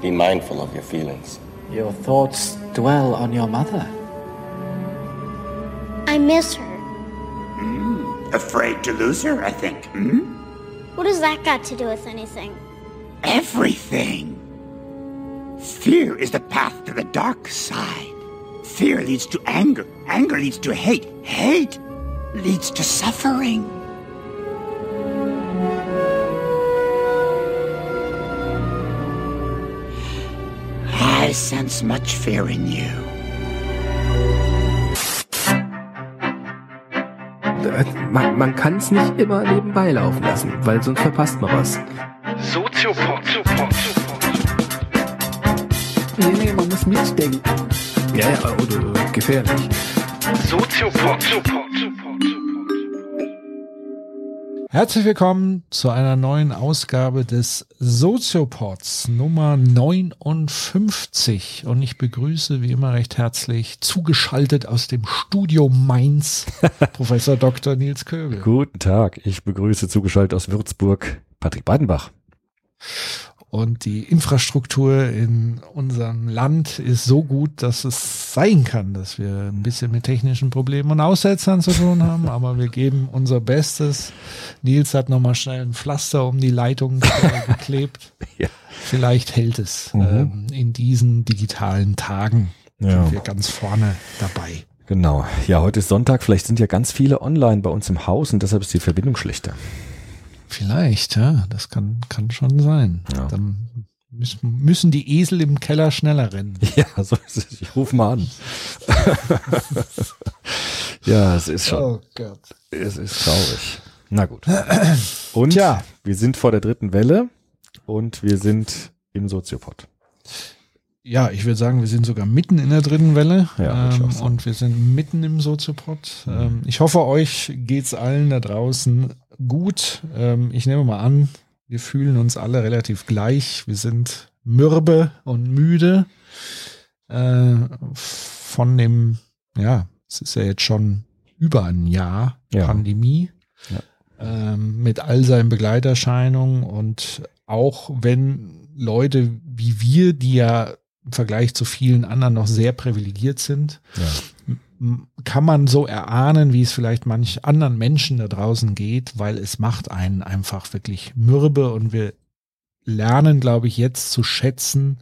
Be mindful of your feelings. Your thoughts dwell on your mother. I miss her. Afraid to lose her, I think. Hmm? What has that got to do with anything? Everything. Fear is the path to the dark side. Fear leads to anger. Anger leads to hate. Hate leads to suffering. Sense much fear in you. Äh, Man, man kann es nicht immer nebenbei laufen lassen, weil sonst verpasst man was. Soziopod. Nee, nee, man muss mitdenken. Ja, ja, oder gefährlich. Soziopod. Herzlich willkommen zu einer neuen Ausgabe des Soziopods Nummer 59 und ich begrüße wie immer recht herzlich zugeschaltet aus dem Studio Mainz Professor Dr. Nils Kögel. Guten Tag, ich begrüße zugeschaltet aus Würzburg Patrick Badenbach. Und die Infrastruktur in unserem Land ist so gut, dass es sein kann, dass wir ein bisschen mit technischen Problemen und Aussetzern zu tun haben, aber wir geben unser Bestes. Nils hat nochmal schnell ein Pflaster um die Leitung geklebt. Ja. Vielleicht hält es Mhm. ähm, in diesen digitalen Tagen. Ja. Sind wir ganz vorne dabei. Genau. Ja, heute ist Sonntag, vielleicht sind ja ganz viele online bei uns im Haus und deshalb ist die Verbindung schlechter. Vielleicht, ja, das kann, kann schon sein. Ja. Dann müssen, müssen die Esel im Keller schneller rennen. Ja, so ist es. Ich rufe mal an. ja, es ist schon, Oh Gott. es ist traurig. Na gut. Und Tja. wir sind vor der dritten Welle und wir sind im Soziopod. Ja, ich würde sagen, wir sind sogar mitten in der dritten Welle Ja, ähm, und wir sind mitten im Soziopod. Ähm, ich hoffe, euch geht's allen da draußen gut. Ähm, ich nehme mal an, wir fühlen uns alle relativ gleich. Wir sind mürbe und müde äh, von dem, ja, es ist ja jetzt schon über ein Jahr Ja. Pandemie Ja. ähm, mit all seinen Begleiterscheinungen und auch wenn Leute wie wir, die ja im Vergleich zu vielen anderen noch sehr privilegiert sind, Ja. Kann man so erahnen, wie es vielleicht manch anderen Menschen da draußen geht, weil es macht einen einfach wirklich mürbe und wir lernen, glaube ich, jetzt zu schätzen,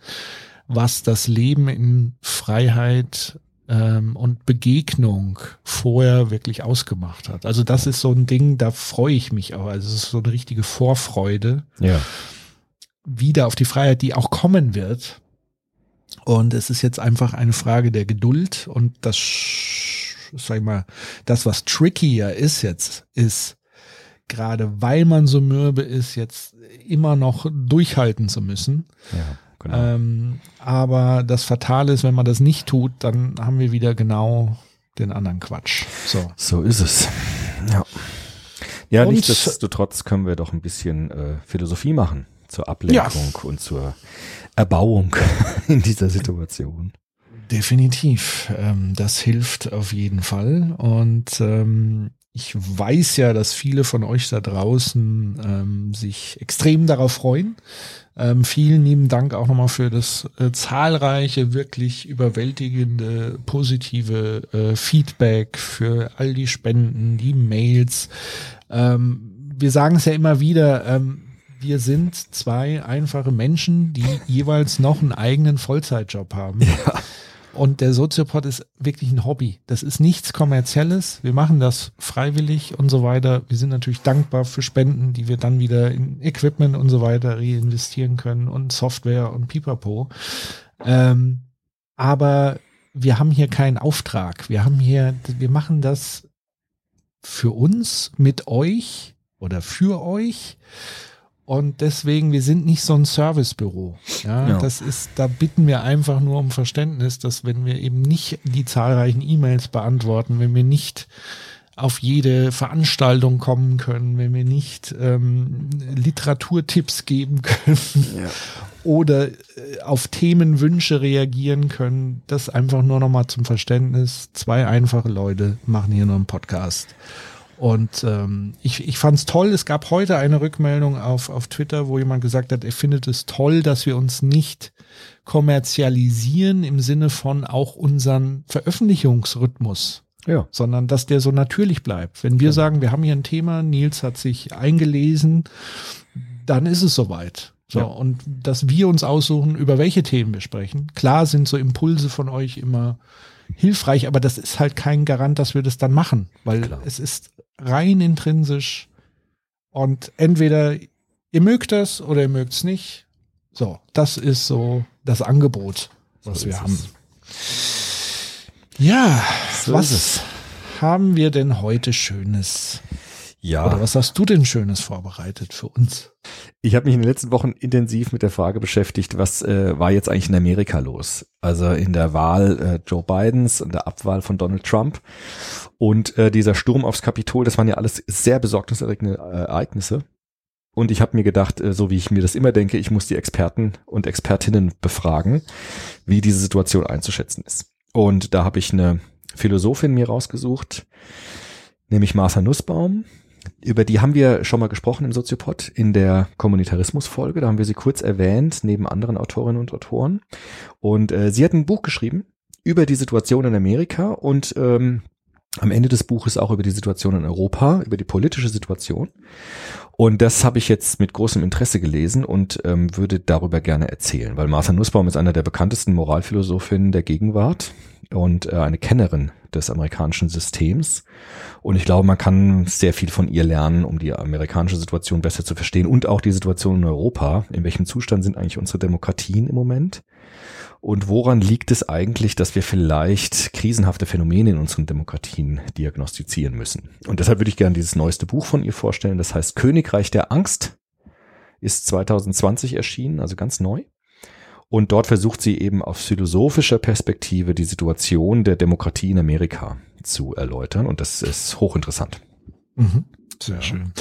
was das Leben in Freiheit ähm, und Begegnung vorher wirklich ausgemacht hat. Also das ist so ein Ding, da freue ich mich auch. Also es ist so eine richtige Vorfreude Ja. wieder auf die Freiheit, die auch kommen wird. Und es ist jetzt einfach eine Frage der Geduld und das, sag ich mal, das, was trickier ist jetzt, ist, gerade weil man so mürbe ist, jetzt immer noch durchhalten zu müssen. Ja, genau. Ähm, aber das Fatale ist, wenn man das nicht tut, dann haben wir wieder genau den anderen Quatsch. So. So ist es. Ja. Ja, Und- nichtsdestotrotz können wir doch ein bisschen äh, Philosophie machen zur Ablenkung und zur Erbauung in dieser Situation. Definitiv. Ähm, das hilft auf jeden Fall. Und ähm, ich weiß ja, dass viele von euch da draußen ähm, sich extrem darauf freuen. Vielen lieben Dank auch nochmal für das äh, zahlreiche, wirklich überwältigende, positive äh, Feedback, für all die Spenden, die Mails. Wir sagen es ja immer wieder, ähm, wir sind zwei einfache Menschen, die jeweils noch einen eigenen Vollzeitjob haben. Und der Soziopod ist wirklich ein Hobby. Das ist nichts Kommerzielles. Wir machen das freiwillig und so weiter. Wir sind natürlich dankbar für Spenden, die wir dann wieder in Equipment und so weiter reinvestieren können und Software und Pipapo. Ähm, aber wir haben hier keinen Auftrag. Wir haben hier, wir machen das für uns, mit euch oder für euch. Und deswegen, wir sind nicht so ein Servicebüro. Ja, Ja. das ist, da bitten wir einfach nur um Verständnis, dass wenn wir eben nicht die zahlreichen E-Mails beantworten, wenn wir nicht auf jede Veranstaltung kommen können, wenn wir nicht ähm, Literaturtipps geben können oder äh, auf Themenwünsche reagieren können, das einfach nur nochmal zum Verständnis. Zwei einfache Leute machen hier nur einen Podcast. Und ähm, ich, ich fand es toll. Es gab heute eine Rückmeldung auf, auf Twitter, wo jemand gesagt hat, er findet es toll, dass wir uns nicht kommerzialisieren im Sinne von auch unseren Veröffentlichungsrhythmus Ja. sondern dass der so natürlich bleibt. Wenn wir sagen, wir haben hier ein Thema, Nils hat sich eingelesen, dann ist es soweit. So, Ja. und dass wir uns aussuchen, über welche Themen wir sprechen. Klar sind so Impulse von euch immer hilfreich, aber das ist halt kein Garant, dass wir das dann machen, weil Klar. es ist rein intrinsisch und entweder ihr mögt das oder ihr mögt es nicht. So, das ist so das Angebot, was So wir haben. es. Ja, So was haben wir denn heute Schönes? Ja. Oder was hast du denn Schönes vorbereitet für uns? Ich habe mich in den letzten Wochen intensiv mit der Frage beschäftigt, was äh, war jetzt eigentlich in Amerika los? Also in der Wahl äh, Joe Bidens und der Abwahl von Donald Trump und äh, dieser Sturm aufs Kapitol, das waren ja alles sehr besorgniserregende äh, Ereignisse. Und ich habe mir gedacht, äh, so wie ich mir das immer denke, ich muss die Experten und Expertinnen befragen, wie diese Situation einzuschätzen ist. Und da habe ich eine Philosophin mir rausgesucht, nämlich Martha Nussbaum. Über die haben wir schon mal gesprochen im Soziopod in der Kommunitarismus-Folge. Da haben wir sie kurz erwähnt, neben anderen Autorinnen und Autoren. Und äh, sie hat ein Buch geschrieben über die Situation in Amerika und ähm, am Ende des Buches auch über die Situation in Europa, über die politische Situation. Und das habe ich jetzt mit großem Interesse gelesen und ähm, würde darüber gerne erzählen, weil Martha Nussbaum ist einer der bekanntesten Moralphilosophinnen der Gegenwart und äh, eine Kennerin des amerikanischen Systems. Und ich glaube, man kann sehr viel von ihr lernen, um die amerikanische Situation besser zu verstehen und auch die Situation in Europa. In welchem Zustand sind eigentlich unsere Demokratien im Moment? Und woran liegt es eigentlich, dass wir vielleicht krisenhafte Phänomene in unseren Demokratien diagnostizieren müssen? Und deshalb würde ich gerne dieses neueste Buch von ihr vorstellen. Das heißt Königreich der Angst. Ist 2020 erschienen, also ganz neu. Und dort versucht sie eben aus philosophischer Perspektive die Situation der Demokratie in Amerika zu erläutern. Und das ist hochinteressant. Mhm. Sehr schön.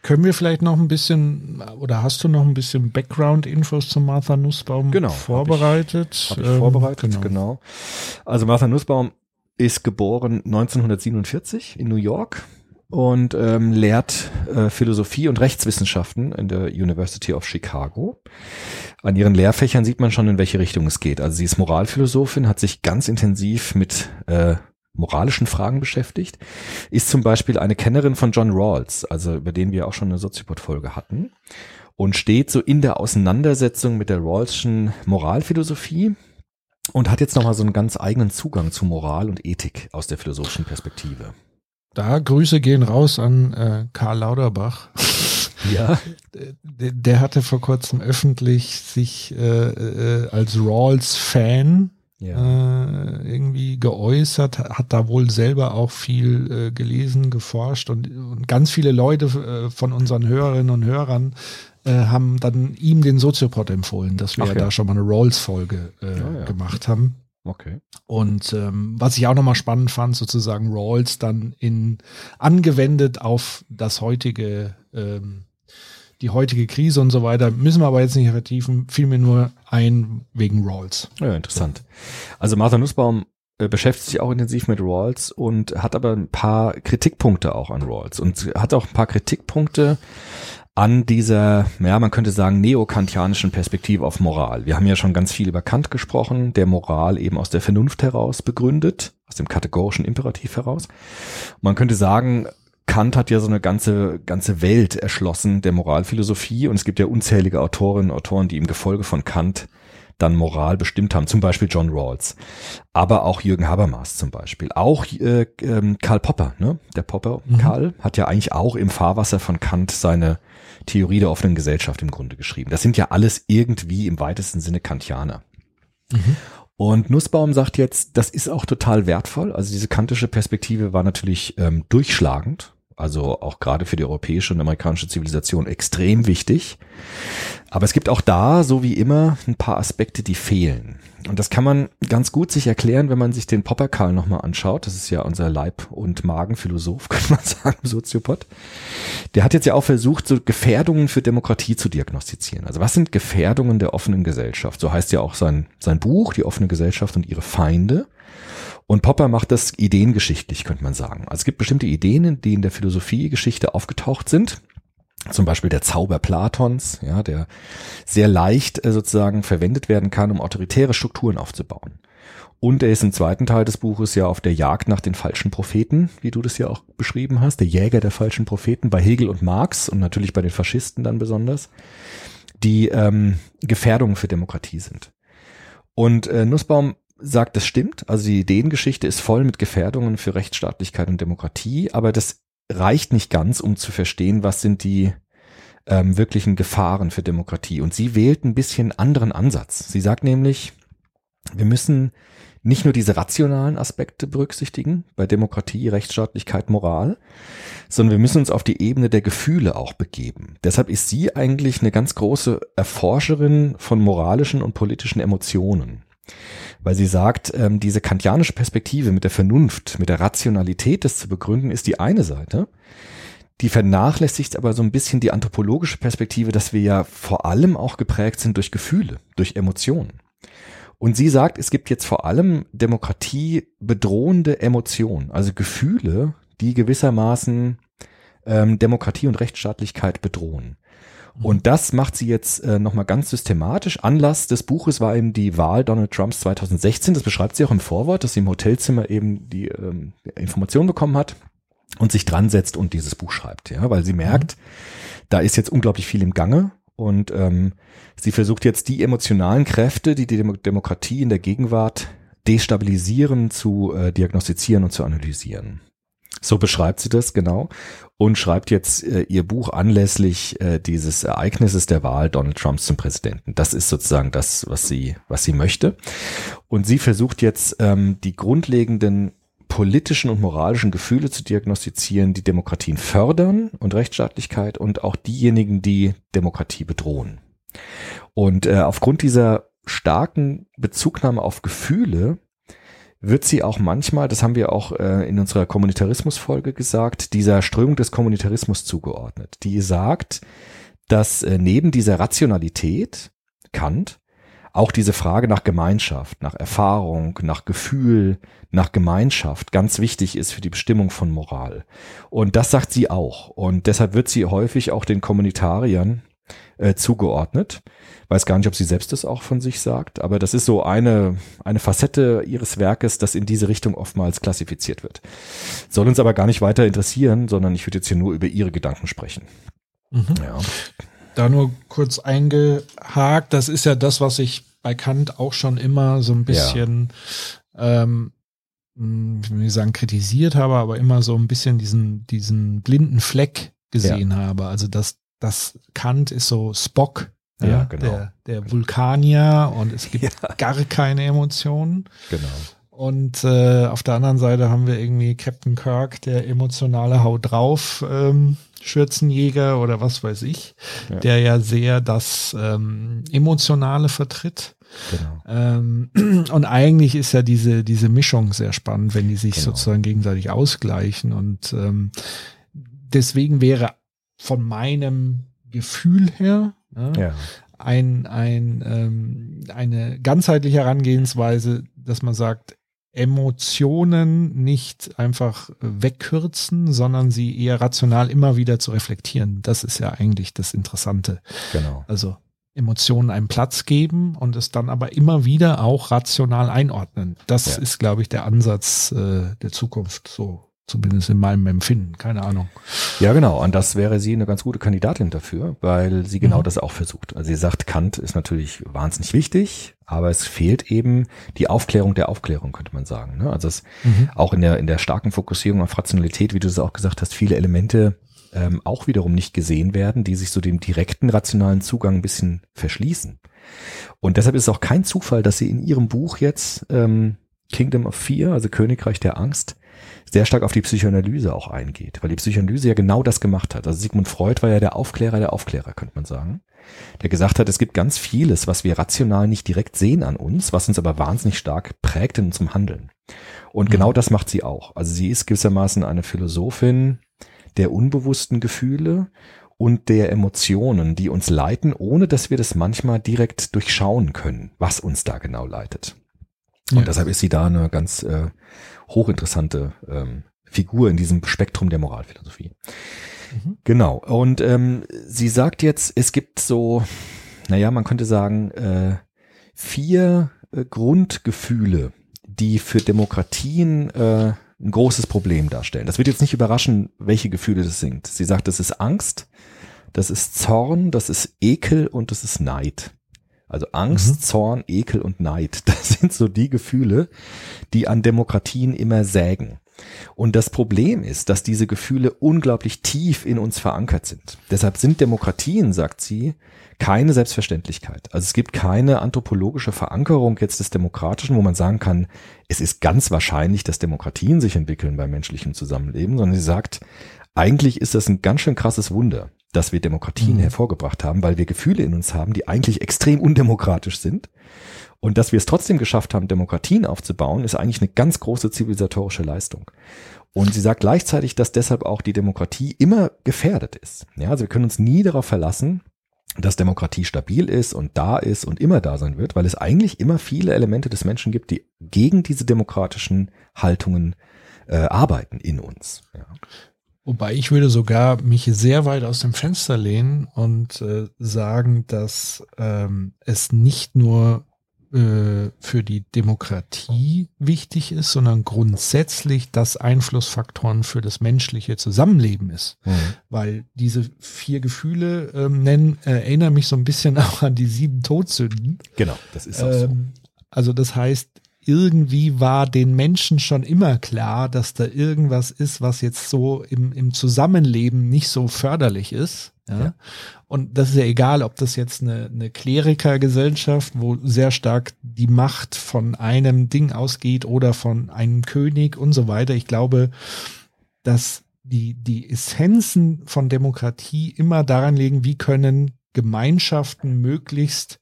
Können wir vielleicht noch ein bisschen, oder hast du noch ein bisschen Background-Infos zu Martha Nussbaum Genau, vorbereitet? Habe ich Ähm, vorbereitet, genau. genau. Also Martha Nussbaum ist geboren 1947 in New York und ähm, lehrt äh, Philosophie und Rechtswissenschaften in der University of Chicago. An ihren Lehrfächern sieht man schon, in welche Richtung es geht. Also sie ist Moralphilosophin, hat sich ganz intensiv mit äh, moralischen Fragen beschäftigt, ist zum Beispiel eine Kennerin von John Rawls, also über den wir auch schon eine Soziopod-Folge hatten, und steht so in der Auseinandersetzung mit der Rawlschen Moralphilosophie und hat jetzt nochmal so einen ganz eigenen Zugang zu Moral und Ethik aus der philosophischen Perspektive. Da Grüße gehen raus an äh, Karl Lauterbach. Ja. Der, hatte vor kurzem öffentlich sich äh, äh, als Rawls-Fan Ja. äh, irgendwie geäußert, hat da wohl selber auch viel äh, gelesen, geforscht und, und ganz viele Leute äh, von unseren Hörerinnen und Hörern äh, haben dann ihm den Soziopod empfohlen, dass wir ja da schon mal eine Rawls-Folge Ja, ja. gemacht haben. Okay. Und ähm, was ich auch nochmal spannend fand, sozusagen Rawls dann in angewendet auf das heutige, ähm, die heutige Krise und so weiter, müssen wir aber jetzt nicht vertiefen, fiel mir nur ein wegen Rawls. Ja, interessant. Also Martha Nussbaum äh, beschäftigt sich auch intensiv mit Rawls und hat aber ein paar Kritikpunkte auch an Rawls und hat auch ein paar Kritikpunkte an dieser, ja, man könnte sagen, neokantianischen Perspektive auf Moral. Wir haben ja schon ganz viel über Kant gesprochen, der Moral eben aus der Vernunft heraus begründet, aus dem kategorischen Imperativ heraus. Man könnte sagen, Kant hat ja so eine ganze, ganze Welt erschlossen der Moralphilosophie und es gibt ja unzählige Autorinnen und Autoren, die im Gefolge von Kant dann Moral bestimmt haben, zum Beispiel John Rawls, aber auch Jürgen Habermas zum Beispiel, auch äh, ähm, Karl Popper, ne? Der Popper Karl hat ja eigentlich auch im Fahrwasser von Kant seine Theorie der offenen Gesellschaft im Grunde geschrieben. Das sind ja alles irgendwie im weitesten Sinne Kantianer. Und Nussbaum sagt jetzt, das ist auch total wertvoll. Also diese kantische Perspektive war natürlich ähm, durchschlagend, also auch gerade für die europäische und amerikanische Zivilisation extrem wichtig. Aber es gibt auch da, so wie immer, ein paar Aspekte, die fehlen. Und das kann man ganz gut sich erklären, wenn man sich den Popperkarl nochmal anschaut. Das ist ja unser Leib- und Magenphilosoph, könnte man sagen, Soziopod. Der hat jetzt ja auch versucht, so Gefährdungen für Demokratie zu diagnostizieren. Also was sind Gefährdungen der offenen Gesellschaft? So heißt ja auch sein, sein Buch, Die offene Gesellschaft und ihre Feinde. Und Popper macht das ideengeschichtlich, könnte man sagen. Also es gibt bestimmte Ideen, die in der Philosophiegeschichte aufgetaucht sind. Zum Beispiel der Zauber Platons, ja, der sehr leicht äh, sozusagen verwendet werden kann, um autoritäre Strukturen aufzubauen. Und er ist im zweiten Teil des Buches ja auf der Jagd nach den falschen Propheten, wie du das ja auch beschrieben hast, der Jäger der falschen Propheten bei Hegel und Marx und natürlich bei den Faschisten dann besonders, die ähm, Gefährdungen für Demokratie sind. Und äh, Nussbaum sagt, das stimmt. Also die Ideengeschichte ist voll mit Gefährdungen für Rechtsstaatlichkeit und Demokratie, aber das reicht nicht ganz, um zu verstehen, was sind die ähm, wirklichen Gefahren für Demokratie. Und sie wählt ein bisschen anderen Ansatz. Sie sagt nämlich, wir müssen nicht nur diese rationalen Aspekte berücksichtigen bei Demokratie, Rechtsstaatlichkeit, Moral, sondern wir müssen uns auf die Ebene der Gefühle auch begeben. Deshalb ist sie eigentlich eine ganz große Erforscherin von moralischen und politischen Emotionen weil sie sagt, ähm, diese kantianische Perspektive mit der Vernunft, mit der Rationalität das zu begründen, ist die eine Seite. Die vernachlässigt aber so ein bisschen die anthropologische Perspektive, dass wir ja vor allem auch geprägt sind durch Gefühle, durch Emotionen. Und sie sagt, es gibt jetzt vor allem Demokratie bedrohende Emotionen, also Gefühle, die gewissermaßen ähm, Demokratie und Rechtsstaatlichkeit bedrohen. Und das macht sie jetzt äh, nochmal ganz systematisch. Anlass des Buches war eben die Wahl Donald Trumps 2016. Das beschreibt sie auch im Vorwort, dass sie im Hotelzimmer eben die ähm, Information bekommen hat und sich dran setzt und dieses Buch schreibt. Ja, weil sie merkt, mhm. da ist jetzt unglaublich viel im Gange und ähm, sie versucht jetzt die emotionalen Kräfte, die die Demo Demokratie in der Gegenwart destabilisieren, zu äh, diagnostizieren und zu analysieren. So beschreibt sie das genau und schreibt jetzt äh, ihr Buch anlässlich äh, dieses Ereignisses der Wahl Donald Trumps zum Präsidenten. Das ist sozusagen das, was sie, was sie möchte. Und sie versucht jetzt ähm, die grundlegenden politischen und moralischen Gefühle zu diagnostizieren, die Demokratien fördern und Rechtsstaatlichkeit und auch diejenigen, die Demokratie bedrohen. Und äh, aufgrund dieser starken Bezugnahme auf Gefühle wird sie auch manchmal, das haben wir auch äh, in unserer Kommunitarismus-Folge gesagt, dieser Strömung des Kommunitarismus zugeordnet, die sagt, dass äh, neben dieser Rationalität Kant auch diese Frage nach Gemeinschaft, nach Erfahrung, nach Gefühl, nach Gemeinschaft ganz wichtig ist für die Bestimmung von Moral. Und das sagt sie auch. Und deshalb wird sie häufig auch den Kommunitariern äh, zugeordnet. Weiß gar nicht, ob sie selbst das auch von sich sagt, aber das ist so eine, eine Facette ihres Werkes, das in diese Richtung oftmals klassifiziert wird. Soll uns aber gar nicht weiter interessieren, sondern ich würde jetzt hier nur über ihre Gedanken sprechen. Mhm. Ja. Da nur kurz eingehakt, das ist ja das, was ich bei Kant auch schon immer so ein bisschen, ja. ähm, hm, ich will nicht sagen kritisiert habe, aber immer so ein bisschen diesen, diesen blinden Fleck gesehen ja. habe. Also dass das Kant ist so Spock, ja, ja genau. der, der Vulkanier und es gibt ja. gar keine Emotionen. Genau. Und äh, auf der anderen Seite haben wir irgendwie Captain Kirk, der emotionale Haut drauf ähm, Schürzenjäger oder was weiß ich, ja. der ja sehr das ähm, Emotionale vertritt. Genau. Ähm, und eigentlich ist ja diese, diese Mischung sehr spannend, wenn die sich genau. sozusagen gegenseitig ausgleichen. Und ähm, deswegen wäre von meinem Gefühl her ja, ja. ein, ein, ähm, eine ganzheitliche Herangehensweise, dass man sagt, Emotionen nicht einfach wegkürzen, sondern sie eher rational immer wieder zu reflektieren. Das ist ja eigentlich das Interessante. Genau. Also Emotionen einen Platz geben und es dann aber immer wieder auch rational einordnen. Das ja. ist, glaube ich, der Ansatz äh, der Zukunft. So Zumindest in meinem Empfinden, keine Ahnung. Ja, genau. Und das wäre sie eine ganz gute Kandidatin dafür, weil sie genau mhm. das auch versucht. Also sie sagt, Kant ist natürlich wahnsinnig wichtig, aber es fehlt eben die Aufklärung der Aufklärung, könnte man sagen. Ne? Also es mhm. auch in der, in der starken Fokussierung auf Rationalität, wie du es auch gesagt hast, viele Elemente ähm, auch wiederum nicht gesehen werden, die sich so dem direkten rationalen Zugang ein bisschen verschließen. Und deshalb ist es auch kein Zufall, dass sie in ihrem Buch jetzt ähm, Kingdom of Fear, also Königreich der Angst, sehr stark auf die Psychoanalyse auch eingeht, weil die Psychoanalyse ja genau das gemacht hat. Also Sigmund Freud war ja der Aufklärer der Aufklärer, könnte man sagen. Der gesagt hat, es gibt ganz vieles, was wir rational nicht direkt sehen an uns, was uns aber wahnsinnig stark prägt in unserem Handeln. Und genau mhm. genau das macht sie auch. Also sie ist gewissermaßen eine Philosophin der unbewussten Gefühle und der Emotionen, die uns leiten, ohne dass wir das manchmal direkt durchschauen können, was uns da genau leitet. Und Ja. deshalb ist sie da eine ganz äh, hochinteressante ähm, Figur in diesem Spektrum der Moralphilosophie. Mhm. Genau. Und ähm, sie sagt jetzt, es gibt so, naja, man könnte sagen, äh, vier äh, Grundgefühle, die für Demokratien äh, ein großes Problem darstellen. Das wird jetzt nicht überraschen, welche Gefühle das sind. Sie sagt, das ist Angst, das ist Zorn, das ist Ekel und das ist Neid. Also Angst, Mhm. Zorn, Ekel und Neid. Das sind so die Gefühle, die an Demokratien immer sägen. Und das Problem ist, dass diese Gefühle unglaublich tief in uns verankert sind. Deshalb sind Demokratien, sagt sie, keine Selbstverständlichkeit. Also es gibt keine anthropologische Verankerung jetzt des Demokratischen, wo man sagen kann, es ist ganz wahrscheinlich, dass Demokratien sich entwickeln beim menschlichen Zusammenleben, sondern sie sagt, eigentlich ist das ein ganz schön krasses Wunder, dass wir Demokratien Mhm. hervorgebracht haben, weil wir Gefühle in uns haben, die eigentlich extrem undemokratisch sind. Und dass wir es trotzdem geschafft haben, Demokratien aufzubauen, ist eigentlich eine ganz große zivilisatorische Leistung. Und sie sagt gleichzeitig, dass deshalb auch die Demokratie immer gefährdet ist. Ja, also wir können uns nie darauf verlassen, dass Demokratie stabil ist und da ist und immer da sein wird, weil es eigentlich immer viele Elemente des Menschen gibt, die gegen diese demokratischen Haltungen äh, arbeiten in uns. Ja. Wobei ich würde sogar mich sehr weit aus dem Fenster lehnen und äh, sagen, dass ähm, es nicht nur äh, für die Demokratie wichtig ist, sondern grundsätzlich das Einflussfaktoren für das menschliche Zusammenleben ist. Weil diese vier Gefühle ähm, nennen, äh, erinnern mich so ein bisschen auch an die sieben Todsünden. Genau, das ist auch so. Ähm, also das heißt, irgendwie war den Menschen schon immer klar, dass da irgendwas ist, was jetzt so im, im Zusammenleben nicht so förderlich ist. Ja? Ja. Und das ist ja egal, ob das jetzt eine, eine Klerikergesellschaft, wo sehr stark die Macht von einem Ding ausgeht oder von einem König und so weiter. Ich glaube, dass die, die Essenzen von Demokratie immer daran liegen, wie können Gemeinschaften möglichst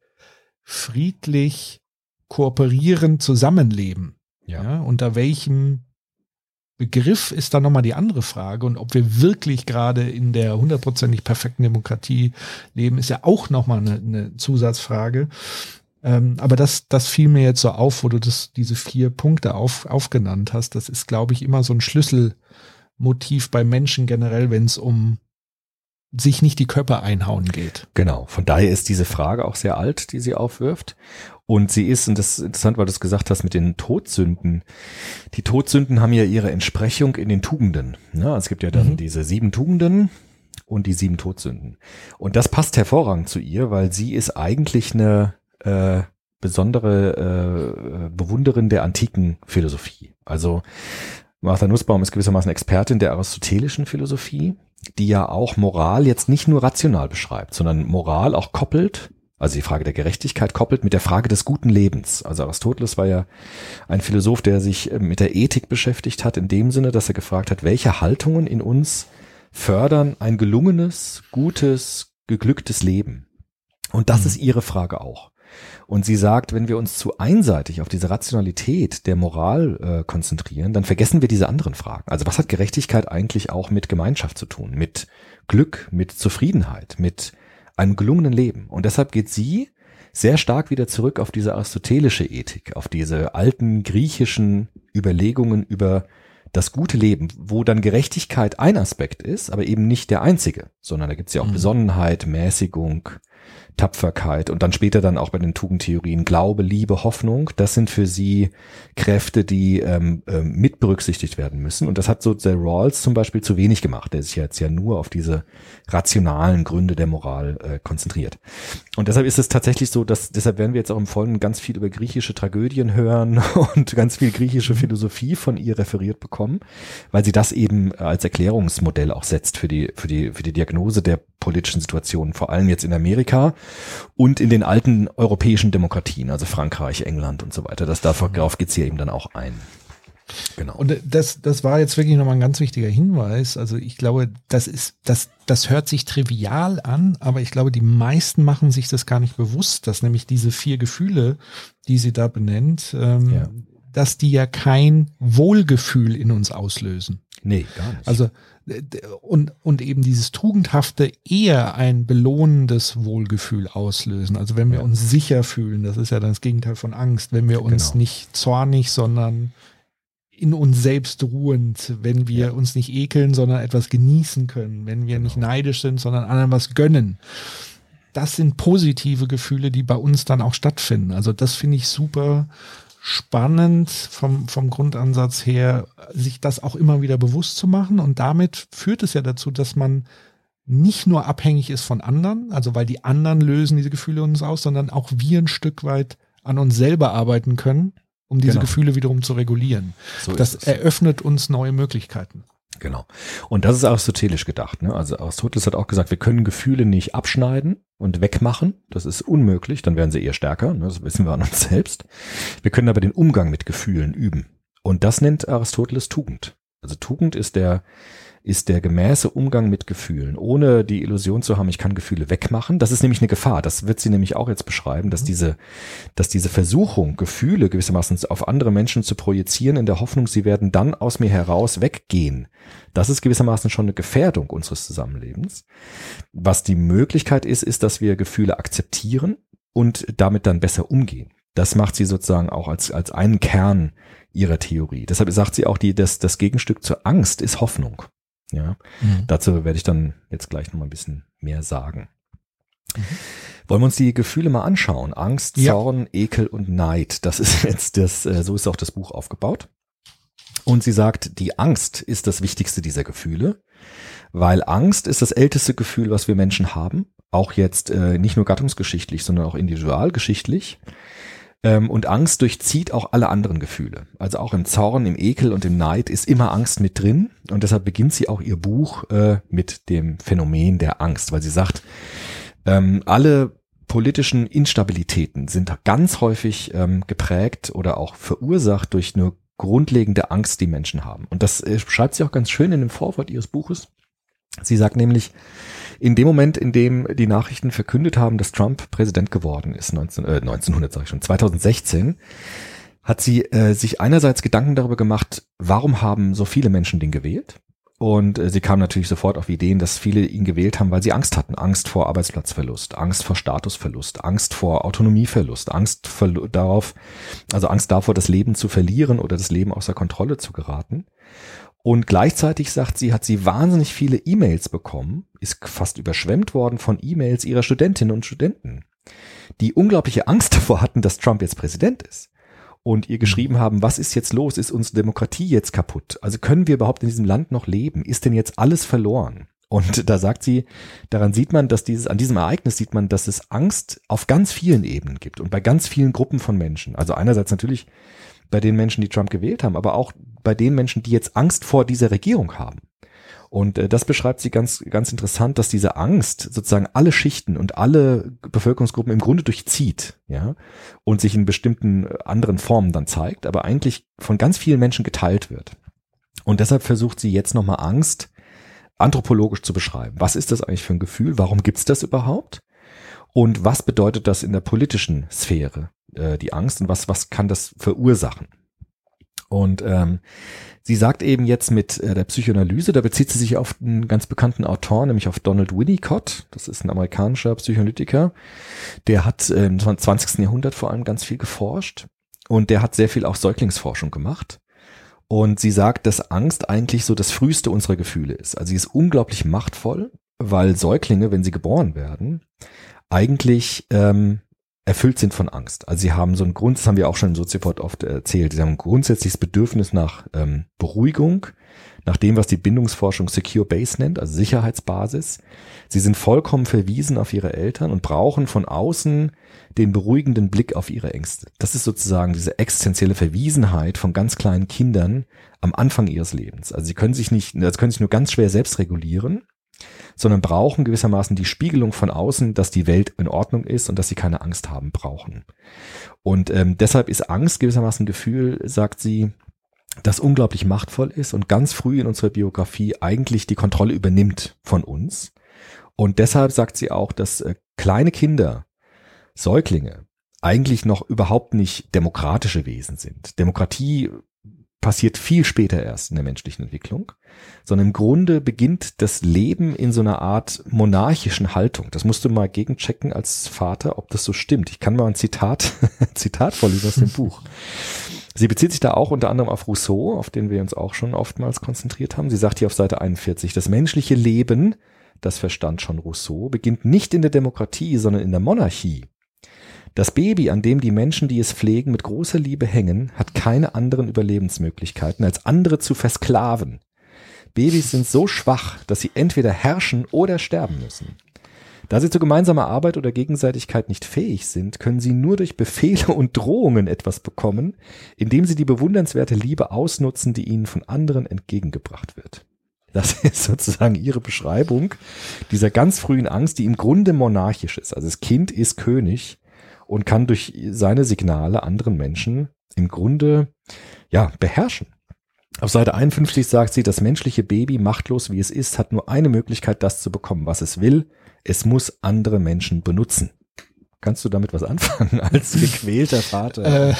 friedlich kooperieren, zusammenleben. Ja. Ja, unter welchem Begriff ist dann nochmal die andere Frage. Und ob wir wirklich gerade in der hundertprozentig perfekten Demokratie leben, ist ja auch nochmal eine, eine Zusatzfrage. Ähm, aber das, das fiel mir jetzt so auf, wo du das, diese vier Punkte auf, aufgenannt hast. Das ist, glaube ich, immer so ein Schlüsselmotiv bei Menschen generell, wenn es um sich nicht die Köpfe einhauen geht. Genau, von daher ist diese Frage auch sehr alt, die sie aufwirft. Und sie ist, und das ist interessant, weil du es gesagt hast mit den Todsünden. Die Todsünden haben ja ihre Entsprechung in den Tugenden. Ja, es gibt ja dann Mhm. diese sieben Tugenden und die sieben Todsünden. Und das passt hervorragend zu ihr, weil sie ist eigentlich eine äh, besondere äh, Bewunderin der antiken Philosophie. Also Martha Nussbaum ist gewissermaßen Expertin der aristotelischen Philosophie, die ja auch Moral jetzt nicht nur rational beschreibt, sondern Moral auch koppelt, also die Frage der Gerechtigkeit koppelt mit der Frage des guten Lebens. Also Aristoteles war ja ein Philosoph, der sich äh, mit der Ethik beschäftigt hat, in dem Sinne, dass er gefragt hat, welche Haltungen in uns fördern ein gelungenes, gutes, geglücktes Leben. Und das ist ihre Frage auch. Und sie sagt, wenn wir uns zu einseitig auf diese Rationalität der Moral äh, konzentrieren, dann vergessen wir diese anderen Fragen. Also was hat Gerechtigkeit eigentlich auch mit Gemeinschaft zu tun, mit Glück, mit Zufriedenheit, mit einem gelungenen Leben? Und deshalb geht sie sehr stark wieder zurück auf diese aristotelische Ethik, auf diese alten griechischen Überlegungen über das gute Leben, wo dann Gerechtigkeit ein Aspekt ist, aber eben nicht der einzige, sondern da gibt es ja auch Mhm. Besonnenheit, Mäßigung, Tapferkeit und dann später dann auch bei den Tugendtheorien Glaube, Liebe, Hoffnung. Das sind für sie Kräfte, die ähm, ähm, mit berücksichtigt werden müssen. Und das hat so der Rawls zum Beispiel zu wenig gemacht. Der sich jetzt ja nur auf diese rationalen Gründe der Moral äh, konzentriert. Und deshalb ist es tatsächlich so, dass deshalb werden wir jetzt auch im Folgenden ganz viel über griechische Tragödien hören und ganz viel griechische Philosophie von ihr referiert bekommen, weil sie das eben als Erklärungsmodell auch setzt für die für die für die Diagnose der politischen Situation, vor allem jetzt in Amerika und in den alten europäischen Demokratien, also Frankreich, England und so weiter. Das darauf geht sie eben dann auch ein. Genau. Und das, das war jetzt wirklich nochmal ein ganz wichtiger Hinweis. Also ich glaube, das ist, das, das hört sich trivial an, aber ich glaube, die meisten machen sich das gar nicht bewusst, dass nämlich diese vier Gefühle, die sie da benennt, ähm, Ja. dass die ja kein Wohlgefühl in uns auslösen. Nee, gar nicht. Also und, und eben dieses Tugendhafte eher ein belohnendes Wohlgefühl auslösen. Also wenn wir Ja. uns sicher fühlen, das ist ja dann das Gegenteil von Angst, wenn wir uns Genau. nicht zornig, sondern in uns selbst ruhend, wenn wir Ja. uns nicht ekeln, sondern etwas genießen können, wenn wir nicht Genau. neidisch sind, sondern anderen was gönnen. Das sind positive Gefühle, die bei uns dann auch stattfinden. Also das finde ich super spannend vom, vom Grundansatz her, sich das auch immer wieder bewusst zu machen. Und damit führt es ja dazu, dass man nicht nur abhängig ist von anderen, also weil die anderen lösen diese Gefühle uns aus, sondern auch wir ein Stück weit an uns selber arbeiten können, um diese Genau. Gefühle wiederum zu regulieren. So das eröffnet uns neue Möglichkeiten. Genau. Und das ist aristotelisch gedacht. Ne? Also Aristoteles hat auch gesagt, wir können Gefühle nicht abschneiden und wegmachen. Das ist unmöglich, dann werden sie eher stärker. Ne? Das wissen wir an uns selbst. Wir können aber den Umgang mit Gefühlen üben. Und das nennt Aristoteles Tugend. Also Tugend ist der, ist der gemäße Umgang mit Gefühlen, ohne die Illusion zu haben, ich kann Gefühle wegmachen. Das ist nämlich eine Gefahr. Das wird sie nämlich auch jetzt beschreiben, dass diese, dass diese Versuchung, Gefühle gewissermaßen auf andere Menschen zu projizieren, in der Hoffnung, sie werden dann aus mir heraus weggehen. Das ist gewissermaßen schon eine Gefährdung unseres Zusammenlebens. Was die Möglichkeit ist, ist, dass wir Gefühle akzeptieren und damit dann besser umgehen. Das macht sie sozusagen auch als, als einen Kern ihrer Theorie. Deshalb sagt sie auch, die, das, das Gegenstück zur Angst ist Hoffnung. Ja, dazu werde ich dann jetzt gleich noch mal ein bisschen mehr sagen. Wollen wir uns die Gefühle mal anschauen? Angst, Ja. Zorn, Ekel und Neid. Das ist jetzt das, äh, so ist auch das Buch aufgebaut. Und sie sagt, die Angst ist das wichtigste dieser Gefühle, weil Angst ist das älteste Gefühl, was wir Menschen haben. Auch jetzt äh, nicht nur gattungsgeschichtlich, sondern auch individualgeschichtlich. Ähm, und Angst durchzieht auch alle anderen Gefühle. Also auch im Zorn, im Ekel und im Neid ist immer Angst mit drin. Und deshalb beginnt sie auch ihr Buch äh, mit dem Phänomen der Angst, weil sie sagt, ähm, alle politischen Instabilitäten sind ganz häufig ähm, geprägt oder auch verursacht durch eine grundlegende Angst, die Menschen haben. Und das äh, schreibt sie auch ganz schön in dem Vorwort ihres Buches. Sie sagt nämlich, in dem Moment, in dem die Nachrichten verkündet haben, dass Trump Präsident geworden ist, 19, äh, 1900 sage ich schon, 2016, hat sie äh, sich einerseits Gedanken darüber gemacht, warum haben so viele Menschen den gewählt? Und äh, sie kam natürlich sofort auf Ideen, dass viele ihn gewählt haben, weil sie Angst hatten. Angst vor Arbeitsplatzverlust, Angst vor Statusverlust, Angst vor Autonomieverlust, Angst darauf, also Angst davor, das Leben zu verlieren oder das Leben außer Kontrolle zu geraten. Und gleichzeitig sagt sie, hat sie wahnsinnig viele E-Mails bekommen, ist fast überschwemmt worden von E-Mails ihrer Studentinnen und Studenten, die unglaubliche Angst davor hatten, dass Trump jetzt Präsident ist. Und ihr geschrieben haben, was ist jetzt los? Ist unsere Demokratie jetzt kaputt? Also können wir überhaupt in diesem Land noch leben? Ist denn jetzt alles verloren? Und da sagt sie, daran sieht man, dass dieses, an diesem Ereignis sieht man, dass es Angst auf ganz vielen Ebenen gibt und bei ganz vielen Gruppen von Menschen. Also einerseits natürlich bei den Menschen, die Trump gewählt haben, aber auch bei den Menschen, die jetzt Angst vor dieser Regierung haben. Und äh, das beschreibt sie ganz, ganz interessant, dass diese Angst sozusagen alle Schichten und alle Bevölkerungsgruppen im Grunde durchzieht, ja, und sich in bestimmten äh, anderen Formen dann zeigt, aber eigentlich von ganz vielen Menschen geteilt wird. Und deshalb versucht sie jetzt nochmal Angst anthropologisch zu beschreiben. Was ist das eigentlich für ein Gefühl? Warum gibt's das überhaupt? Und was bedeutet das in der politischen Sphäre, äh, die Angst, und was, was kann das verursachen? Und ähm, sie sagt eben jetzt mit äh, der Psychoanalyse, da bezieht sie sich auf einen ganz bekannten Autor, nämlich auf Donald Winnicott. Das ist ein amerikanischer Psychoanalytiker. Der hat äh, im 20. Jahrhundert vor allem ganz viel geforscht und der hat sehr viel auch Säuglingsforschung gemacht. Und sie sagt, dass Angst eigentlich so das früheste unserer Gefühle ist. Also sie ist unglaublich machtvoll, weil Säuglinge, wenn sie geboren werden, eigentlich ähm, erfüllt sind von Angst. Also sie haben so ein Grund, das haben wir auch schon in Soziopod oft erzählt, sie haben ein grundsätzliches Bedürfnis nach ähm, Beruhigung, nach dem, was die Bindungsforschung Secure Base nennt, also Sicherheitsbasis. Sie sind vollkommen verwiesen auf ihre Eltern und brauchen von außen den beruhigenden Blick auf ihre Ängste. Das ist sozusagen diese existenzielle Verwiesenheit von ganz kleinen Kindern am Anfang ihres Lebens. Also sie können sich nicht, also können sich nur ganz schwer selbst regulieren sondern brauchen gewissermaßen die Spiegelung von außen, dass die Welt in Ordnung ist und dass sie keine Angst haben brauchen. Und ähm, deshalb ist Angst gewissermaßen Gefühl, sagt sie, das unglaublich machtvoll ist und ganz früh in unserer Biografie eigentlich die Kontrolle übernimmt von uns. Und deshalb sagt sie auch, dass äh, kleine Kinder, Säuglinge, eigentlich noch überhaupt nicht demokratische Wesen sind. Demokratie passiert viel später erst in der menschlichen Entwicklung, sondern im Grunde beginnt das Leben in so einer Art monarchischen Haltung. Das musst du mal gegenchecken als Vater, ob das so stimmt. Ich kann mal ein Zitat, Zitat vorlesen aus dem Buch. Sie bezieht sich da auch unter anderem auf Rousseau, auf den wir uns auch schon oftmals konzentriert haben. Sie sagt hier auf Seite 41, das menschliche Leben, das verstand schon Rousseau, beginnt nicht in der Demokratie, sondern in der Monarchie. Das Baby, an dem die Menschen, die es pflegen, mit großer Liebe hängen, hat keine anderen Überlebensmöglichkeiten, als andere zu versklaven. Babys sind so schwach, dass sie entweder herrschen oder sterben müssen. Da sie zu gemeinsamer Arbeit oder Gegenseitigkeit nicht fähig sind, können sie nur durch Befehle und Drohungen etwas bekommen, indem sie die bewundernswerte Liebe ausnutzen, die ihnen von anderen entgegengebracht wird. Das ist sozusagen ihre Beschreibung dieser ganz frühen Angst, die im Grunde monarchisch ist. Also das Kind ist König und kann durch seine Signale anderen Menschen im Grunde ja beherrschen. Auf Seite 51 sagt sie, das menschliche Baby, machtlos wie es ist, hat nur eine Möglichkeit, das zu bekommen, was es will. Es muss andere Menschen benutzen. Kannst du damit was anfangen als gequälter Vater? Äh.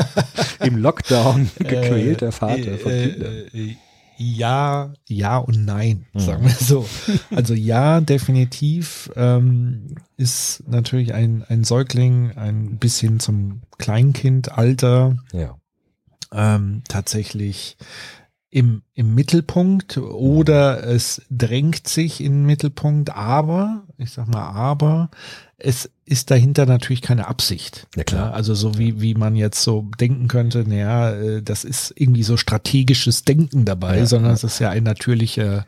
Im Lockdown gequälter Vater von Äh, Kindern. Ja, ja und nein, Hm. sagen wir so. Also ja, definitiv ähm, ist natürlich ein, ein Säugling ein bisschen zum Kleinkindalter Ja. ähm, tatsächlich im, im Mittelpunkt oder es drängt sich in den Mittelpunkt, aber, ich sag mal, aber es ist dahinter natürlich keine Absicht. Ja, klar. also so wie, wie man jetzt so denken könnte, naja, äh, das ist irgendwie so strategisches Denken dabei, Ja, sondern ja. es ist ja ein natürlicher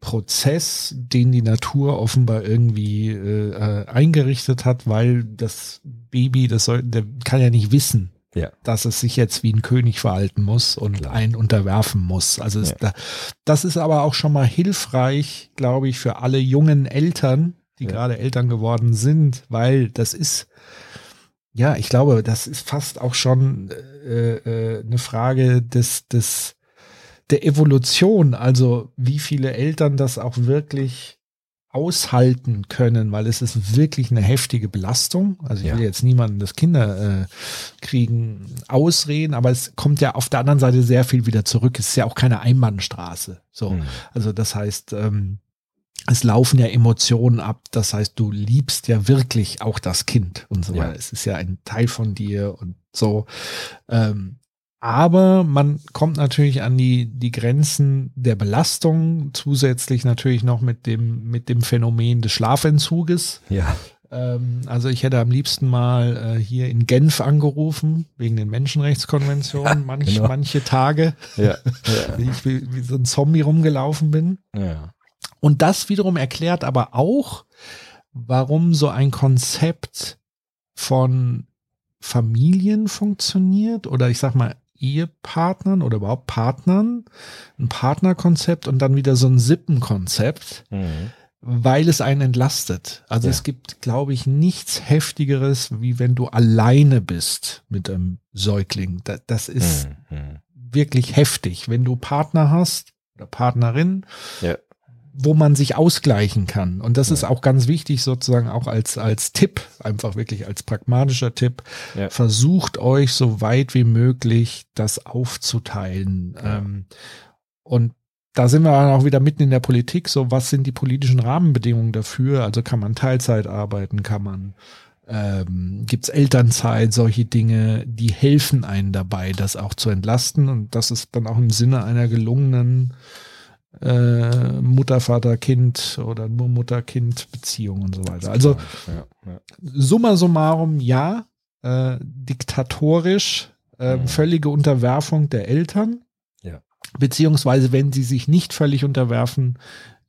Prozess, den die Natur offenbar irgendwie äh, äh, eingerichtet hat, weil das Baby, das soll, der kann ja nicht wissen, Ja. dass es sich jetzt wie ein König verhalten muss und Klar. einen unterwerfen muss. Also Ja. da, das ist aber auch schon mal hilfreich, glaube ich, für alle jungen Eltern, die Ja. gerade Eltern geworden sind, weil das ist, ja, ich glaube, das ist fast auch schon äh, äh, eine Frage des, des, der Evolution, also wie viele Eltern das auch wirklich aushalten können, weil es ist wirklich eine heftige Belastung. Also ich Ja. will jetzt niemanden das Kinder äh, kriegen ausreden, aber es kommt ja auf der anderen Seite sehr viel wieder zurück. Es ist ja auch keine Einbahnstraße. So, Mhm. also das heißt, ähm, es laufen ja Emotionen ab. Das heißt, du liebst ja wirklich auch das Kind und so Ja. weiter. Es ist ja ein Teil von dir und so. Ähm, aber man kommt natürlich an die, die Grenzen der Belastung, zusätzlich natürlich noch mit dem, mit dem Phänomen des Schlafentzuges. Ja. Ähm, also ich hätte am liebsten mal äh, hier in Genf angerufen, wegen den Menschenrechtskonventionen, manch, genau. manche Tage, Ja. wie ich wie, wie so ein Zombie rumgelaufen bin. ja. Und das wiederum erklärt aber auch, warum so ein Konzept von Familien funktioniert oder ich sag mal Ehepartnern oder überhaupt Partnern, ein Partnerkonzept und dann wieder so ein Sippenkonzept, Mhm. weil es einen entlastet. Also Ja. es gibt, glaube ich, nichts heftigeres, wie wenn du alleine bist mit einem Säugling. Das, das ist Mhm. wirklich heftig, wenn du Partner hast oder Partnerin, Ja. Wo man sich ausgleichen kann. Und das Ja. ist auch ganz wichtig, sozusagen auch als, als Tipp, einfach wirklich als pragmatischer Tipp. Ja. Versucht euch so weit wie möglich das aufzuteilen. Ja. Ähm, und da sind wir dann auch wieder mitten in der Politik. So, was sind die politischen Rahmenbedingungen dafür? Also kann man Teilzeit arbeiten, kann man ähm, gibt es Elternzeit, solche Dinge, die helfen einen dabei, das auch zu entlasten. Und das ist dann auch im Sinne einer gelungenen äh, Mutter, Vater, Kind oder nur Mutter-Kind-Beziehung und so weiter. Also ja, ja. summa summarum, ja, äh, diktatorisch, äh, Mhm. völlige Unterwerfung der Eltern. Ja. Beziehungsweise, wenn sie sich nicht völlig unterwerfen,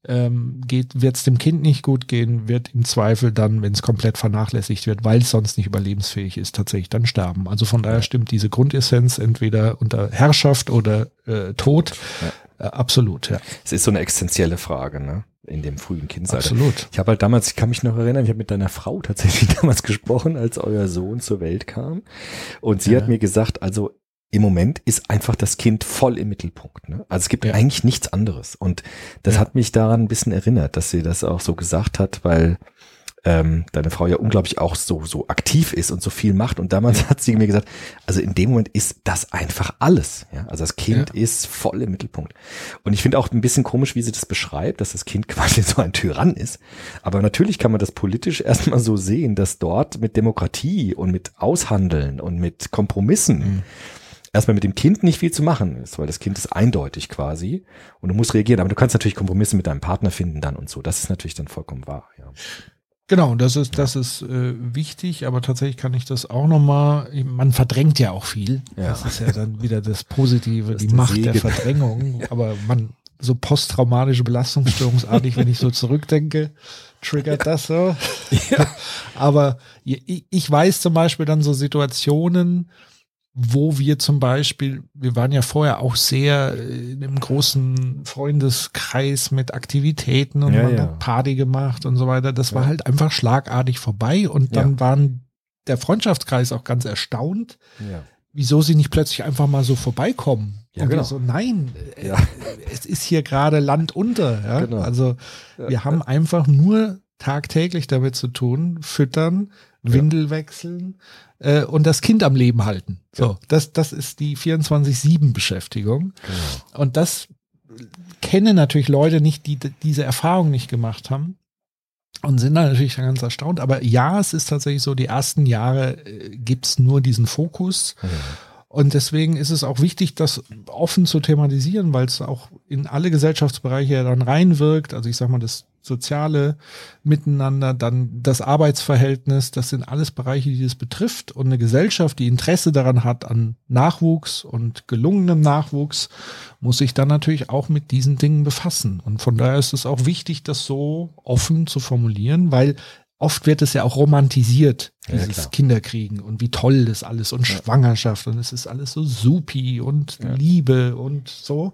ähm, geht, wird es dem Kind nicht gut gehen, wird im Zweifel dann, wenn es komplett vernachlässigt wird, weil es sonst nicht überlebensfähig ist, tatsächlich dann sterben. Also von daher Ja. stimmt diese Grundessenz entweder unter Herrschaft oder äh, Tod. Äh, absolut, ja. Es ist so eine existenzielle Frage, ne? In dem frühen Kindsalter. Absolut. Ich habe halt damals, ich kann mich noch erinnern, ich habe mit deiner Frau tatsächlich damals gesprochen, als euer Sohn zur Welt kam. Und sie Ja. hat mir gesagt, also im Moment ist einfach das Kind voll im Mittelpunkt. Ne? Also es gibt Ja. eigentlich nichts anderes. Und das Ja. hat mich daran ein bisschen erinnert, dass sie das auch so gesagt hat, weil ähm, deine Frau ja unglaublich auch so, so aktiv ist und so viel macht. Und damals hat sie mir gesagt, also in dem Moment ist das einfach alles. Ja? Also das Kind Ja. ist voll im Mittelpunkt. Und ich finde auch ein bisschen komisch, wie sie das beschreibt, dass das Kind quasi so ein Tyrann ist. Aber natürlich kann man das politisch erstmal so sehen, dass dort mit Demokratie und mit Aushandeln und mit Kompromissen Mhm. Erstmal mit dem Kind nicht viel zu machen ist, weil das Kind ist eindeutig quasi und du musst reagieren. Aber du kannst natürlich Kompromisse mit deinem Partner finden dann und so. Das ist natürlich dann vollkommen wahr. Ja. Genau, das ist, das ist äh, wichtig, aber tatsächlich kann ich das auch nochmal, man verdrängt ja auch viel. Ja. Das ist ja dann wieder das Positive, Das die der Macht der Segen. Verdrängung. Aber man, so posttraumatische Belastungsstörungsartig, wenn ich so zurückdenke, triggert das so. Aber ich, ich weiß zum Beispiel dann so Situationen, wo wir zum Beispiel, wir waren ja vorher auch sehr äh, in einem großen Freundeskreis mit Aktivitäten und Ja, man ja. hat Party gemacht und so weiter. Das war Ja. halt einfach schlagartig vorbei und dann waren der Freundschaftskreis auch ganz erstaunt, wieso sie nicht plötzlich einfach mal so vorbeikommen. Ja, und genau. so, nein, äh, es ist hier gerade Land unter. Genau. Also wir haben einfach nur tagtäglich damit zu tun, füttern, Windel wechseln äh, und das Kind am Leben halten. So, das, das ist die 24-7-Beschäftigung. Genau. Und das kennen natürlich Leute nicht, die diese Erfahrung nicht gemacht haben. Und sind dann natürlich ganz erstaunt. Aber ja, es ist tatsächlich so, die ersten Jahre äh, gibt's nur diesen Fokus. Und deswegen ist es auch wichtig, das offen zu thematisieren, weil es auch in alle Gesellschaftsbereiche ja dann reinwirkt. Also ich sag mal, das soziale Miteinander, dann das Arbeitsverhältnis, das sind alles Bereiche, die das betrifft. Und eine Gesellschaft, die Interesse daran hat an Nachwuchs und gelungenem Nachwuchs, muss sich dann natürlich auch mit diesen Dingen befassen. Und von daher ist es auch wichtig, das so offen zu formulieren, weil oft wird es ja auch romantisiert, Ja, dieses klar. Kinderkriegen und wie toll das alles und Schwangerschaft und es ist alles so supi und Liebe und so.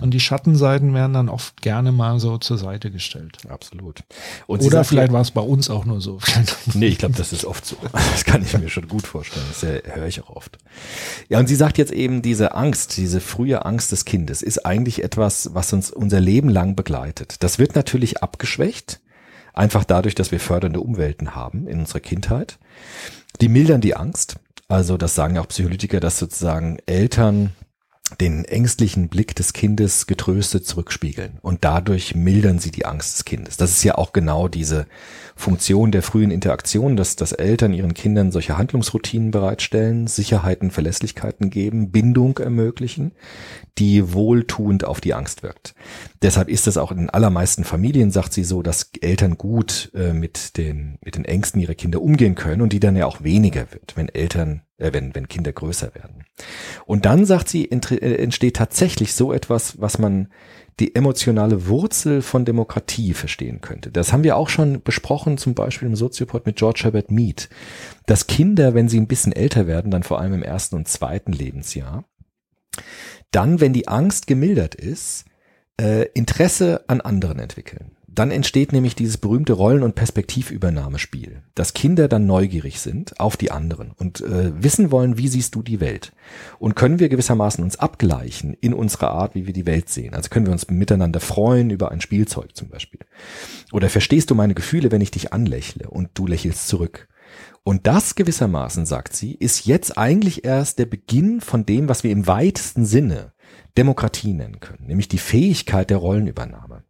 Und die Schattenseiten werden dann oft gerne mal so zur Seite gestellt. Absolut. Und Oder vielleicht ja- war es bei uns auch nur so. Nee, ich glaube, das ist oft so. Das kann ich mir schon gut vorstellen. Das äh, höre ich auch oft. Ja, und sie sagt jetzt eben, diese Angst, diese frühe Angst des Kindes ist eigentlich etwas, was uns unser Leben lang begleitet. Das wird natürlich abgeschwächt, einfach dadurch, dass wir fördernde Umwelten haben in unserer Kindheit. Die mildern die Angst. Also das sagen ja auch Psycholytiker, dass sozusagen Eltern den ängstlichen Blick des Kindes getröstet zurückspiegeln und dadurch mildern sie die Angst des Kindes. Das ist ja auch genau diese Funktion der frühen Interaktion, dass, dass Eltern ihren Kindern solche Handlungsroutinen bereitstellen, Sicherheiten, Verlässlichkeiten geben, Bindung ermöglichen, die wohltuend auf die Angst wirkt. Deshalb ist es auch in allermeisten Familien, sagt sie so, dass Eltern gut äh, mit, den, mit den Ängsten ihrer Kinder umgehen können und die dann ja auch weniger wird, wenn Eltern, äh, wenn, wenn Kinder größer werden. Und dann, sagt sie, äh, entsteht tatsächlich so etwas, was man die emotionale Wurzel von Demokratie verstehen könnte. Das haben wir auch schon besprochen, zum Beispiel im Soziopod mit George Herbert Mead, dass Kinder, wenn sie ein bisschen älter werden, dann vor allem im ersten und zweiten Lebensjahr, dann, wenn die Angst gemildert ist, äh, Interesse an anderen entwickeln. Dann entsteht nämlich dieses berühmte Rollen- und Perspektivübernahmespiel, dass Kinder dann neugierig sind auf die anderen und äh, wissen wollen, wie siehst du die Welt? Und können wir gewissermaßen uns abgleichen in unserer Art, wie wir die Welt sehen? Also können wir uns miteinander freuen über ein Spielzeug zum Beispiel. Oder verstehst du meine Gefühle, wenn ich dich anlächle und du lächelst zurück? Und das gewissermaßen, sagt sie, ist jetzt eigentlich erst der Beginn von dem, was wir im weitesten Sinne Demokratie nennen können, nämlich die Fähigkeit der Rollenübernahme.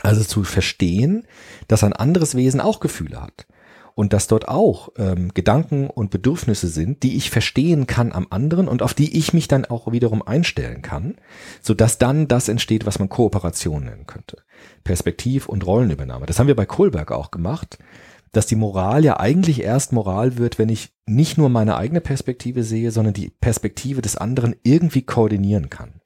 Also zu verstehen, dass ein anderes Wesen auch Gefühle hat und dass dort auch ähm, Gedanken und Bedürfnisse sind, die ich verstehen kann am anderen und auf die ich mich dann auch wiederum einstellen kann, so dass dann das entsteht, was man Kooperation nennen könnte. Perspektiv- und Rollenübernahme. Das haben wir bei Kohlberg auch gemacht, dass die Moral ja eigentlich erst Moral wird, wenn ich nicht nur meine eigene Perspektive sehe, sondern die Perspektive des anderen irgendwie koordinieren kann.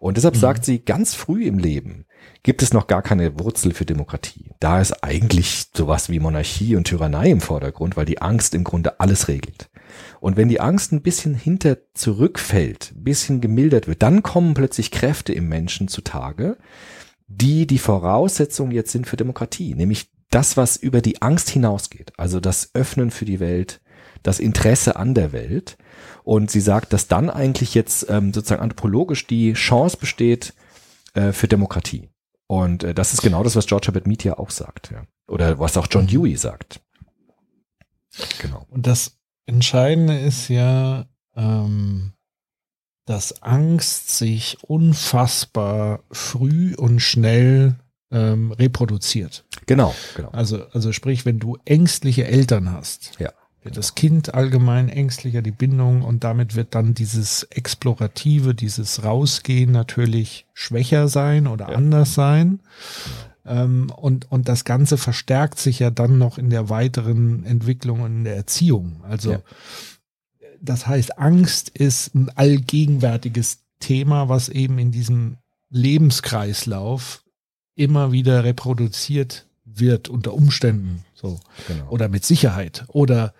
Und deshalb sagt sie, ganz früh im Leben gibt es noch gar keine Wurzel für Demokratie. Da ist eigentlich sowas wie Monarchie und Tyrannei im Vordergrund, weil die Angst im Grunde alles regelt. Und wenn die Angst ein bisschen hinter zurückfällt, ein bisschen gemildert wird, dann kommen plötzlich Kräfte im Menschen zutage, die die Voraussetzung jetzt sind für Demokratie, nämlich das, was über die Angst hinausgeht, also das Öffnen für die Welt, das Interesse an der Welt. Und sie sagt, dass dann eigentlich jetzt ähm, sozusagen anthropologisch die Chance besteht äh, für Demokratie. Und äh, das ist genau das, was George Herbert Mead ja auch sagt. Ja. Oder was auch John Dewey sagt. Genau. Und das Entscheidende ist ja, ähm, dass Angst sich unfassbar früh und schnell ähm, reproduziert. Genau, genau. Also, also sprich, wenn du ängstliche Eltern hast, Ja. Wird das Kind allgemein ängstlicher, die Bindung und damit wird dann dieses Explorative, dieses Rausgehen natürlich schwächer sein oder anders sein. Ähm, und, und das Ganze verstärkt sich ja dann noch in der weiteren Entwicklung und in der Erziehung. Also Ja. das heißt, Angst ist ein allgegenwärtiges Thema, was eben in diesem Lebenskreislauf immer wieder reproduziert wird unter Umständen. So genau. oder mit Sicherheit oder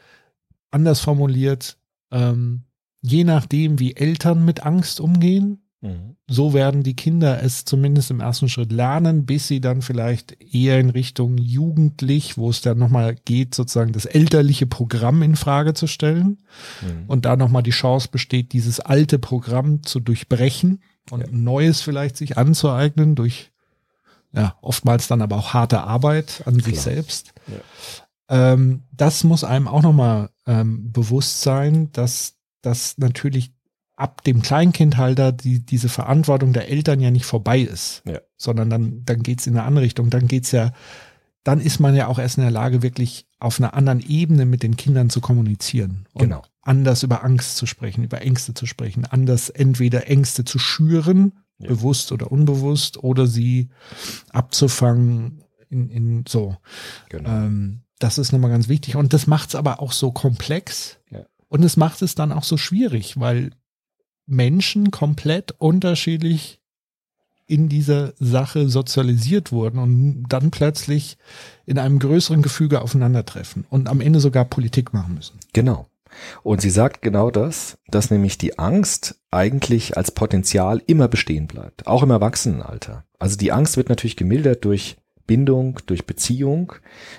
anders formuliert, ähm, je nachdem, wie Eltern mit Angst umgehen, Mhm. so werden die Kinder es zumindest im ersten Schritt lernen, bis sie dann vielleicht eher in Richtung jugendlich, wo es dann nochmal geht, sozusagen das elterliche Programm in Frage zu stellen Mhm. und da nochmal die Chance besteht, dieses alte Programm zu durchbrechen und ein neues vielleicht sich anzueignen durch ja, oftmals dann aber auch harte Arbeit an sich Klar. selbst. Ähm, das muss einem auch nochmal ähm, bewusst sein, dass das natürlich ab dem Kleinkindhalter die, diese Verantwortung der Eltern ja nicht vorbei ist, Ja. sondern dann, dann geht's in eine andere Richtung. Dann geht's ja, dann ist man ja auch erst in der Lage, wirklich auf einer anderen Ebene mit den Kindern zu kommunizieren. Und Genau. anders über Angst zu sprechen, über Ängste zu sprechen, anders entweder Ängste zu schüren, Ja. bewusst oder unbewusst, oder sie abzufangen in, in so. Genau. Ähm, das ist nochmal ganz wichtig. Und das macht es aber auch so komplex. Ja. Und es macht es dann auch so schwierig, weil Menschen komplett unterschiedlich in dieser Sache sozialisiert wurden und dann plötzlich in einem größeren Gefüge aufeinandertreffen und am Ende sogar Politik machen müssen. Genau. Und sie sagt genau das, dass nämlich die Angst eigentlich als Potenzial immer bestehen bleibt, auch im Erwachsenenalter. Also die Angst wird natürlich gemildert durch Bindung, durch Beziehung,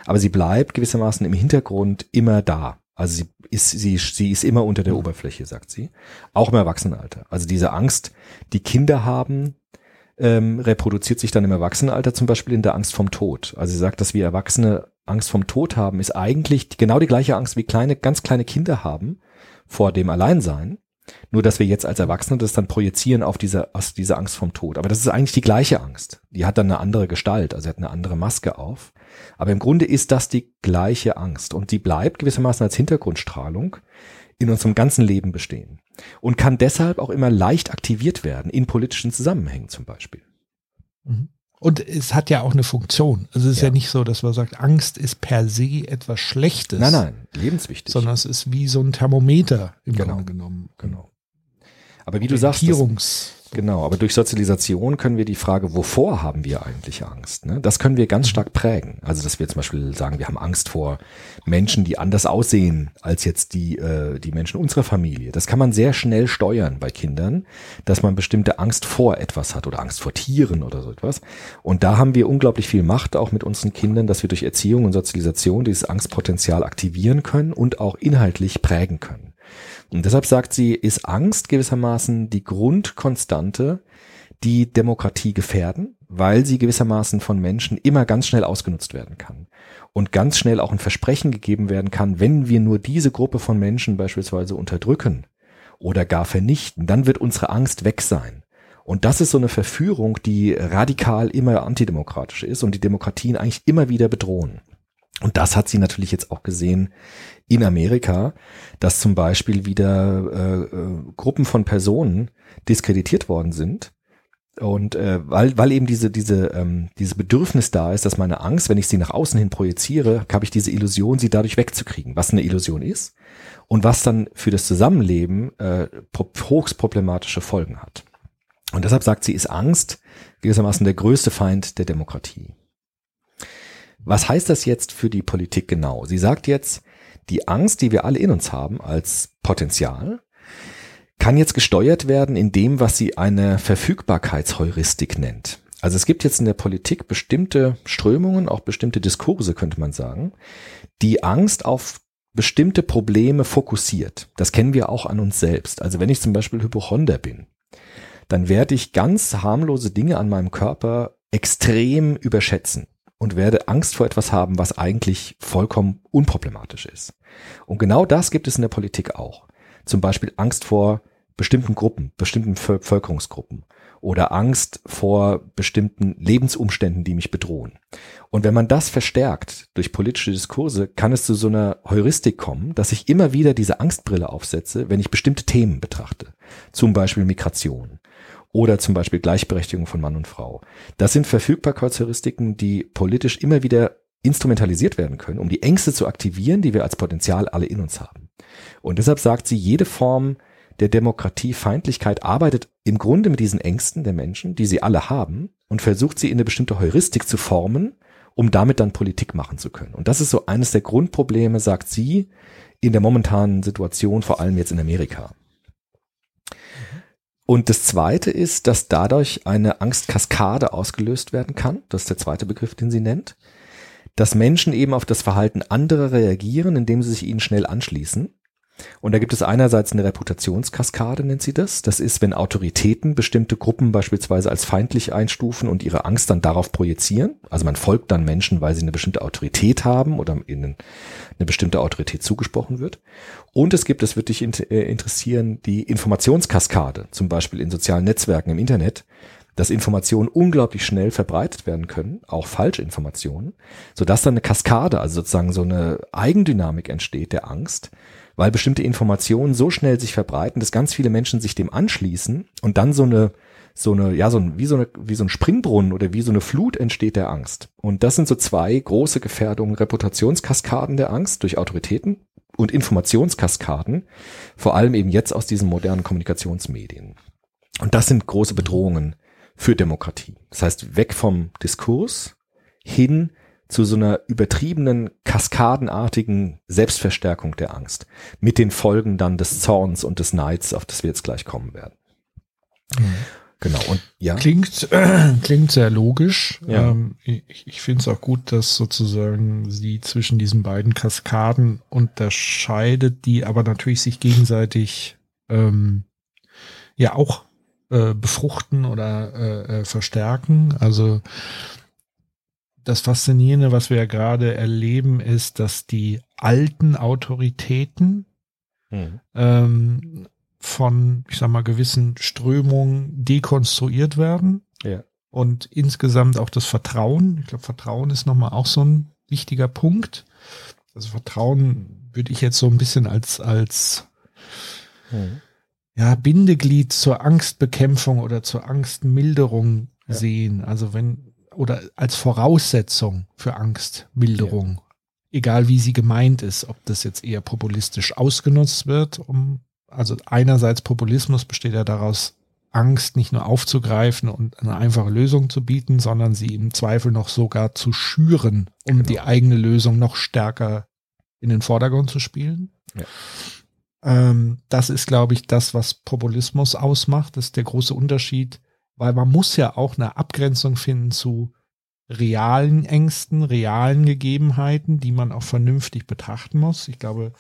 aber sie bleibt gewissermaßen im Hintergrund immer da. Also sie ist, sie, sie ist immer unter der Oberfläche, sagt sie. Auch im Erwachsenenalter. Also diese Angst, die Kinder haben, ähm, reproduziert sich dann im Erwachsenenalter zum Beispiel in der Angst vom Tod. Also sie sagt, dass wir Erwachsene Angst vom Tod haben, ist eigentlich genau die gleiche Angst wie kleine, ganz kleine Kinder haben vor dem Alleinsein. Nur, dass wir jetzt als Erwachsene das dann projizieren auf diese, aus dieser Angst vom Tod. Aber das ist eigentlich die gleiche Angst. Die hat dann eine andere Gestalt, also hat eine andere Maske auf. Aber im Grunde ist das die gleiche Angst und die bleibt gewissermaßen als Hintergrundstrahlung in unserem ganzen Leben bestehen und kann deshalb auch immer leicht aktiviert werden in politischen Zusammenhängen zum Beispiel. Und es hat ja auch eine Funktion. Also es ist ja, Ja. nicht so, dass man sagt, Angst ist per se etwas Schlechtes. Nein, nein, lebenswichtig. Sondern es ist wie so ein Thermometer im Genau. Grunde genommen. Genau. Aber wie du sagst, das. Genau, aber durch Sozialisation können wir die Frage, wovor haben wir eigentlich Angst? Ne? Das können wir ganz stark prägen. Also, dass wir zum Beispiel sagen, wir haben Angst vor Menschen, die anders aussehen als jetzt die, äh, die Menschen unserer Familie. Das kann man sehr schnell steuern bei Kindern, dass man bestimmte Angst vor etwas hat oder Angst vor Tieren oder so etwas. Und da haben wir unglaublich viel Macht auch mit unseren Kindern, dass wir durch Erziehung und Sozialisation dieses Angstpotenzial aktivieren können und auch inhaltlich prägen können. Und deshalb sagt sie, ist Angst gewissermaßen die Grundkonstante, die Demokratie gefährden, weil sie gewissermaßen von Menschen immer ganz schnell ausgenutzt werden kann. Und ganz schnell auch ein Versprechen gegeben werden kann, wenn wir nur diese Gruppe von Menschen beispielsweise unterdrücken oder gar vernichten, dann wird unsere Angst weg sein. Und das ist so eine Verführung, die radikal immer antidemokratisch ist und die Demokratien eigentlich immer wieder bedrohen. Und das hat sie natürlich jetzt auch gesehen in Amerika, dass zum Beispiel wieder äh, äh, Gruppen von Personen diskreditiert worden sind. Und äh, weil, weil eben diese, diese, ähm, dieses Bedürfnis da ist, dass meine Angst, wenn ich sie nach außen hin projiziere, habe ich diese Illusion, sie dadurch wegzukriegen, was eine Illusion ist und was dann für das Zusammenleben äh, hochst problematische Folgen hat. Und deshalb sagt sie, ist Angst gewissermaßen der größte Feind der Demokratie. Was heißt das jetzt für die Politik genau? Sie sagt jetzt, die Angst, die wir alle in uns haben als Potenzial, kann jetzt gesteuert werden in dem, was sie eine Verfügbarkeitsheuristik nennt. Also es gibt jetzt in der Politik bestimmte Strömungen, auch bestimmte Diskurse, könnte man sagen, die Angst auf bestimmte Probleme fokussiert. Das kennen wir auch an uns selbst. Also wenn ich zum Beispiel Hypochonder bin, dann werde ich ganz harmlose Dinge an meinem Körper extrem überschätzen und werde Angst vor etwas haben, was eigentlich vollkommen unproblematisch ist. Und genau das gibt es in der Politik auch. Zum Beispiel Angst vor bestimmten Gruppen, bestimmten Bevölkerungsgruppen oder Angst vor bestimmten Lebensumständen, die mich bedrohen. Und wenn man das verstärkt durch politische Diskurse, kann es zu so einer Heuristik kommen, dass ich immer wieder diese Angstbrille aufsetze, wenn ich bestimmte Themen betrachte. Zum Beispiel Migration oder zum Beispiel Gleichberechtigung von Mann und Frau. Das sind Verfügbarkeitsheuristiken, die politisch immer wieder instrumentalisiert werden können, um die Ängste zu aktivieren, die wir als Potenzial alle in uns haben. Und deshalb sagt sie, jede Form der Demokratiefeindlichkeit arbeitet im Grunde mit diesen Ängsten der Menschen, die sie alle haben, und versucht sie in eine bestimmte Heuristik zu formen, um damit dann Politik machen zu können. Und das ist so eines der Grundprobleme, sagt sie, in der momentanen Situation, vor allem jetzt in Amerika. Und das zweite ist, dass dadurch eine Angstkaskade ausgelöst werden kann. Das ist der zweite Begriff, den sie nennt. Dass Menschen eben auf das Verhalten anderer reagieren, indem sie sich ihnen schnell anschließen. Und da gibt es einerseits eine Reputationskaskade, nennt sie das. Das ist, wenn Autoritäten bestimmte Gruppen beispielsweise als feindlich einstufen und ihre Angst dann darauf projizieren. Also man folgt dann Menschen, weil sie eine bestimmte Autorität haben oder ihnen eine bestimmte Autorität zugesprochen wird. Und es gibt, das wird dich äh, interessieren, die Informationskaskade, zum Beispiel in sozialen Netzwerken im Internet, dass Informationen unglaublich schnell verbreitet werden können, auch Falschinformationen, sodass dann eine Kaskade, also sozusagen so eine Eigendynamik entsteht der Angst, weil bestimmte Informationen so schnell sich verbreiten, dass ganz viele Menschen sich dem anschließen und dann so eine so eine, ja, so ein, wie so eine, wie so ein Springbrunnen oder wie so eine Flut entsteht der Angst. Und das sind so zwei große Gefährdungen, Reputationskaskaden der Angst durch Autoritäten und Informationskaskaden, vor allem eben jetzt aus diesen modernen Kommunikationsmedien. Und das sind große Bedrohungen für Demokratie. Das heißt, weg vom Diskurs hin zu so einer übertriebenen, kaskadenartigen Selbstverstärkung der Angst. Mit den Folgen dann des Zorns und des Neids, auf das wir jetzt gleich kommen werden. Mhm. Genau. Und ja. Klingt, äh, klingt sehr logisch. Ja. Ähm, ich ich finde es auch gut, dass sozusagen sie zwischen diesen beiden Kaskaden unterscheidet, die aber natürlich sich gegenseitig ähm, ja auch äh, befruchten oder äh, äh, verstärken. Also das Faszinierende, was wir ja gerade erleben, ist, dass die alten Autoritäten Mhm. ähm, von, ich sag mal, gewissen Strömungen dekonstruiert werden. Ja. Und insgesamt auch das Vertrauen. Ich glaube, Vertrauen ist nochmal auch so ein wichtiger Punkt. Also Vertrauen würde ich jetzt so ein bisschen als, als Mhm. ja, Bindeglied zur Angstbekämpfung oder zur Angstmilderung Ja. sehen. Also wenn, oder als Voraussetzung für Angstmilderung. Egal wie sie gemeint ist, ob das jetzt eher populistisch ausgenutzt wird, um, also einerseits Populismus besteht ja daraus, Angst nicht nur aufzugreifen und eine einfache Lösung zu bieten, sondern sie im Zweifel noch sogar zu schüren, um Genau. die eigene Lösung noch stärker in den Vordergrund zu spielen. Ja. Ähm, das ist, glaube ich, das, was Populismus ausmacht. Das ist der große Unterschied, weil man muss ja auch eine Abgrenzung finden zu realen Ängsten, realen Gegebenheiten, die man auch vernünftig betrachten muss. Ich glaube,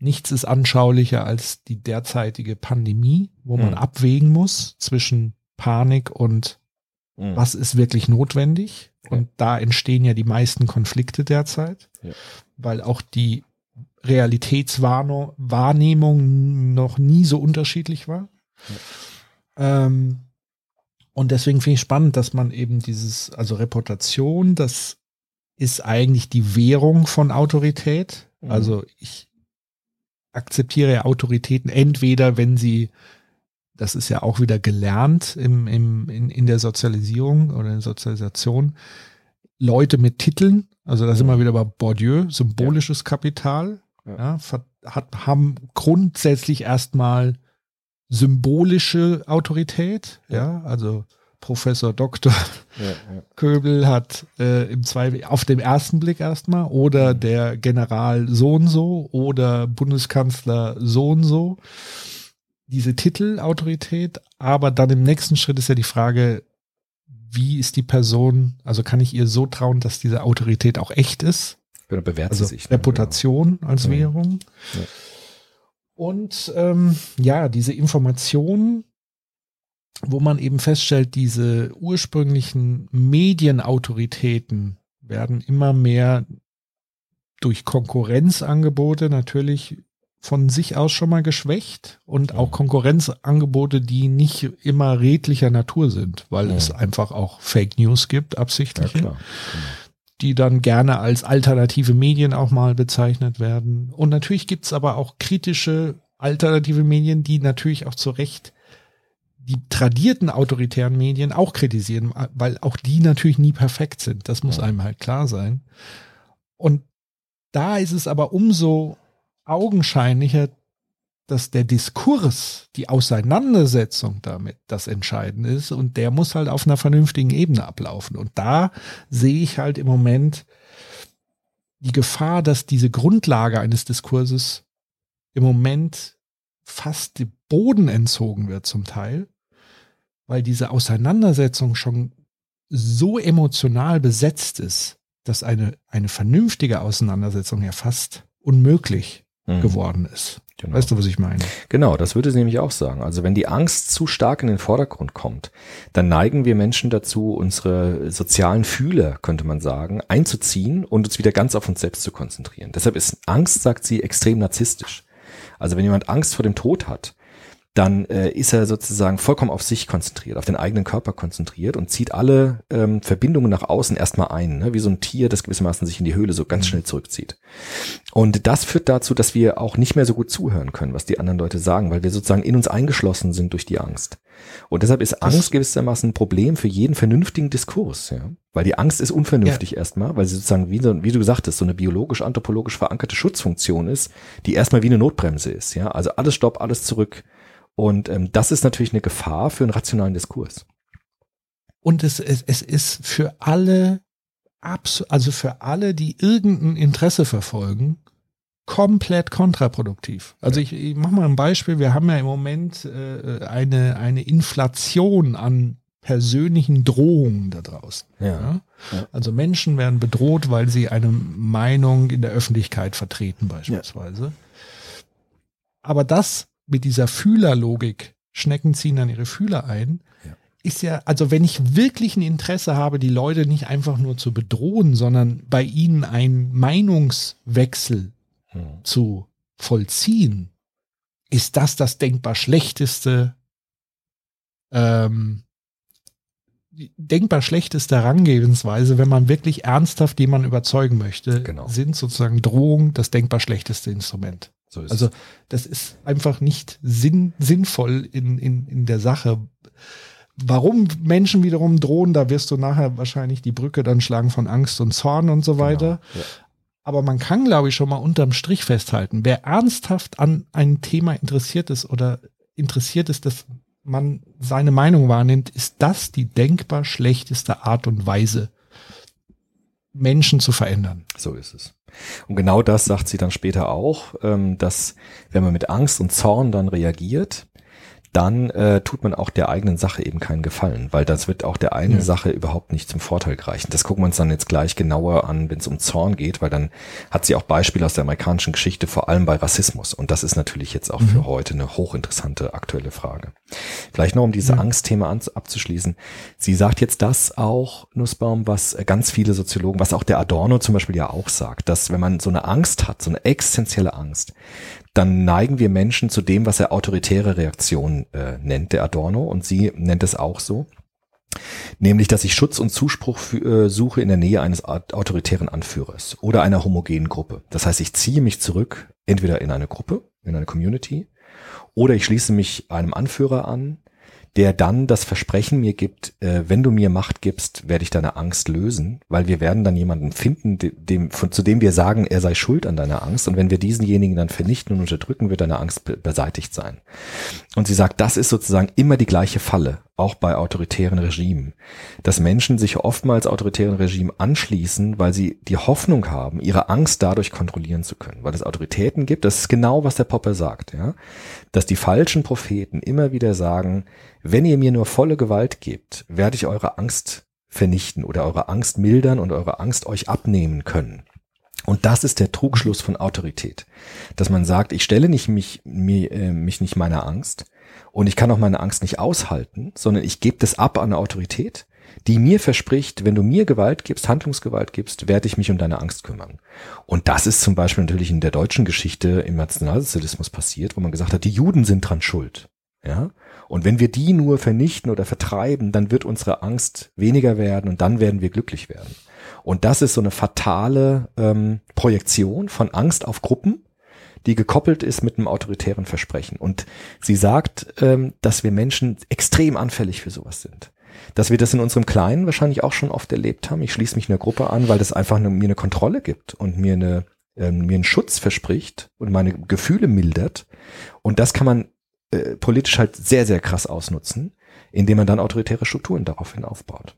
nichts ist anschaulicher als die derzeitige Pandemie, wo man Mhm. abwägen muss zwischen Panik und Mhm. was ist wirklich notwendig. Und da entstehen ja die meisten Konflikte derzeit, Ja. weil auch die Realitätswahrnehmung noch nie so unterschiedlich war. Ähm, und deswegen finde ich spannend, dass man eben dieses, also Reputation, das ist eigentlich die Währung von Autorität. Mhm. Also ich akzeptiere ja Autoritäten entweder, wenn sie, das ist ja auch wieder gelernt im, im, in, in der Sozialisierung oder in der Sozialisation, Leute mit Titeln, also da sind wir wieder bei Bourdieu, symbolisches Kapital, Ja. ja, hat, haben grundsätzlich erstmal symbolische Autorität, ja, also Professor Doktor Ja, ja. Köbel hat äh, im Zweifel auf dem ersten Blick erstmal oder der General so und so oder Bundeskanzler so und so diese Titelautorität, aber dann im nächsten Schritt ist ja die Frage, wie ist die Person, also kann ich ihr so trauen, dass diese Autorität auch echt ist? Oder bewährt Also sie sich. ne? Reputation als Ja. Währung. Ja. Und ähm, ja, diese Information, wo man eben feststellt, diese ursprünglichen Medienautoritäten werden immer mehr durch Konkurrenzangebote natürlich von sich aus schon mal geschwächt und auch Konkurrenzangebote, die nicht immer redlicher Natur sind, weil es einfach auch Fake News gibt, absichtliche, die dann gerne als alternative Medien auch mal bezeichnet werden. Und natürlich gibt's aber auch kritische alternative Medien, die natürlich auch zu Recht die tradierten autoritären Medien auch kritisieren, weil auch die natürlich nie perfekt sind. Das muss einem halt klar sein. Und da ist es aber umso augenscheinlicher, dass der Diskurs, die Auseinandersetzung damit das Entscheidende ist und der muss halt auf einer vernünftigen Ebene ablaufen. Und da sehe ich halt im Moment die Gefahr, dass diese Grundlage eines Diskurses im Moment fast dem Boden entzogen wird zum Teil, weil diese Auseinandersetzung schon so emotional besetzt ist, dass eine, eine vernünftige Auseinandersetzung ja fast unmöglich Mhm. geworden ist. Genau. Weißt du, was ich meine? Genau, das würde sie nämlich auch sagen. Also wenn die Angst zu stark in den Vordergrund kommt, dann neigen wir Menschen dazu, unsere sozialen Fühler, könnte man sagen, einzuziehen und uns wieder ganz auf uns selbst zu konzentrieren. Deshalb ist Angst, sagt sie, extrem narzisstisch. Also wenn jemand Angst vor dem Tod hat, dann äh, ist er sozusagen vollkommen auf sich konzentriert, auf den eigenen Körper konzentriert und zieht alle ähm, Verbindungen nach außen erstmal ein, ne? wie so ein Tier, das gewissermaßen sich in die Höhle so ganz schnell zurückzieht. Und das führt dazu, dass wir auch nicht mehr so gut zuhören können, was die anderen Leute sagen, weil wir sozusagen in uns eingeschlossen sind durch die Angst. Und deshalb ist Angst gewissermaßen ein Problem für jeden vernünftigen Diskurs, ja. Weil die Angst ist unvernünftig erstmal, weil sie sozusagen, wie, wie du gesagt hast, so eine biologisch-anthropologisch verankerte Schutzfunktion ist, die erstmal wie eine Notbremse ist, ja. Also alles Stopp, alles zurück. Und ähm, das ist natürlich eine Gefahr für einen rationalen Diskurs. Und es, es, es ist für alle, also für alle, die irgendein Interesse verfolgen, komplett kontraproduktiv. Also ich, ich mache mal ein Beispiel. Wir haben ja im Moment äh, eine, eine Inflation an persönlichen Drohungen da draußen. Ja. Ja? Also Menschen werden bedroht, weil sie eine Meinung in der Öffentlichkeit vertreten beispielsweise. Aber das mit dieser Fühlerlogik, Schnecken ziehen dann ihre Fühler ein, Ja. ist ja, also wenn ich wirklich ein Interesse habe, die Leute nicht einfach nur zu bedrohen, sondern bei ihnen einen Meinungswechsel Hm. zu vollziehen, ist das das denkbar schlechteste, ähm, denkbar schlechteste Herangehensweise, wenn man wirklich ernsthaft jemanden überzeugen möchte, Genau. sind sozusagen Drohungen das denkbar schlechteste Instrument. So Also das ist einfach nicht sinn, sinnvoll in, in, in der Sache. Warum Menschen wiederum drohen, da wirst du nachher wahrscheinlich die Brücke dann schlagen von Angst und Zorn und so weiter. Genau, ja. Aber man kann, glaube ich, schon mal unterm Strich festhalten, wer ernsthaft an ein Thema interessiert ist oder interessiert ist, dass man seine Meinung wahrnimmt, ist das die denkbar schlechteste Art und Weise, Menschen zu verändern. So ist es. Und genau das sagt sie dann später auch, ähm, dass wenn man mit Angst und Zorn dann reagiert, dann äh, tut man auch der eigenen Sache eben keinen Gefallen, weil das wird auch der eigenen Ja. Sache überhaupt nicht zum Vorteil gereichen. Das gucken wir uns dann jetzt gleich genauer an, wenn es um Zorn geht, weil dann hat sie auch Beispiele aus der amerikanischen Geschichte, vor allem bei Rassismus. Und das ist natürlich jetzt auch für heute eine hochinteressante aktuelle Frage. Vielleicht noch, um dieses Angstthema an, abzuschließen. Sie sagt jetzt das auch, Nussbaum, was ganz viele Soziologen, was auch der Adorno zum Beispiel ja auch sagt, dass wenn man so eine Angst hat, so eine existenzielle Angst, dann neigen wir Menschen zu dem, was er autoritäre Reaktion äh, nennt, der Adorno, und sie nennt es auch so. Nämlich, dass ich Schutz und Zuspruch für, äh, suche in der Nähe eines au- autoritären Anführers oder einer homogenen Gruppe. Das heißt, ich ziehe mich zurück, entweder in eine Gruppe, in eine Community, oder ich schließe mich einem Anführer an, der dann das Versprechen mir gibt, äh, wenn du mir Macht gibst, werde ich deine Angst lösen, weil wir werden dann jemanden finden, de- dem, von, zu dem wir sagen, er sei schuld an deiner Angst. Und wenn wir diesenjenigen dann vernichten und unterdrücken, wird deine Angst be beseitigt sein. Und sie sagt, das ist sozusagen immer die gleiche Falle, auch bei autoritären Regimen, dass Menschen sich oftmals autoritären Regimen anschließen, weil sie die Hoffnung haben, ihre Angst dadurch kontrollieren zu können, weil es Autoritäten gibt. Das ist genau, was der Popper sagt, ja, dass die falschen Propheten immer wieder sagen, wenn ihr mir nur volle Gewalt gebt, werde ich eure Angst vernichten oder eure Angst mildern und eure Angst euch abnehmen können. Und das ist der Trugschluss von Autorität, dass man sagt, ich stelle nicht mich, mir, äh, mich nicht meiner Angst, und ich kann auch meine Angst nicht aushalten, sondern ich gebe das ab an Autorität, die mir verspricht, wenn du mir Gewalt gibst, Handlungsgewalt gibst, werde ich mich um deine Angst kümmern. Und das ist zum Beispiel natürlich in der deutschen Geschichte im Nationalsozialismus passiert, wo man gesagt hat, die Juden sind dran schuld. Ja? Und wenn wir die nur vernichten oder vertreiben, dann wird unsere Angst weniger werden und dann werden wir glücklich werden. Und das ist so eine fatale ähm, Projektion von Angst auf Gruppen, die gekoppelt ist mit einem autoritären Versprechen. Und sie sagt, ähm, dass wir Menschen extrem anfällig für sowas sind. Dass wir das in unserem Kleinen wahrscheinlich auch schon oft erlebt haben. Ich schließe mich einer Gruppe an, weil das einfach eine, mir eine Kontrolle gibt und mir eine ähm, mir einen Schutz verspricht und meine Gefühle mildert. Und das kann man äh, politisch halt sehr, sehr krass ausnutzen, indem man dann autoritäre Strukturen daraufhin aufbaut.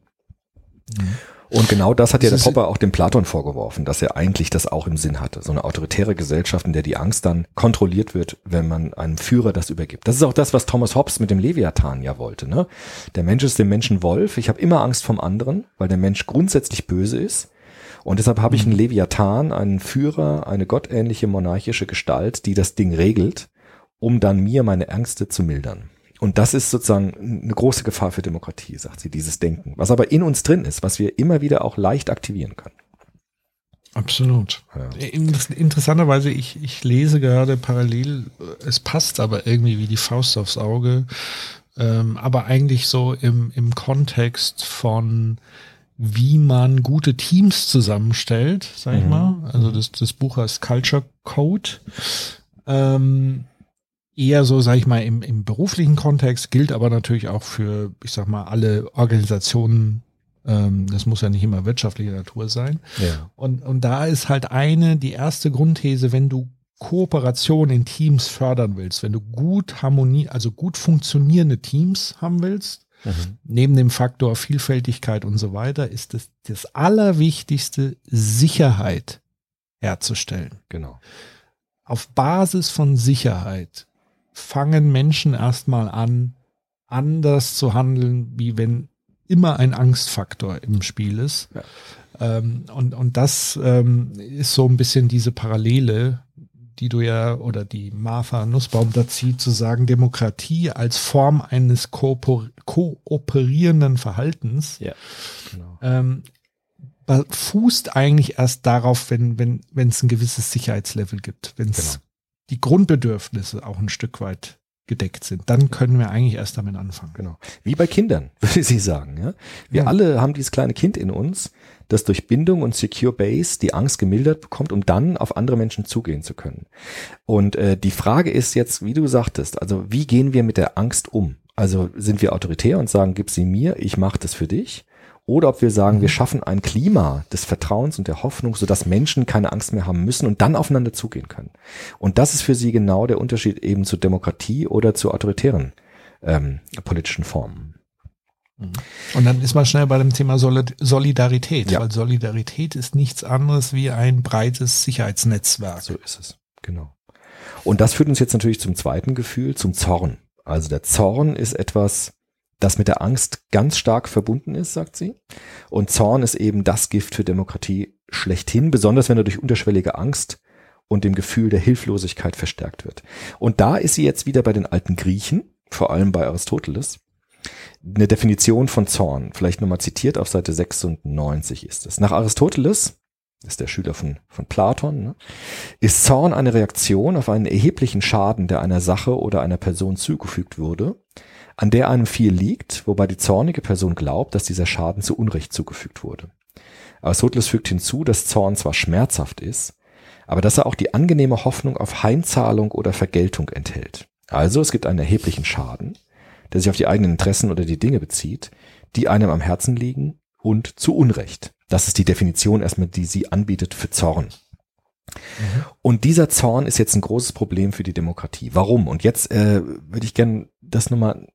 Mhm. Und genau das hat ja der Popper auch dem Platon vorgeworfen, dass er eigentlich das auch im Sinn hatte. So eine autoritäre Gesellschaft, in der die Angst dann kontrolliert wird, wenn man einem Führer das übergibt. Das ist auch das, was Thomas Hobbes mit dem Leviathan ja wollte. Ne? Der Mensch ist dem Menschen Wolf. Ich habe immer Angst vom anderen, weil der Mensch grundsätzlich böse ist. Und deshalb habe ich einen Leviathan, einen Führer, eine gottähnliche monarchische Gestalt, die das Ding regelt, um dann mir meine Ängste zu mildern. Und das ist sozusagen eine große Gefahr für Demokratie, sagt sie, dieses Denken, was aber in uns drin ist, was wir immer wieder auch leicht aktivieren können. Absolut. Ja. Interessanterweise, ich, ich lese gerade parallel, es passt aber irgendwie wie die Faust aufs Auge, ähm, aber eigentlich so im, im Kontext von wie man gute Teams zusammenstellt, sag ich mhm. mal. Also das, das Buch heißt Culture Code. Ähm, eher so, sage ich mal, im, im beruflichen Kontext, gilt aber natürlich auch für, ich sag mal, alle Organisationen. Ähm, das muss ja nicht immer wirtschaftlicher Natur sein. Ja. Und, und da ist halt eine, die erste Grundthese, wenn du Kooperation in Teams fördern willst, wenn du gut Harmonie, also gut funktionierende Teams haben willst, mhm. neben dem Faktor Vielfältigkeit und so weiter, ist es das, das Allerwichtigste, Sicherheit herzustellen. Genau. Auf Basis von Sicherheit fangen Menschen erstmal an, anders zu handeln, wie wenn immer ein Angstfaktor im Spiel ist. Ja. Ähm, und, und das ähm, ist so ein bisschen diese Parallele, die du ja oder die Martha Nussbaum da zieht, zu sagen, Demokratie als Form eines kooperierenden Verhaltens ja, genau. ähm, fußt eigentlich erst darauf, wenn wenn wenn es ein gewisses Sicherheitslevel gibt, wenn es genau die Grundbedürfnisse auch ein Stück weit gedeckt sind, dann können wir eigentlich erst damit anfangen. Genau. Wie bei Kindern, würde ich sagen. Ja? Wir ja. alle haben dieses kleine Kind in uns, das durch Bindung und Secure Base die Angst gemildert bekommt, um dann auf andere Menschen zugehen zu können. Und äh, die Frage ist jetzt, wie du sagtest, also wie gehen wir mit der Angst um? Also sind wir autoritär und sagen, gib sie mir, ich mache das für dich? Oder ob wir sagen, wir schaffen ein Klima des Vertrauens und der Hoffnung, sodass Menschen keine Angst mehr haben müssen und dann aufeinander zugehen können. Und das ist für sie genau der Unterschied eben zu Demokratie oder zu autoritären ähm, politischen Formen. Mhm. Und dann ist man schnell bei dem Thema Solidarität, ja. weil Solidarität ist nichts anderes wie ein breites Sicherheitsnetzwerk. So ist es, genau. Und das führt uns jetzt natürlich zum zweiten Gefühl, zum Zorn. Also der Zorn ist etwas, das mit der Angst ganz stark verbunden ist, sagt sie. Und Zorn ist eben das Gift für Demokratie schlechthin, besonders wenn er durch unterschwellige Angst und dem Gefühl der Hilflosigkeit verstärkt wird. Und da ist sie jetzt wieder bei den alten Griechen, vor allem bei Aristoteles. Eine Definition von Zorn, vielleicht nochmal zitiert auf Seite 96 ist es. Nach Aristoteles, ist der Schüler von, von Platon, ne, ist Zorn eine Reaktion auf einen erheblichen Schaden, der einer Sache oder einer Person zugefügt wurde, an der einem viel liegt, wobei die zornige Person glaubt, dass dieser Schaden zu Unrecht zugefügt wurde. Aristoteles fügt hinzu, dass Zorn zwar schmerzhaft ist, aber dass er auch die angenehme Hoffnung auf Heimzahlung oder Vergeltung enthält. Also es gibt einen erheblichen Schaden, der sich auf die eigenen Interessen oder die Dinge bezieht, die einem am Herzen liegen und zu Unrecht. Das ist die Definition erstmal, die sie anbietet für Zorn. Mhm. Und dieser Zorn ist jetzt ein großes Problem für die Demokratie. Warum? Und jetzt äh, würde ich gerne das nochmal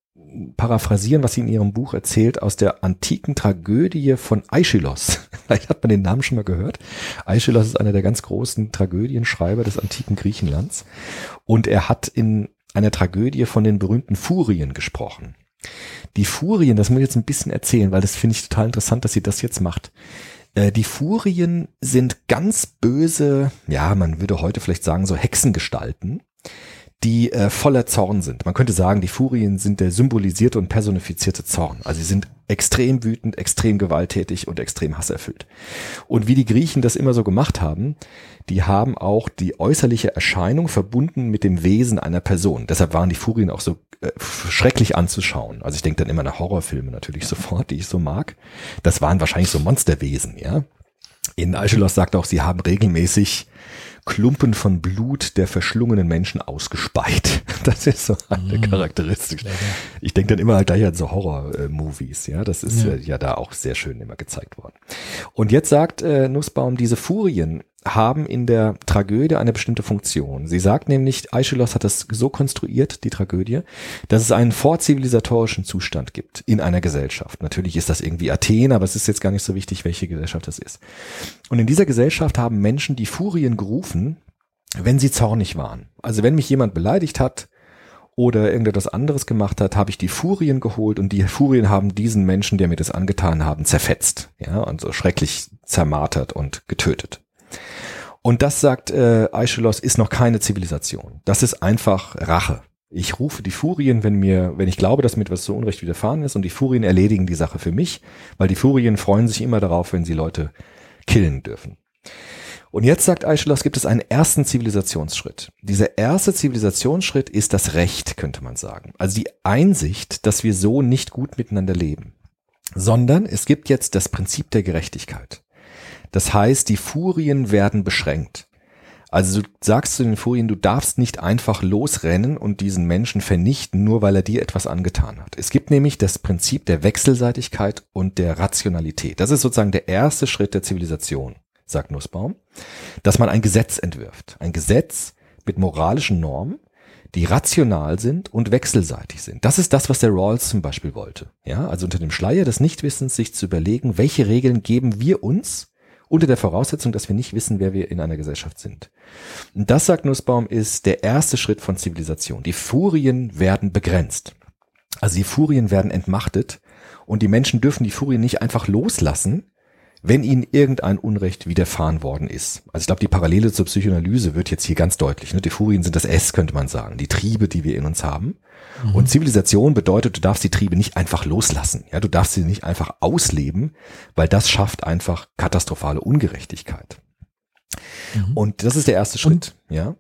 paraphrasieren, was sie in ihrem Buch erzählt aus der antiken Tragödie von Aeschylus. Vielleicht hat man den Namen schon mal gehört. Aeschylus ist einer der ganz großen Tragödienschreiber des antiken Griechenlands. Und er hat in einer Tragödie von den berühmten Furien gesprochen. Die Furien, das muss ich jetzt ein bisschen erzählen, weil das finde ich total interessant, dass sie das jetzt macht. Äh, die Furien sind ganz böse, ja, man würde heute vielleicht sagen, so Hexengestalten, die äh, voller Zorn sind. Man könnte sagen, die Furien sind der symbolisierte und personifizierte Zorn. Also sie sind extrem wütend, extrem gewalttätig und extrem hasserfüllt. Und wie die Griechen das immer so gemacht haben, die haben auch die äußerliche Erscheinung verbunden mit dem Wesen einer Person. Deshalb waren die Furien auch so äh, schrecklich anzuschauen. Also ich denke dann immer nach Horrorfilme natürlich sofort, die ich so mag. Das waren wahrscheinlich so Monsterwesen, ja. In Aeschylus sagt auch, sie haben regelmäßig Klumpen von Blut der verschlungenen Menschen ausgespeit. Das ist so eine Charakteristik. Ich denke dann immer halt gleich an so Horror-Movies, ja. Das ist ja. ja da auch sehr schön immer gezeigt worden. Und jetzt sagt äh, Nussbaum, diese Furien haben in der Tragödie eine bestimmte Funktion. Sie sagt nämlich, Aeschylus hat das so konstruiert, die Tragödie, dass es einen vorzivilisatorischen Zustand gibt in einer Gesellschaft. Natürlich ist das irgendwie Athen, aber es ist jetzt gar nicht so wichtig, welche Gesellschaft das ist. Und in dieser Gesellschaft haben Menschen die Furien gerufen, wenn sie zornig waren. Also wenn mich jemand beleidigt hat, oder irgendetwas anderes gemacht hat, habe ich die Furien geholt und die Furien haben diesen Menschen, der mir das angetan haben, zerfetzt, ja, und so schrecklich zermartert und getötet. Und das sagt äh, Aeschylus ist noch keine Zivilisation. Das ist einfach Rache. Ich rufe die Furien, wenn mir, wenn ich glaube, dass mir etwas so Unrecht widerfahren ist, und die Furien erledigen die Sache für mich, weil die Furien freuen sich immer darauf, wenn sie Leute killen dürfen. Und jetzt sagt Aeschylus, gibt es einen ersten Zivilisationsschritt. Dieser erste Zivilisationsschritt ist das Recht, könnte man sagen. Also die Einsicht, dass wir so nicht gut miteinander leben. Sondern es gibt jetzt das Prinzip der Gerechtigkeit. Das heißt, die Furien werden beschränkt. Also du sagst zu den Furien, du darfst nicht einfach losrennen und diesen Menschen vernichten, nur weil er dir etwas angetan hat. Es gibt nämlich das Prinzip der Wechselseitigkeit und der Rationalität. Das ist sozusagen der erste Schritt der Zivilisation, sagt Nussbaum, dass man ein Gesetz entwirft. Ein Gesetz mit moralischen Normen, die rational sind und wechselseitig sind. Das ist das, was der Rawls zum Beispiel wollte. Ja, also unter dem Schleier des Nichtwissens sich zu überlegen, welche Regeln geben wir uns, unter der Voraussetzung, dass wir nicht wissen, wer wir in einer Gesellschaft sind. Und das, sagt Nussbaum, ist der erste Schritt von Zivilisation. Die Furien werden begrenzt. Also die Furien werden entmachtet und die Menschen dürfen die Furien nicht einfach loslassen, wenn ihnen irgendein Unrecht widerfahren worden ist. Also ich glaube, die Parallele zur Psychoanalyse wird jetzt hier ganz deutlich. Ne? Die Furien sind das S, könnte man sagen, die Triebe, die wir in uns haben. Mhm. Und Zivilisation bedeutet, du darfst die Triebe nicht einfach loslassen. Ja, du darfst sie nicht einfach ausleben, weil das schafft einfach katastrophale Ungerechtigkeit. Mhm. Und das ist der erste Schritt. Und, ja.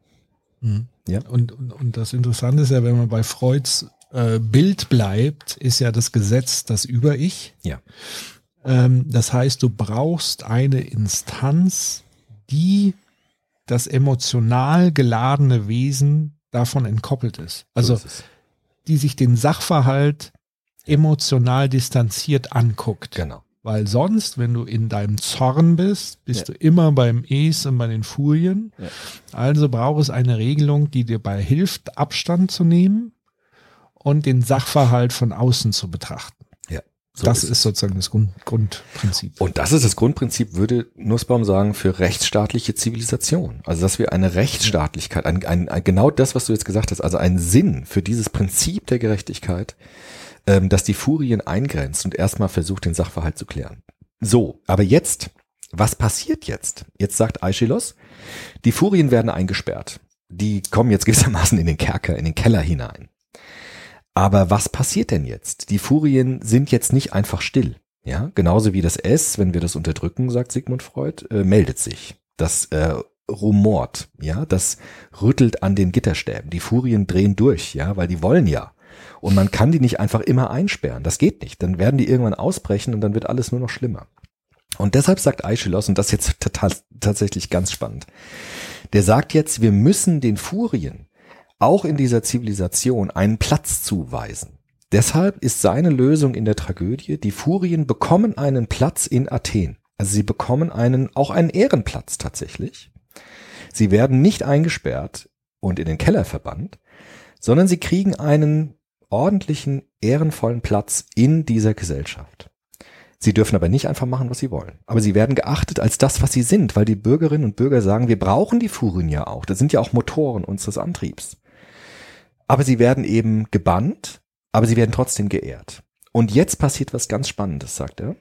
Mhm. Ja. Und, und, und das Interessante ist ja, wenn man bei Freuds äh, Bild bleibt, ist ja das Gesetz das Über-Ich. Ja. Ähm, das heißt, du brauchst eine Instanz, die das emotional geladene Wesen davon entkoppelt ist. Also, so ist die sich den Sachverhalt emotional distanziert anguckt. Genau. Weil sonst, wenn du in deinem Zorn bist, bist ja. du immer beim Es und bei den Furien. Ja. Also braucht es eine Regelung, die dir bei hilft, Abstand zu nehmen und den Sachverhalt von außen zu betrachten. So das ist, ist, sozusagen das Grund, Grundprinzip. Und das ist das Grundprinzip, würde Nussbaum sagen, für rechtsstaatliche Zivilisation. Also, dass wir eine Rechtsstaatlichkeit, ein, ein, ein, genau das, was du jetzt gesagt hast, also einen Sinn für dieses Prinzip der Gerechtigkeit, ähm, dass die Furien eingrenzt und erstmal versucht, den Sachverhalt zu klären. So, aber jetzt, was passiert jetzt? Jetzt sagt Aeschylus, die Furien werden eingesperrt. Die kommen jetzt gewissermaßen in den Kerker, in den Keller hinein. Aber was passiert denn jetzt? Die Furien sind jetzt nicht einfach still. Ja, genauso wie das S, wenn wir das unterdrücken, sagt Sigmund Freud, äh, meldet sich. Das äh, rumort, ja, das rüttelt an den Gitterstäben. Die Furien drehen durch, ja, weil die wollen ja. Und man kann die nicht einfach immer einsperren. Das geht nicht. Dann werden die irgendwann ausbrechen und dann wird alles nur noch schlimmer. Und deshalb sagt Aeschylus, und das jetzt tatsächlich ganz spannend, der sagt jetzt, wir müssen den Furien auch in dieser Zivilisation einen Platz zuweisen. Deshalb ist seine Lösung in der Tragödie, die Furien bekommen einen Platz in Athen. Also sie bekommen einen, auch einen Ehrenplatz tatsächlich. Sie werden nicht eingesperrt und in den Keller verbannt, sondern sie kriegen einen ordentlichen, ehrenvollen Platz in dieser Gesellschaft. Sie dürfen aber nicht einfach machen, was sie wollen. Aber sie werden geachtet als das, was sie sind, weil die Bürgerinnen und Bürger sagen, wir brauchen die Furien ja auch. Das sind ja auch Motoren unseres Antriebs. Aber sie werden eben gebannt, aber sie werden trotzdem geehrt. Und jetzt passiert was ganz Spannendes, sagt er.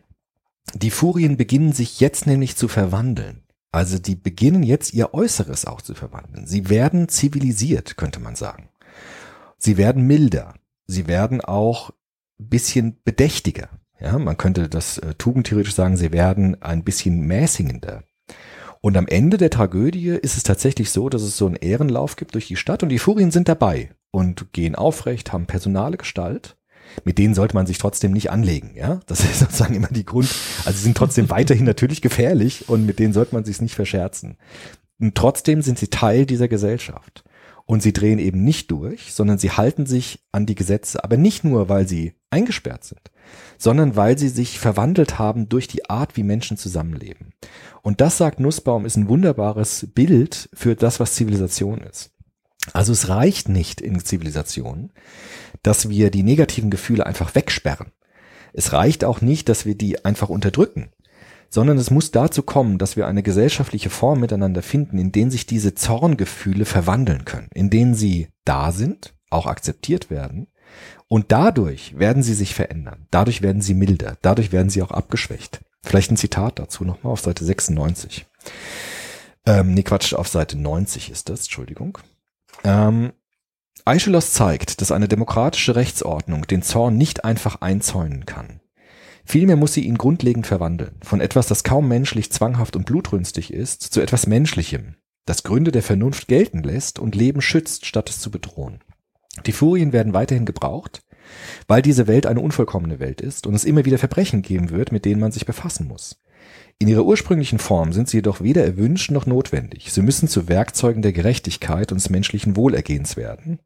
Die Furien beginnen sich jetzt nämlich zu verwandeln. Also die beginnen jetzt ihr Äußeres auch zu verwandeln. Sie werden zivilisiert, könnte man sagen. Sie werden milder. Sie werden auch bisschen bedächtiger. Ja, man könnte das äh, tugendtheoretisch sagen, sie werden ein bisschen mäßigender. Und am Ende der Tragödie ist es tatsächlich so, dass es so einen Ehrenlauf gibt durch die Stadt und die Furien sind dabei und gehen aufrecht, haben personale Gestalt. Mit denen sollte man sich trotzdem nicht anlegen, ja. Das ist sozusagen immer die Grund. Also sie sind trotzdem weiterhin natürlich gefährlich und mit denen sollte man sich nicht verscherzen. Und trotzdem sind sie Teil dieser Gesellschaft. Und sie drehen eben nicht durch, sondern sie halten sich an die Gesetze, aber nicht nur, weil sie eingesperrt sind, sondern weil sie sich verwandelt haben durch die Art, wie Menschen zusammenleben. Und das, sagt Nussbaum, ist ein wunderbares Bild für das, was Zivilisation ist. Also es reicht nicht in Zivilisationen, dass wir die negativen Gefühle einfach wegsperren. Es reicht auch nicht, dass wir die einfach unterdrücken, sondern es muss dazu kommen, dass wir eine gesellschaftliche Form miteinander finden, in denen sich diese Zorngefühle verwandeln können, in denen sie da sind, auch akzeptiert werden und dadurch werden sie sich verändern, dadurch werden sie milder, dadurch werden sie auch abgeschwächt. Vielleicht ein Zitat dazu nochmal auf Seite 96. Ähm, nee, Quatsch, auf Seite 90 ist das, Entschuldigung. Ähm, Aeschylus zeigt, dass eine demokratische Rechtsordnung den Zorn nicht einfach einzäunen kann. Vielmehr muss sie ihn grundlegend verwandeln, von etwas, das kaum menschlich zwanghaft und blutrünstig ist, zu etwas Menschlichem, das Gründe der Vernunft gelten lässt und Leben schützt, statt es zu bedrohen. Die Furien werden weiterhin gebraucht, weil diese Welt eine unvollkommene Welt ist und es immer wieder Verbrechen geben wird, mit denen man sich befassen muss. In ihrer ursprünglichen Form sind sie jedoch weder erwünscht noch notwendig. Sie müssen zu Werkzeugen der Gerechtigkeit und des menschlichen Wohlergehens werden.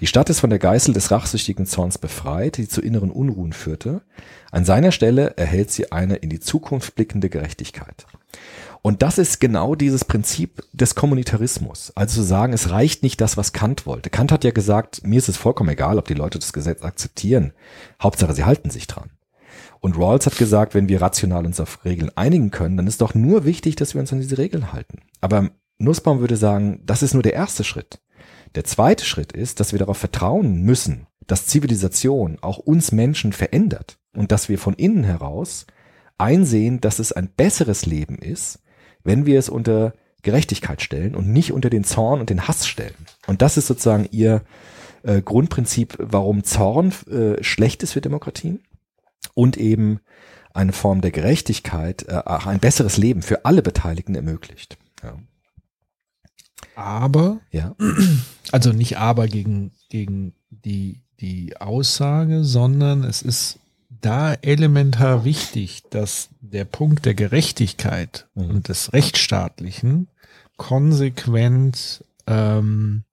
Die Stadt ist von der Geißel des rachsüchtigen Zorns befreit, die zu inneren Unruhen führte. An seiner Stelle erhält sie eine in die Zukunft blickende Gerechtigkeit. Und das ist genau dieses Prinzip des Kommunitarismus. Also zu sagen, es reicht nicht das, was Kant wollte. Kant hat ja gesagt, mir ist es vollkommen egal, ob die Leute das Gesetz akzeptieren. Hauptsache, sie halten sich dran. Und Rawls hat gesagt, wenn wir rational uns auf Regeln einigen können, dann ist doch nur wichtig, dass wir uns an diese Regeln halten. Aber Nussbaum würde sagen, das ist nur der erste Schritt. Der zweite Schritt ist, dass wir darauf vertrauen müssen, dass Zivilisation auch uns Menschen verändert und dass wir von innen heraus einsehen, dass es ein besseres Leben ist, wenn wir es unter Gerechtigkeit stellen und nicht unter den Zorn und den Hass stellen. Und das ist sozusagen ihr äh, Grundprinzip, warum Zorn äh, schlecht ist für Demokratien und eben eine Form der Gerechtigkeit äh, auch ein besseres Leben für alle Beteiligten ermöglicht. Ja. Aber, ja. also nicht aber gegen, gegen die, die Aussage, sondern es ist da elementar wichtig, dass der Punkt der Gerechtigkeit Mhm. und des Rechtsstaatlichen konsequent ähm,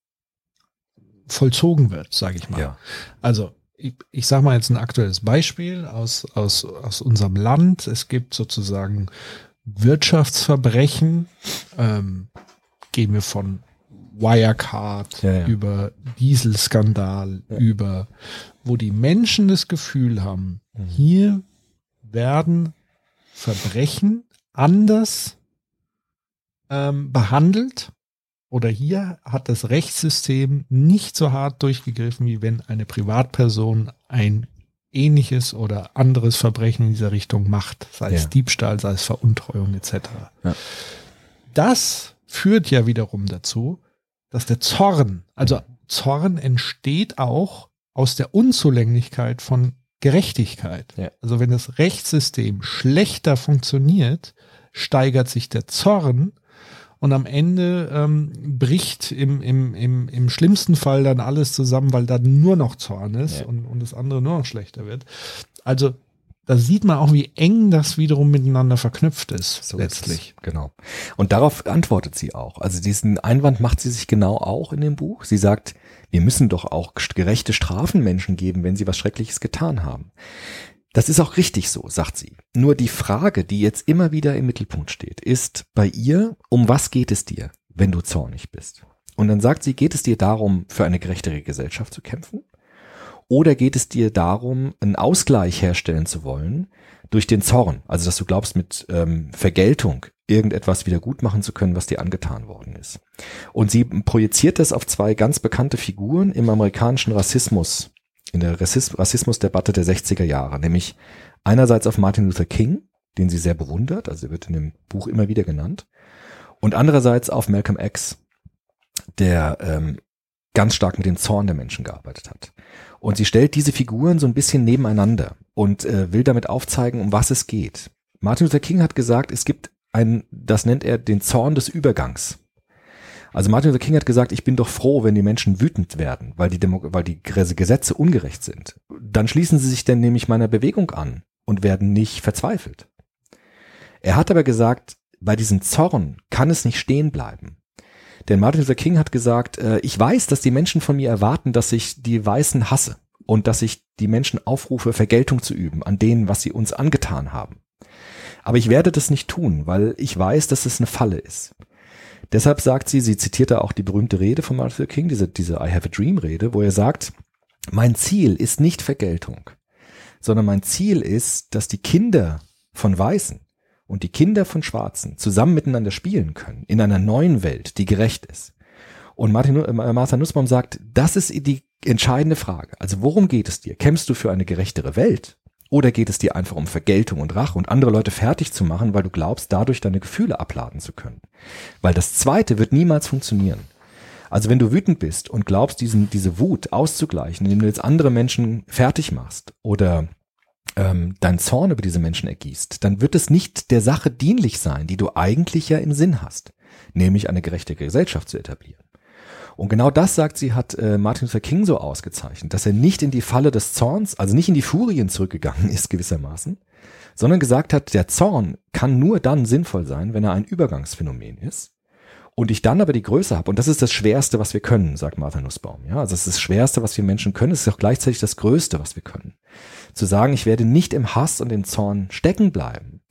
vollzogen wird, sage ich mal. Ja. Also ich, ich sage mal jetzt ein aktuelles Beispiel aus, aus, aus unserem Land. Es gibt sozusagen Wirtschaftsverbrechen, ähm, gehen wir von Wirecard Ja, ja. über Dieselskandal, Ja. über wo die Menschen das Gefühl haben, Mhm. hier werden Verbrechen anders ähm, behandelt oder hier hat das Rechtssystem nicht so hart durchgegriffen, wie wenn eine Privatperson ein ähnliches oder anderes Verbrechen in dieser Richtung macht, sei es Ja. Diebstahl, sei es Veruntreuung etc. Ja. Das führt ja wiederum dazu, dass der Zorn, also Zorn entsteht auch aus der Unzulänglichkeit von Gerechtigkeit. Ja. Also wenn das Rechtssystem schlechter funktioniert, steigert sich der Zorn und am Ende ähm, bricht im, im, im, im schlimmsten Fall dann alles zusammen, weil dann nur noch Zorn ist Ja. und, und das andere nur noch schlechter wird. Also da sieht man auch, wie eng das wiederum miteinander verknüpft ist, So ist letztlich. es, genau. Und darauf antwortet sie auch. Also diesen Einwand macht sie sich genau auch in dem Buch. Sie sagt, wir müssen doch auch gerechte Strafen Menschen geben, wenn sie was Schreckliches getan haben. Das ist auch richtig so, sagt sie. Nur die Frage, die jetzt immer wieder im Mittelpunkt steht, ist bei ihr, um was geht es dir, wenn du zornig bist? Und dann sagt sie, geht es dir darum, für eine gerechtere Gesellschaft zu kämpfen? Oder geht es dir darum, einen Ausgleich herstellen zu wollen durch den Zorn? Also, dass du glaubst, mit ähm, Vergeltung irgendetwas wieder gut machen zu können, was dir angetan worden ist. Und sie projiziert das auf zwei ganz bekannte Figuren im amerikanischen Rassismus, in der Rassis Rassismusdebatte der 60er Jahre, nämlich einerseits auf Martin Luther King, den sie sehr bewundert, also er wird in dem Buch immer wieder genannt, und andererseits auf Malcolm X, der ähm, ganz stark mit dem Zorn der Menschen gearbeitet hat. Und sie stellt diese Figuren so ein bisschen nebeneinander und äh, will damit aufzeigen, um was es geht. Martin Luther King hat gesagt, es gibt ein, das nennt er den Zorn des Übergangs. Also Martin Luther King hat gesagt, ich bin doch froh, wenn die Menschen wütend werden, weil die, Demo weil die Gesetze ungerecht sind. Dann schließen sie sich denn nämlich meiner Bewegung an und werden nicht verzweifelt. Er hat aber gesagt, bei diesem Zorn kann es nicht stehen bleiben. Denn Martin Luther King hat gesagt, äh, ich weiß, dass die Menschen von mir erwarten, dass ich die Weißen hasse und dass ich die Menschen aufrufe, Vergeltung zu üben an denen, was sie uns angetan haben. Aber ich werde das nicht tun, weil ich weiß, dass es eine Falle ist. Deshalb sagt sie, sie zitiert da auch die berühmte Rede von Martin Luther King, diese, diese I have a dream Rede, wo er sagt, mein Ziel ist nicht Vergeltung, sondern mein Ziel ist, dass die Kinder von Weißen und die Kinder von Schwarzen zusammen miteinander spielen können in einer neuen Welt, die gerecht ist. Und Martin, äh, Martha Nussbaum sagt, das ist die entscheidende Frage. Also worum geht es dir? Kämpfst du für eine gerechtere Welt? Oder geht es dir einfach um Vergeltung und Rache und andere Leute fertig zu machen, weil du glaubst, dadurch deine Gefühle abladen zu können? Weil das zweite wird niemals funktionieren. Also wenn du wütend bist und glaubst, diesen, diese Wut auszugleichen, indem du jetzt andere Menschen fertig machst oder ähm, dein Zorn über diese Menschen ergießt, dann wird es nicht der Sache dienlich sein, die du eigentlich ja im Sinn hast, nämlich eine gerechte Gesellschaft zu etablieren. Und genau das, sagt sie, hat äh, Martin Luther King so ausgezeichnet, dass er nicht in die Falle des Zorns, also nicht in die Furien zurückgegangen ist gewissermaßen, sondern gesagt hat, der Zorn kann nur dann sinnvoll sein, wenn er ein Übergangsphänomen ist und ich dann aber die Größe habe, und das ist das Schwerste, was wir können, sagt Martha Nussbaum. Ja, also es ist das Schwerste, was wir Menschen können, es ist auch gleichzeitig das Größte, was wir können. Zu sagen, ich werde nicht im Hass und im Zorn stecken bleiben,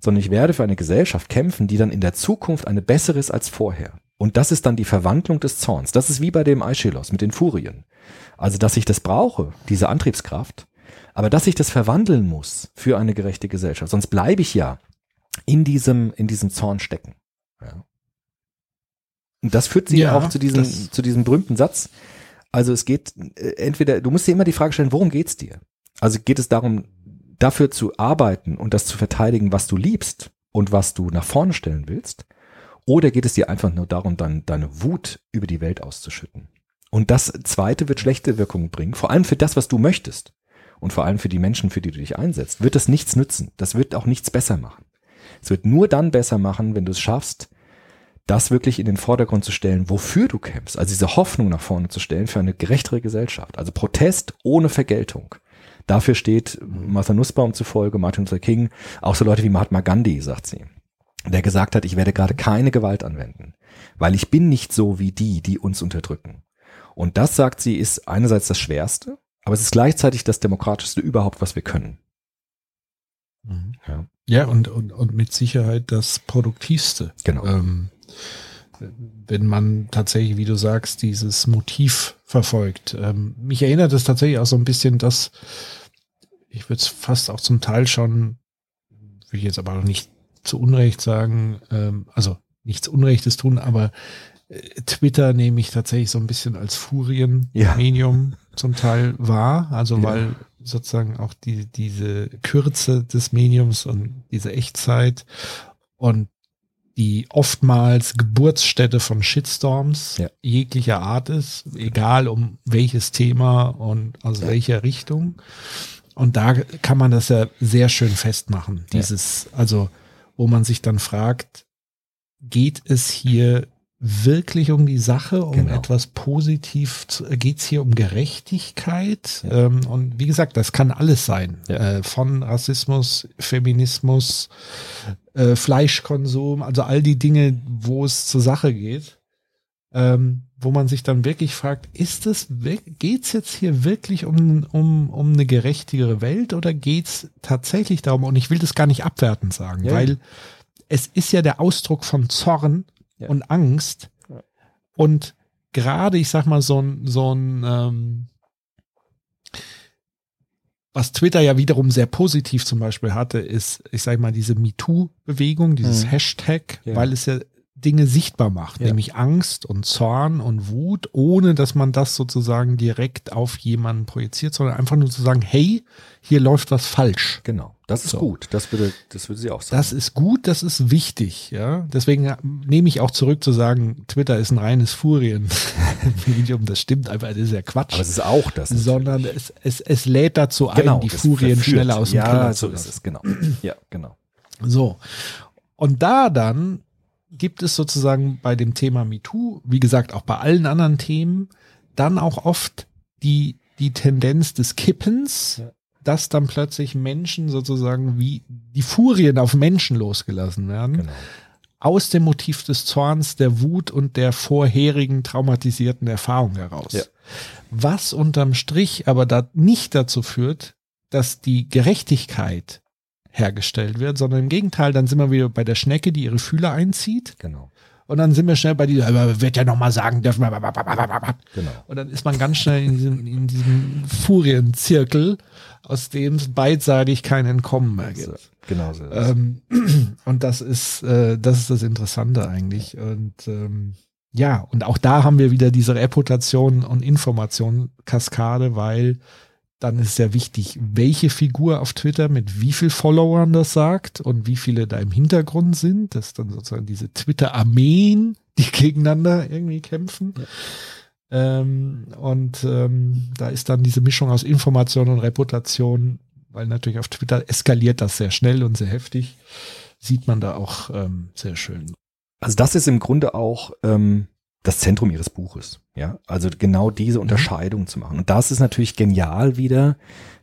sondern ich werde für eine Gesellschaft kämpfen, die dann in der Zukunft eine bessere ist als vorher. Und das ist dann die Verwandlung des Zorns. Das ist wie bei dem Aeschylus mit den Furien. Also, dass ich das brauche, diese Antriebskraft, aber dass ich das verwandeln muss für eine gerechte Gesellschaft. Sonst bleibe ich ja in diesem, in diesem Zorn stecken. Ja. Und das führt sie ja, auch zu diesem, zu diesem berühmten Satz. Also es geht äh, entweder, du musst dir immer die Frage stellen, worum geht's dir? Also geht es darum, dafür zu arbeiten und das zu verteidigen, was du liebst und was du nach vorne stellen willst? Oder geht es dir einfach nur darum, dann deine Wut über die Welt auszuschütten? Und das zweite wird schlechte Wirkungen bringen, vor allem für das, was du möchtest. Und vor allem für die Menschen, für die du dich einsetzt, wird das nichts nützen. Das wird auch nichts besser machen. Es wird nur dann besser machen, wenn du es schaffst, das wirklich in den Vordergrund zu stellen, wofür du kämpfst. Also diese Hoffnung nach vorne zu stellen für eine gerechtere Gesellschaft. Also Protest ohne Vergeltung. Dafür steht Martha Nussbaum zufolge, Martin Luther King, auch so Leute wie Mahatma Gandhi, sagt sie der gesagt hat, ich werde gerade keine Gewalt anwenden, weil ich bin nicht so wie die, die uns unterdrücken. Und das, sagt sie, ist einerseits das Schwerste, aber es ist gleichzeitig das Demokratischste überhaupt, was wir können. Mhm. Ja, ja und, und, und mit Sicherheit das Produktivste. Genau. Ähm, wenn man tatsächlich, wie du sagst, dieses Motiv verfolgt. Ähm, mich erinnert es tatsächlich auch so ein bisschen, dass ich würde es fast auch zum Teil schon, will ich jetzt aber noch nicht zu Unrecht sagen, ähm, also nichts Unrechtes tun, aber äh, Twitter nehme ich tatsächlich so ein bisschen als Furien-Medium ja. zum Teil wahr, also ja. weil sozusagen auch die, diese Kürze des Mediums und diese Echtzeit und die oftmals Geburtsstätte von Shitstorms ja. jeglicher Art ist, egal um welches Thema und aus welcher Richtung. Und da kann man das ja sehr schön festmachen. Dieses, ja. also wo man sich dann fragt, geht es hier wirklich um die Sache, um genau. etwas positiv, geht es hier um Gerechtigkeit? Ja. Ähm, und wie gesagt, das kann alles sein. Ja. Äh, von Rassismus, Feminismus, äh, Fleischkonsum, also all die Dinge, wo es zur Sache geht. Ähm, wo man sich dann wirklich fragt, ist es, geht's jetzt hier wirklich um, um, um eine gerechtigere Welt oder geht's tatsächlich darum, und ich will das gar nicht abwertend sagen, ja. weil es ist ja der Ausdruck von Zorn ja. und Angst ja. und gerade, ich sag mal, so ein, so ein, ähm, was Twitter ja wiederum sehr positiv zum Beispiel hatte, ist, ich sag mal, diese MeToo-Bewegung, dieses mhm. Hashtag, weil es ja Dinge sichtbar macht, ja. nämlich Angst und Zorn und Wut, ohne dass man das sozusagen direkt auf jemanden projiziert, sondern einfach nur zu sagen, hey, hier läuft was falsch. Genau. Das ist So. gut. Das würde, das würde sie auch sagen. Das ist gut, das ist wichtig, ja. Deswegen nehme ich auch zurück zu sagen, Twitter ist ein reines Furien-Medium. Das stimmt einfach, das ist ja Quatsch. Aber es ist auch das. sondern es, es, es lädt dazu ein, die Furien verführt. schneller aus dem ja, Keller so zu ist lassen. es, genau. Ja, genau. So. Und da dann gibt es sozusagen bei dem Thema MeToo, wie gesagt, auch bei allen anderen Themen, dann auch oft die, die Tendenz des Kippens, Ja. dass dann plötzlich Menschen sozusagen wie die Furien auf Menschen losgelassen werden. genau. Aus dem Motiv des Zorns, der Wut und der vorherigen traumatisierten Erfahrung heraus. Ja. Was unterm Strich aber da nicht dazu führt, dass die Gerechtigkeit hergestellt wird, sondern im Gegenteil, dann sind wir wieder bei der Schnecke, die ihre Fühler einzieht Genau. und dann sind wir schnell bei dieser, wird ja noch mal sagen dürfen, Genau. und dann ist man ganz schnell in diesem, in diesem Furienzirkel, aus dem es beidseitig kein Entkommen mehr gibt. Genau so. Ähm, und das ist, äh, das ist das Interessante eigentlich. Und ähm, ja, und auch da haben wir wieder diese Reputation und Information-Kaskade, weil dann ist sehr wichtig, welche Figur auf Twitter mit wie viel Followern das sagt und wie viele da im Hintergrund sind. Das ist dann sozusagen diese Twitter-Armeen, die gegeneinander irgendwie kämpfen. Ähm, und ähm, da ist dann diese Mischung aus Information und Reputation, weil natürlich auf Twitter eskaliert das sehr schnell und sehr heftig, sieht man da auch ähm, sehr schön. Also das ist im Grunde auch ähm, das Zentrum ihres Buches. Ja, also genau diese Unterscheidung zu machen. Und das ist natürlich genial wieder,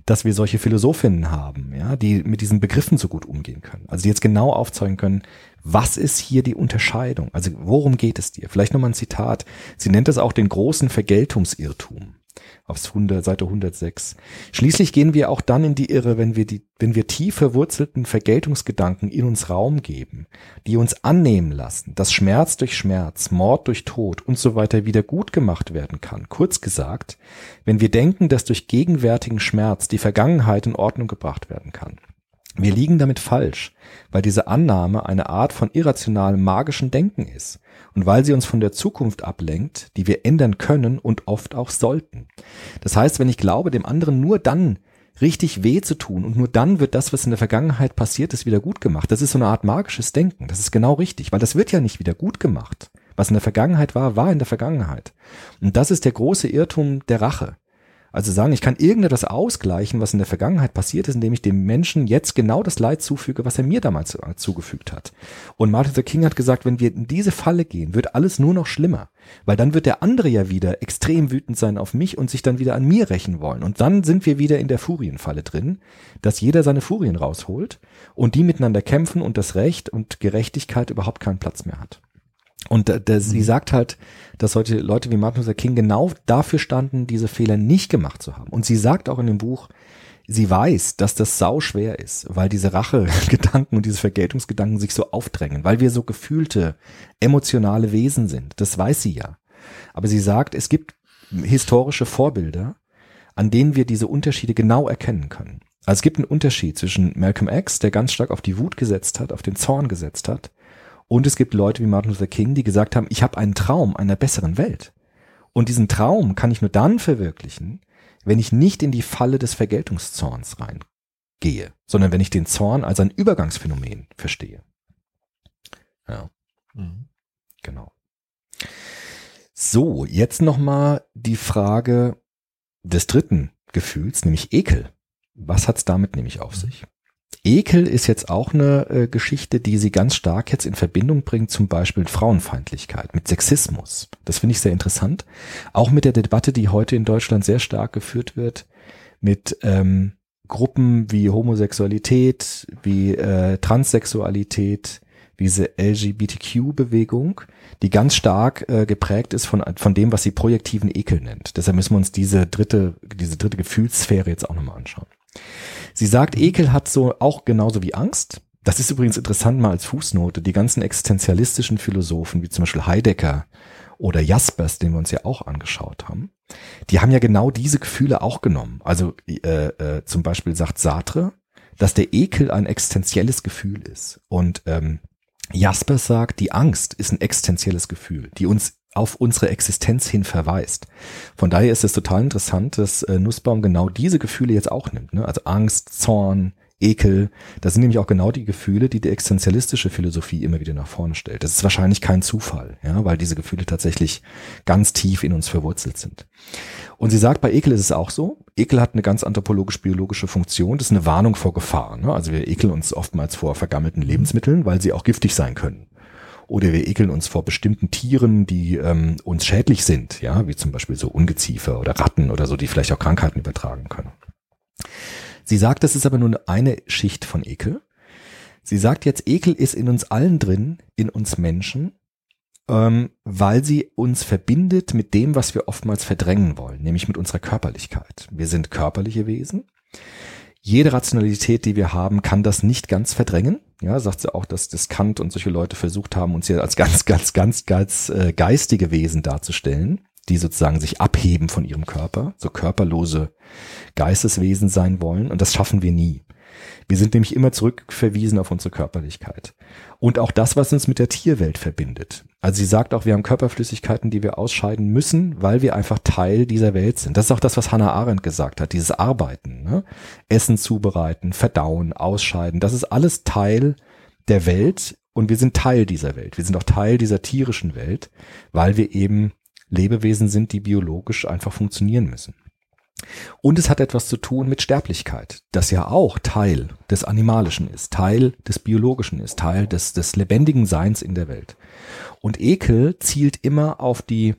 dass wir solche Philosophinnen haben, ja, die mit diesen Begriffen so gut umgehen können. Also die jetzt genau aufzeigen können, was ist hier die Unterscheidung? Also worum geht es dir? Vielleicht nochmal ein Zitat. Sie nennt es auch den großen Vergeltungsirrtum. Aufs 100, Seite 106. Schließlich gehen wir auch dann in die Irre, wenn wir die, wenn wir tief verwurzelten Vergeltungsgedanken in uns Raum geben, die uns annehmen lassen, dass Schmerz durch Schmerz, Mord durch Tod und so weiter wieder gut gemacht werden kann. Kurz gesagt, wenn wir denken, dass durch gegenwärtigen Schmerz die Vergangenheit in Ordnung gebracht werden kann. Wir liegen damit falsch, weil diese Annahme eine Art von irrationalem magischen Denken ist und weil sie uns von der Zukunft ablenkt, die wir ändern können und oft auch sollten. Das heißt, wenn ich glaube, dem anderen nur dann richtig weh zu tun und nur dann wird das, was in der Vergangenheit passiert ist, wieder gut gemacht. Das ist so eine Art magisches Denken. Das ist genau richtig, weil das wird ja nicht wieder gut gemacht. Was in der Vergangenheit war, war in der Vergangenheit. Und das ist der große Irrtum der Rache. Also sagen, ich kann irgendetwas ausgleichen, was in der Vergangenheit passiert ist, indem ich dem Menschen jetzt genau das Leid zufüge, was er mir damals äh, zugefügt hat. Und Martin Luther King hat gesagt, wenn wir in diese Falle gehen, wird alles nur noch schlimmer. Weil dann wird der andere ja wieder extrem wütend sein auf mich und sich dann wieder an mir rächen wollen. Und dann sind wir wieder in der Furienfalle drin, dass jeder seine Furien rausholt und die miteinander kämpfen und das Recht und Gerechtigkeit überhaupt keinen Platz mehr hat. Und da, sie sagt halt, dass solche Leute wie Martin Luther King genau dafür standen, diese Fehler nicht gemacht zu haben. Und sie sagt auch in dem Buch, sie weiß, dass das sau schwer ist, weil diese Rachegedanken und diese Vergeltungsgedanken sich so aufdrängen, weil wir so gefühlte, emotionale Wesen sind. Das weiß sie ja. Aber sie sagt, es gibt historische Vorbilder, an denen wir diese Unterschiede genau erkennen können. Also es gibt einen Unterschied zwischen Malcolm X, der ganz stark auf die Wut gesetzt hat, auf den Zorn gesetzt hat, und es gibt Leute wie Martin Luther King, die gesagt haben, ich habe einen Traum einer besseren Welt. Und diesen Traum kann ich nur dann verwirklichen, wenn ich nicht in die Falle des Vergeltungszorns reingehe, sondern wenn ich den Zorn als ein Übergangsphänomen verstehe. Ja, genau. So, jetzt nochmal die Frage des dritten Gefühls, nämlich Ekel. Was hat's damit nämlich auf sich? Ekel ist jetzt auch eine äh, Geschichte, die sie ganz stark jetzt in Verbindung bringt, zum Beispiel mit Frauenfeindlichkeit, mit Sexismus. Das finde ich sehr interessant. Auch mit der Debatte, die heute in Deutschland sehr stark geführt wird, mit ähm, Gruppen wie Homosexualität, wie äh, Transsexualität, diese LGBTQ-Bewegung, die ganz stark äh, geprägt ist von, von dem, was sie projektiven Ekel nennt. Deshalb müssen wir uns diese dritte, diese dritte Gefühlssphäre jetzt auch nochmal anschauen. Sie sagt, Ekel hat so auch genauso wie Angst. Das ist übrigens interessant mal als Fußnote. Die ganzen existenzialistischen Philosophen, wie zum Beispiel Heidegger oder Jaspers, den wir uns ja auch angeschaut haben, die haben ja genau diese Gefühle auch genommen. Also äh, äh, zum Beispiel sagt Sartre, dass der Ekel ein existenzielles Gefühl ist. Und ähm, Jaspers sagt, die Angst ist ein existenzielles Gefühl, die uns auf unsere Existenz hin verweist. Von daher ist es total interessant, dass äh, Nussbaum genau diese Gefühle jetzt auch nimmt. Ne? Also Angst, Zorn, Ekel. Das sind nämlich auch genau die Gefühle, die die existenzialistische Philosophie immer wieder nach vorne stellt. Das ist wahrscheinlich kein Zufall, ja, weil diese Gefühle tatsächlich ganz tief in uns verwurzelt sind. Und sie sagt, bei Ekel ist es auch so. Ekel hat eine ganz anthropologisch-biologische Funktion. Das ist eine Warnung vor Gefahr. Ne? Also wir ekeln uns oftmals vor vergammelten Lebensmitteln, weil sie auch giftig sein können. Oder wir ekeln uns vor bestimmten Tieren, die ähm, uns schädlich sind, ja, wie zum Beispiel so Ungeziefer oder Ratten oder so, die vielleicht auch Krankheiten übertragen können. Sie sagt, das ist aber nur eine Schicht von Ekel. Sie sagt jetzt, Ekel ist in uns allen drin, in uns Menschen, ähm, weil sie uns verbindet mit dem, was wir oftmals verdrängen wollen, nämlich mit unserer Körperlichkeit. Wir sind körperliche Wesen. Jede Rationalität, die wir haben, kann das nicht ganz verdrängen. Ja, sagt sie auch, dass das Kant und solche Leute versucht haben, uns hier als ganz, ganz, ganz, ganz äh, geistige Wesen darzustellen, die sozusagen sich abheben von ihrem Körper, so körperlose Geisteswesen sein wollen. Und das schaffen wir nie. Wir sind nämlich immer zurückverwiesen auf unsere Körperlichkeit. Und auch das, was uns mit der Tierwelt verbindet. Also sie sagt auch, wir haben Körperflüssigkeiten, die wir ausscheiden müssen, weil wir einfach Teil dieser Welt sind. Das ist auch das, was Hannah Arendt gesagt hat, dieses Arbeiten. Ne? Essen zubereiten, verdauen, ausscheiden. Das ist alles Teil der Welt und wir sind Teil dieser Welt. Wir sind auch Teil dieser tierischen Welt, weil wir eben Lebewesen sind, die biologisch einfach funktionieren müssen. Und es hat etwas zu tun mit Sterblichkeit, das ja auch Teil des Animalischen ist, Teil des Biologischen ist, Teil des, des lebendigen Seins in der Welt. Und Ekel zielt immer auf die,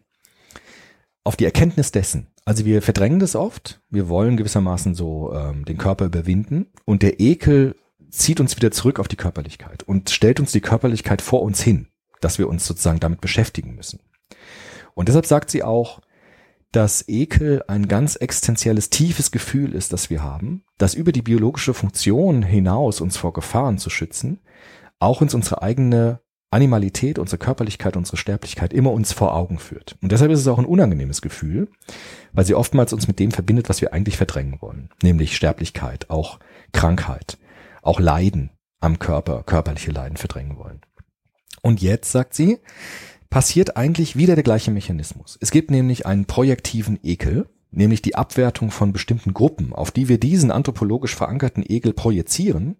auf die Erkenntnis dessen. Also wir verdrängen das oft, wir wollen gewissermaßen so ähm, den Körper überwinden und der Ekel zieht uns wieder zurück auf die Körperlichkeit und stellt uns die Körperlichkeit vor uns hin, dass wir uns sozusagen damit beschäftigen müssen. Und deshalb sagt sie auch, dass Ekel ein ganz existenzielles, tiefes Gefühl ist, das wir haben, das über die biologische Funktion hinaus uns vor Gefahren zu schützen, auch uns unsere eigene Animalität, unsere Körperlichkeit, unsere Sterblichkeit immer uns vor Augen führt. Und deshalb ist es auch ein unangenehmes Gefühl, weil sie oftmals uns mit dem verbindet, was wir eigentlich verdrängen wollen, nämlich Sterblichkeit, auch Krankheit, auch Leiden am Körper, körperliche Leiden verdrängen wollen. Und jetzt, sagt sie, passiert eigentlich wieder der gleiche Mechanismus. Es gibt nämlich einen projektiven Ekel, nämlich die Abwertung von bestimmten Gruppen, auf die wir diesen anthropologisch verankerten Ekel projizieren,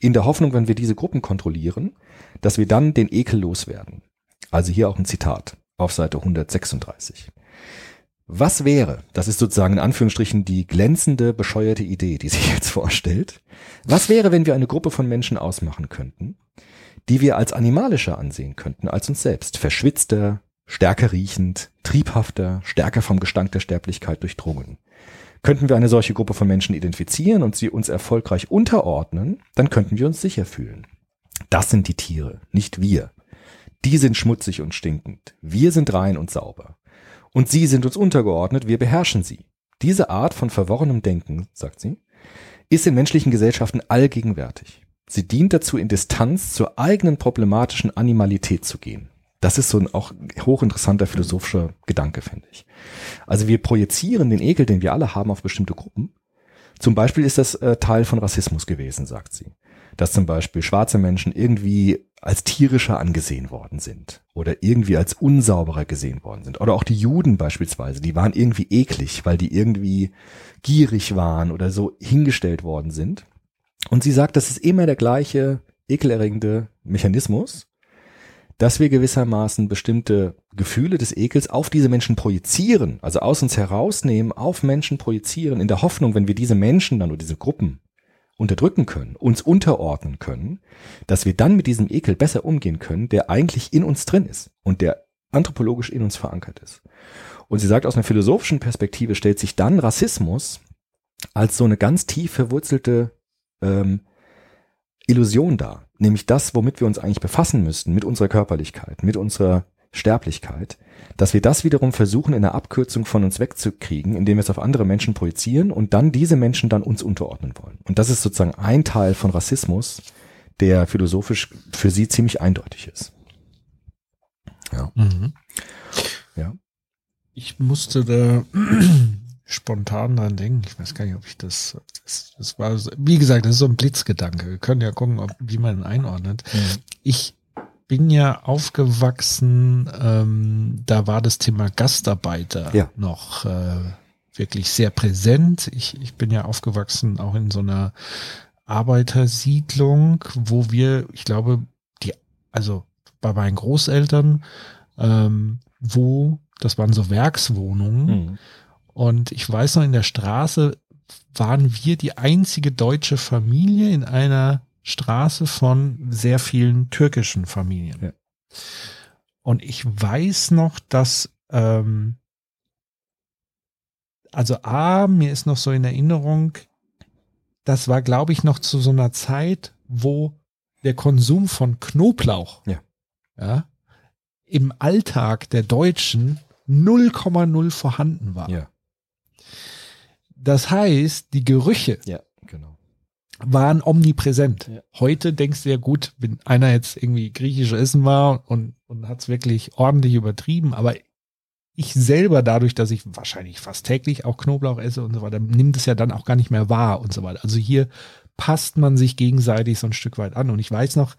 in der Hoffnung, wenn wir diese Gruppen kontrollieren, dass wir dann den Ekel loswerden. Also hier auch ein Zitat auf Seite 136. Was wäre, das ist sozusagen in Anführungsstrichen die glänzende, bescheuerte Idee, die sich jetzt vorstellt, was wäre, wenn wir eine Gruppe von Menschen ausmachen könnten, die wir als animalischer ansehen könnten als uns selbst. Verschwitzter, stärker riechend, triebhafter, stärker vom Gestank der Sterblichkeit durchdrungen. Könnten wir eine solche Gruppe von Menschen identifizieren und sie uns erfolgreich unterordnen, dann könnten wir uns sicher fühlen. Das sind die Tiere, nicht wir. Die sind schmutzig und stinkend. Wir sind rein und sauber. Und sie sind uns untergeordnet, wir beherrschen sie. Diese Art von verworrenem Denken, sagt sie, ist in menschlichen Gesellschaften allgegenwärtig. Sie dient dazu, in Distanz zur eigenen problematischen Animalität zu gehen. Das ist so ein auch hochinteressanter philosophischer Gedanke, finde ich. Also wir projizieren den Ekel, den wir alle haben, auf bestimmte Gruppen. Zum Beispiel ist das äh, Teil von Rassismus gewesen, sagt sie. Dass zum Beispiel schwarze Menschen irgendwie als tierischer angesehen worden sind oder irgendwie als unsauberer gesehen worden sind. Oder auch die Juden beispielsweise, die waren irgendwie eklig, weil die irgendwie gierig waren oder so hingestellt worden sind. Und sie sagt, das ist immer der gleiche ekelerregende Mechanismus, dass wir gewissermaßen bestimmte Gefühle des Ekels auf diese Menschen projizieren, also aus uns herausnehmen, auf Menschen projizieren, in der Hoffnung, wenn wir diese Menschen dann oder diese Gruppen unterdrücken können, uns unterordnen können, dass wir dann mit diesem Ekel besser umgehen können, der eigentlich in uns drin ist und der anthropologisch in uns verankert ist. Und sie sagt, aus einer philosophischen Perspektive stellt sich dann Rassismus als so eine ganz tief verwurzelte ähm, Illusion dar, nämlich das, womit wir uns eigentlich befassen müssten, mit unserer Körperlichkeit, mit unserer Sterblichkeit, dass wir das wiederum versuchen, in einer Abkürzung von uns wegzukriegen, indem wir es auf andere Menschen projizieren und dann diese Menschen dann uns unterordnen wollen. Und das ist sozusagen ein Teil von Rassismus, der philosophisch für sie ziemlich eindeutig ist. Ja. Mhm. Ja. Ich musste da spontan dran denken. Ich weiß gar nicht, ob ich das, das, das war, wie gesagt, das ist so ein Blitzgedanke. Wir können ja gucken, ob, wie man ihn einordnet. Mhm. Ich bin ja aufgewachsen, ähm, da war das Thema Gastarbeiter ja. noch äh, wirklich sehr präsent. Ich, ich bin ja aufgewachsen auch in so einer Arbeitersiedlung, wo wir, ich glaube, die, also bei meinen Großeltern, ähm, wo, das waren so Werkswohnungen. Mhm. Und ich weiß noch, in der Straße waren wir die einzige deutsche Familie in einer Straße von sehr vielen türkischen Familien. Ja. Und ich weiß noch, dass, ähm, also A, mir ist noch so in Erinnerung, das war, glaube ich, noch zu so einer Zeit, wo der Konsum von Knoblauch Ja. ja, im Alltag der Deutschen 0,0 vorhanden war. Ja, Das heißt, die Gerüche ja, genau. waren omnipräsent. Ja. Heute denkst du ja gut, wenn einer jetzt irgendwie griechisch essen war und, und hat es wirklich ordentlich übertrieben, aber ich selber dadurch, dass ich wahrscheinlich fast täglich auch Knoblauch esse und so weiter, nimmt es ja dann auch gar nicht mehr wahr und so weiter. Also hier passt man sich gegenseitig so ein Stück weit an. Und ich weiß noch,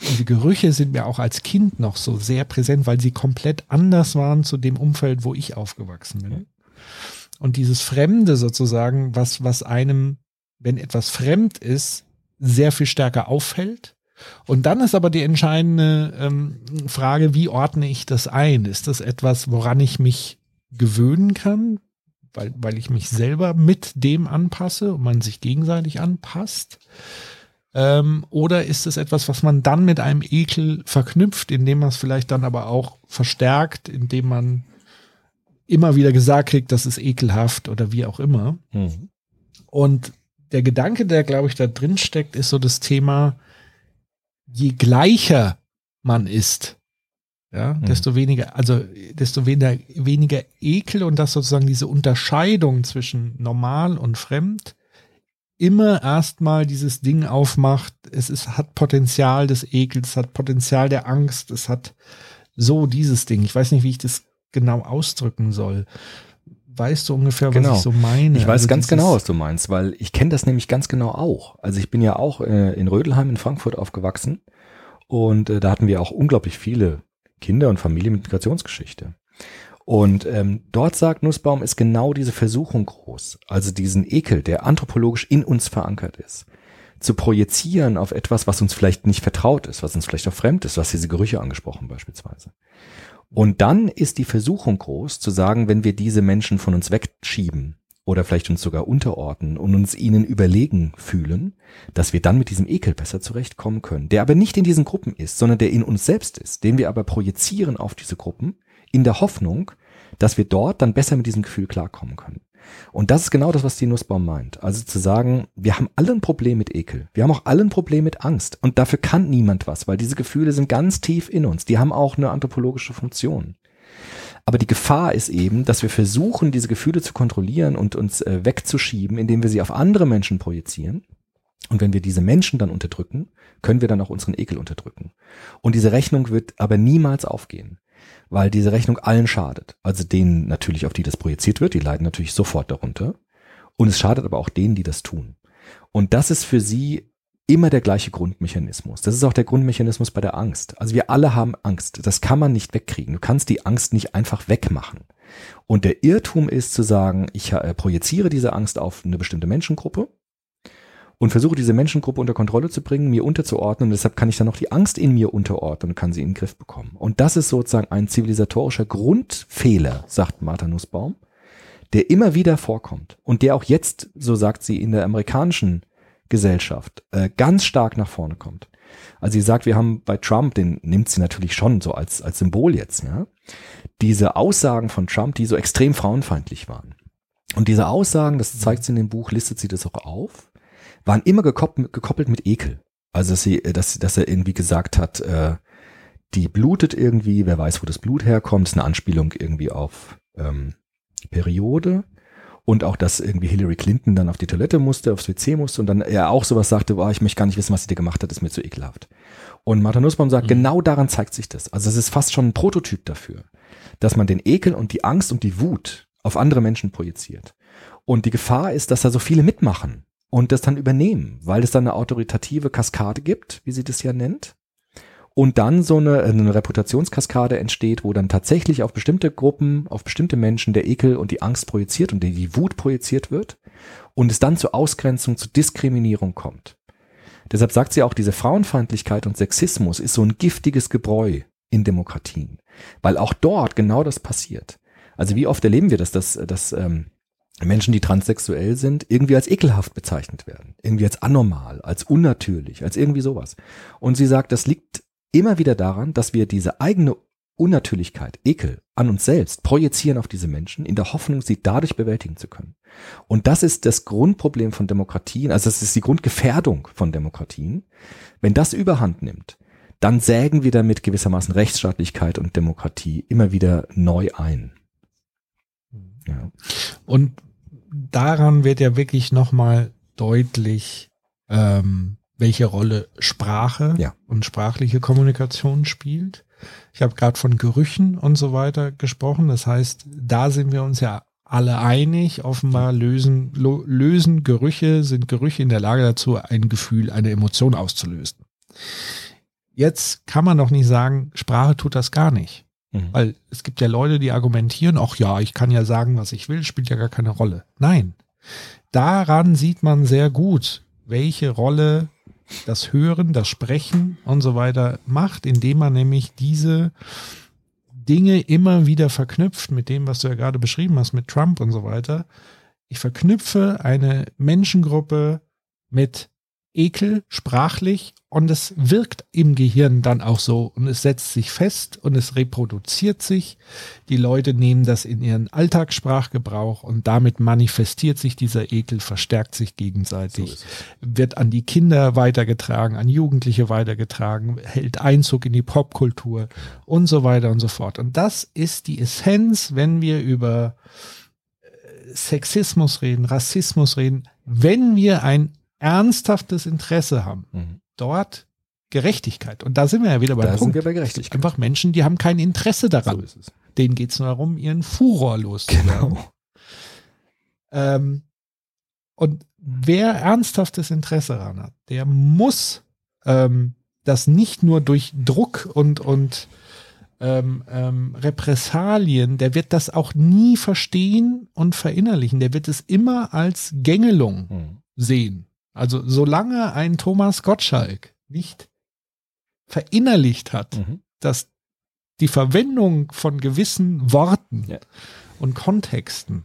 diese Gerüche sind mir auch als Kind noch so sehr präsent, weil sie komplett anders waren zu dem Umfeld, wo ich aufgewachsen bin. Und dieses Fremde sozusagen, was, was einem, wenn etwas fremd ist, sehr viel stärker auffällt. Und dann ist aber die entscheidende ähm, Frage, wie ordne ich das ein? Ist das etwas, woran ich mich gewöhnen kann, weil, weil ich mich selber mit dem anpasse und man sich gegenseitig anpasst? Ähm, oder ist es etwas, was man dann mit einem Ekel verknüpft, indem man es vielleicht dann aber auch verstärkt, indem man immer wieder gesagt kriegt, das ist ekelhaft oder wie auch immer? Mhm. Und der Gedanke, der, glaube ich, da drin steckt, ist so das Thema, je gleicher man ist, ja, Mhm. desto weniger, also desto weniger, weniger Ekel und dass sozusagen diese Unterscheidung zwischen normal und fremd immer erstmal dieses Ding aufmacht, es ist, hat Potenzial des Ekels, es hat Potenzial der Angst, es hat so dieses Ding. Ich weiß nicht, wie ich das genau ausdrücken soll. Weißt du ungefähr, Genau. was ich so meine? Ich weiß Also ganz genau, was du meinst, weil ich kenne das nämlich ganz genau auch. Also ich bin ja auch äh, in Rödelheim in Frankfurt aufgewachsen und äh, da hatten wir auch unglaublich viele Kinder und Familien mit Migrationsgeschichte. Und ähm, dort sagt Nussbaum, ist genau diese Versuchung groß, also diesen Ekel, der anthropologisch in uns verankert ist, zu projizieren auf etwas, was uns vielleicht nicht vertraut ist, was uns vielleicht auch fremd ist, was diese Gerüche angesprochen beispielsweise. Und dann ist die Versuchung groß zu sagen, wenn wir diese Menschen von uns wegschieben oder vielleicht uns sogar unterordnen und uns ihnen überlegen fühlen, dass wir dann mit diesem Ekel besser zurechtkommen können, der aber nicht in diesen Gruppen ist, sondern der in uns selbst ist, den wir aber projizieren auf diese Gruppen, in der Hoffnung, dass wir dort dann besser mit diesem Gefühl klarkommen können. Und das ist genau das, was die Nussbaum meint. Also zu sagen, wir haben alle ein Problem mit Ekel. Wir haben auch alle ein Problem mit Angst. Und dafür kann niemand was, weil diese Gefühle sind ganz tief in uns. Die haben auch eine anthropologische Funktion. Aber die Gefahr ist eben, dass wir versuchen, diese Gefühle zu kontrollieren und uns äh, wegzuschieben, indem wir sie auf andere Menschen projizieren. Und wenn wir diese Menschen dann unterdrücken, können wir dann auch unseren Ekel unterdrücken. Und diese Rechnung wird aber niemals aufgehen, weil diese Rechnung allen schadet. Also denen natürlich, auf die das projiziert wird, die leiden natürlich sofort darunter. Und es schadet aber auch denen, die das tun. Und das ist für sie immer der gleiche Grundmechanismus. Das ist auch der Grundmechanismus bei der Angst. Also wir alle haben Angst. Das kann man nicht wegkriegen. Du kannst die Angst nicht einfach wegmachen. Und der Irrtum ist zu sagen, ich äh, projiziere diese Angst auf eine bestimmte Menschengruppe und versuche diese Menschengruppe unter Kontrolle zu bringen, mir unterzuordnen. Und deshalb kann ich dann noch die Angst in mir unterordnen und kann sie in den Griff bekommen. Und das ist sozusagen ein zivilisatorischer Grundfehler, sagt Martha Nussbaum, der immer wieder vorkommt und der auch jetzt, so sagt sie, in der amerikanischen Gesellschaft äh, ganz stark nach vorne kommt. Also sie sagt, wir haben bei Trump, den nimmt sie natürlich schon so als, als Symbol jetzt, ja, diese Aussagen von Trump, die so extrem frauenfeindlich waren. Und diese Aussagen, das zeigt sie in dem Buch, listet sie das auch auf, waren immer gekoppelt, gekoppelt mit Ekel. Also dass sie, dass, dass er irgendwie gesagt hat, äh, die blutet irgendwie, wer weiß, wo das Blut herkommt, das ist eine Anspielung irgendwie auf ähm, Periode. Und auch, dass irgendwie Hillary Clinton dann auf die Toilette musste, aufs WC musste und dann er auch sowas sagte, boah, ich möchte gar nicht wissen, was sie dir gemacht hat, ist mir zu ekelhaft. Und Martha Nussbaum sagt, genau daran zeigt sich das. Also es ist fast schon ein Prototyp dafür, dass man den Ekel und die Angst und die Wut auf andere Menschen projiziert. Und die Gefahr ist, dass da so viele mitmachen und das dann übernehmen, weil es dann eine autoritative Kaskade gibt, wie sie das ja nennt. Und dann so eine, eine Reputationskaskade entsteht, wo dann tatsächlich auf bestimmte Gruppen, auf bestimmte Menschen der Ekel und die Angst projiziert und die, Wut projiziert wird. und es dann zu Ausgrenzung, zu Diskriminierung kommt. Deshalb sagt sie auch, diese Frauenfeindlichkeit und Sexismus ist so ein giftiges Gebräu in Demokratien, weil auch dort genau das passiert. Also wie oft erleben wir das, dass, dass ähm, Menschen, die transsexuell sind, irgendwie als ekelhaft bezeichnet werden, irgendwie als anormal, als unnatürlich, als irgendwie sowas. Und sie sagt, das liegt immer wieder daran, dass wir diese eigene Unnatürlichkeit, Ekel an uns selbst projizieren auf diese Menschen, in der Hoffnung, sie dadurch bewältigen zu können. Und das ist das Grundproblem von Demokratien, also das ist die Grundgefährdung von Demokratien. Wenn das überhand nimmt, dann sägen wir damit gewissermaßen Rechtsstaatlichkeit und Demokratie immer wieder neu ein. Ja. Und daran wird ja wirklich nochmal deutlich, ähm, welche Rolle Sprache Ja. und sprachliche Kommunikation spielt. Ich habe gerade von Gerüchen und so weiter gesprochen. Das heißt, da sind wir uns ja alle einig. Offenbar lösen, lösen Gerüche, sind Gerüche in der Lage dazu, ein Gefühl, eine Emotion auszulösen. Jetzt kann man doch nicht sagen, Sprache tut das gar nicht. Mhm. Weil es gibt ja Leute, die argumentieren, ach ja, ich kann ja sagen, was ich will, spielt ja gar keine Rolle. Nein. Daran sieht man sehr gut, welche Rolle das Hören, das Sprechen und so weiter macht, indem man nämlich diese Dinge immer wieder verknüpft mit dem, was du ja gerade beschrieben hast, mit Trump und so weiter. Ich verknüpfe eine Menschengruppe mit Ekel sprachlich und es wirkt im Gehirn dann auch so und es setzt sich fest und es reproduziert sich. Die Leute nehmen das in ihren Alltagssprachgebrauch und damit manifestiert sich dieser Ekel, verstärkt sich gegenseitig, wird an die Kinder weitergetragen, an Jugendliche weitergetragen, hält Einzug in die Popkultur und so weiter und so fort. Und das ist die Essenz, wenn wir über äh, Sexismus reden, Rassismus reden, wenn wir ein ernsthaftes Interesse haben, Mhm. dort Gerechtigkeit. Und da sind wir ja wieder beim Da sind Punkt. wir bei Gerechtigkeit. Einfach Menschen, die haben kein Interesse daran. So ist es. Denen geht es nur darum, ihren Furor loszuwerden. Genau. Ähm, und wer ernsthaftes Interesse daran hat, der muss ähm, das nicht nur durch Druck und, und ähm, ähm, Repressalien, der wird das auch nie verstehen und verinnerlichen. Der wird es immer als Gängelung Mhm. sehen. Also solange ein Thomas Gottschalk nicht verinnerlicht hat, Mhm. dass die Verwendung von gewissen Worten Ja. und Kontexten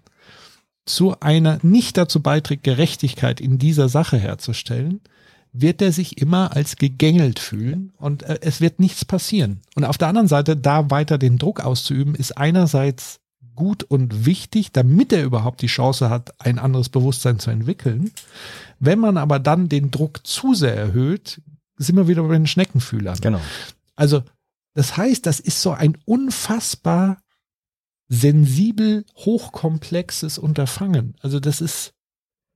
zu einer nicht dazu beiträgt, Gerechtigkeit in dieser Sache herzustellen, wird er sich immer als gegängelt fühlen und äh, es wird nichts passieren. Und auf der anderen Seite, da weiter den Druck auszuüben, ist einerseits gut und wichtig, damit er überhaupt die Chance hat, ein anderes Bewusstsein zu entwickeln. Wenn man aber dann den Druck zu sehr erhöht, sind wir wieder bei den Schneckenfühlern. Genau. Also, das heißt, das ist so ein unfassbar sensibel, hochkomplexes Unterfangen. Also, das ist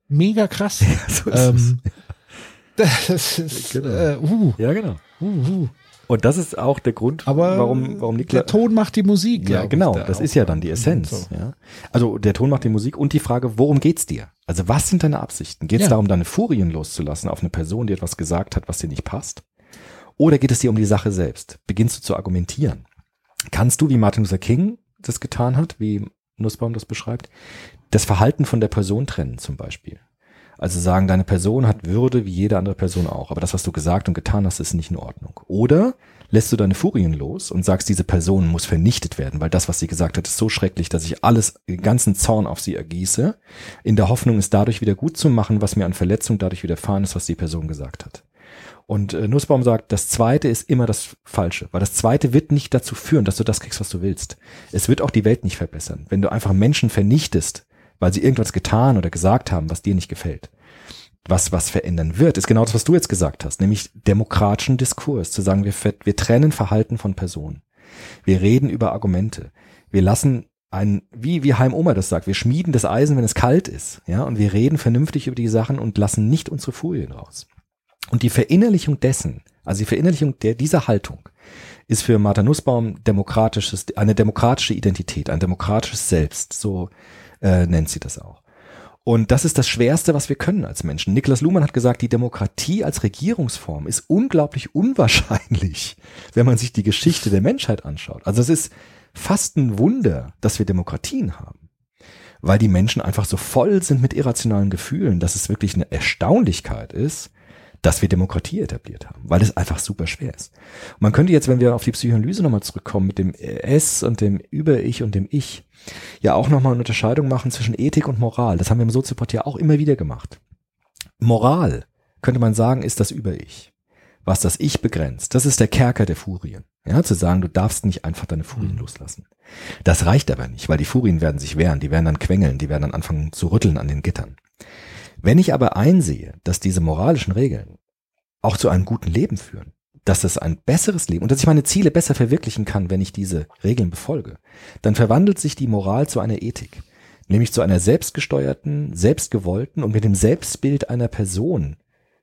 mega krass. So ist ähm, das ist, Genau. äh, uh, Ja, genau. uh, uh. Und das ist auch der Grund, Aber warum, warum der Niklas. Ton macht die Musik. Ja, genau. der Das ist ja dann die Essenz. So. Ja. Also der Ton macht die Musik und die Frage, worum geht's dir? Also was sind deine Absichten? Geht es Ja. darum, deine Furien loszulassen auf eine Person, die etwas gesagt hat, was dir nicht passt? Oder geht es dir um die Sache selbst? Beginnst du zu argumentieren? Kannst du, wie Martin Luther King das getan hat, wie Nussbaum das beschreibt, das Verhalten von der Person trennen zum Beispiel? Also sagen, deine Person hat Würde wie jede andere Person auch, aber das, was du gesagt und getan hast, ist nicht in Ordnung. Oder lässt du deine Furien los und sagst, diese Person muss vernichtet werden, weil das, was sie gesagt hat, ist so schrecklich, dass ich alles, den ganzen Zorn auf sie ergieße, in der Hoffnung, es dadurch wieder gut zu machen, was mir an Verletzung dadurch widerfahren ist, was die Person gesagt hat. Und äh, Nussbaum sagt, das zweite ist immer das Falsche, weil das zweite wird nicht dazu führen, dass du das kriegst, was du willst. Es wird auch die Welt nicht verbessern. Wenn du einfach Menschen vernichtest, weil sie irgendwas getan oder gesagt haben, was dir nicht gefällt. Was, was verändern wird, ist genau das, was du jetzt gesagt hast, nämlich demokratischen Diskurs, zu sagen, wir, wir trennen Verhalten von Personen. Wir reden über Argumente. Wir lassen ein, wie, wie Heim Oma das sagt, wir schmieden das Eisen, wenn es kalt ist, ja, und wir reden vernünftig über die Sachen und lassen nicht unsere Furien raus. Und die Verinnerlichung dessen, also die Verinnerlichung der, dieser Haltung, ist für Martha Nussbaum demokratisches, eine demokratische Identität, ein demokratisches Selbst, so äh, nennt sie das auch. Und das ist das Schwerste, was wir können als Menschen. Niklas Luhmann hat gesagt, die Demokratie als Regierungsform ist unglaublich unwahrscheinlich, wenn man sich die Geschichte der Menschheit anschaut. Also es ist fast ein Wunder, dass wir Demokratien haben. weil die Menschen einfach so voll sind mit irrationalen Gefühlen, dass es wirklich eine Erstaunlichkeit ist, dass wir Demokratie etabliert haben, weil das einfach super schwer ist. Und man könnte jetzt, wenn wir auf die Psychoanalyse nochmal zurückkommen, mit dem S und dem Über-Ich und dem Ich, ja auch nochmal eine Unterscheidung machen zwischen Ethik und Moral. Das haben wir im Soziopod ja auch immer wieder gemacht. Moral, könnte man sagen, ist das Über-Ich. Was das Ich begrenzt. Das ist der Kerker der Furien. Ja, zu sagen, du darfst nicht einfach deine Furien Mhm. loslassen. Das reicht aber nicht, weil die Furien werden sich wehren, die werden dann quengeln, die werden dann anfangen zu rütteln an den Gittern. Wenn ich aber einsehe, dass diese moralischen Regeln auch zu einem guten Leben führen, dass es ein besseres Leben und dass ich meine Ziele besser verwirklichen kann, wenn ich diese Regeln befolge, dann verwandelt sich die Moral zu einer Ethik, nämlich zu einer selbstgesteuerten, selbstgewollten und mit dem Selbstbild einer Person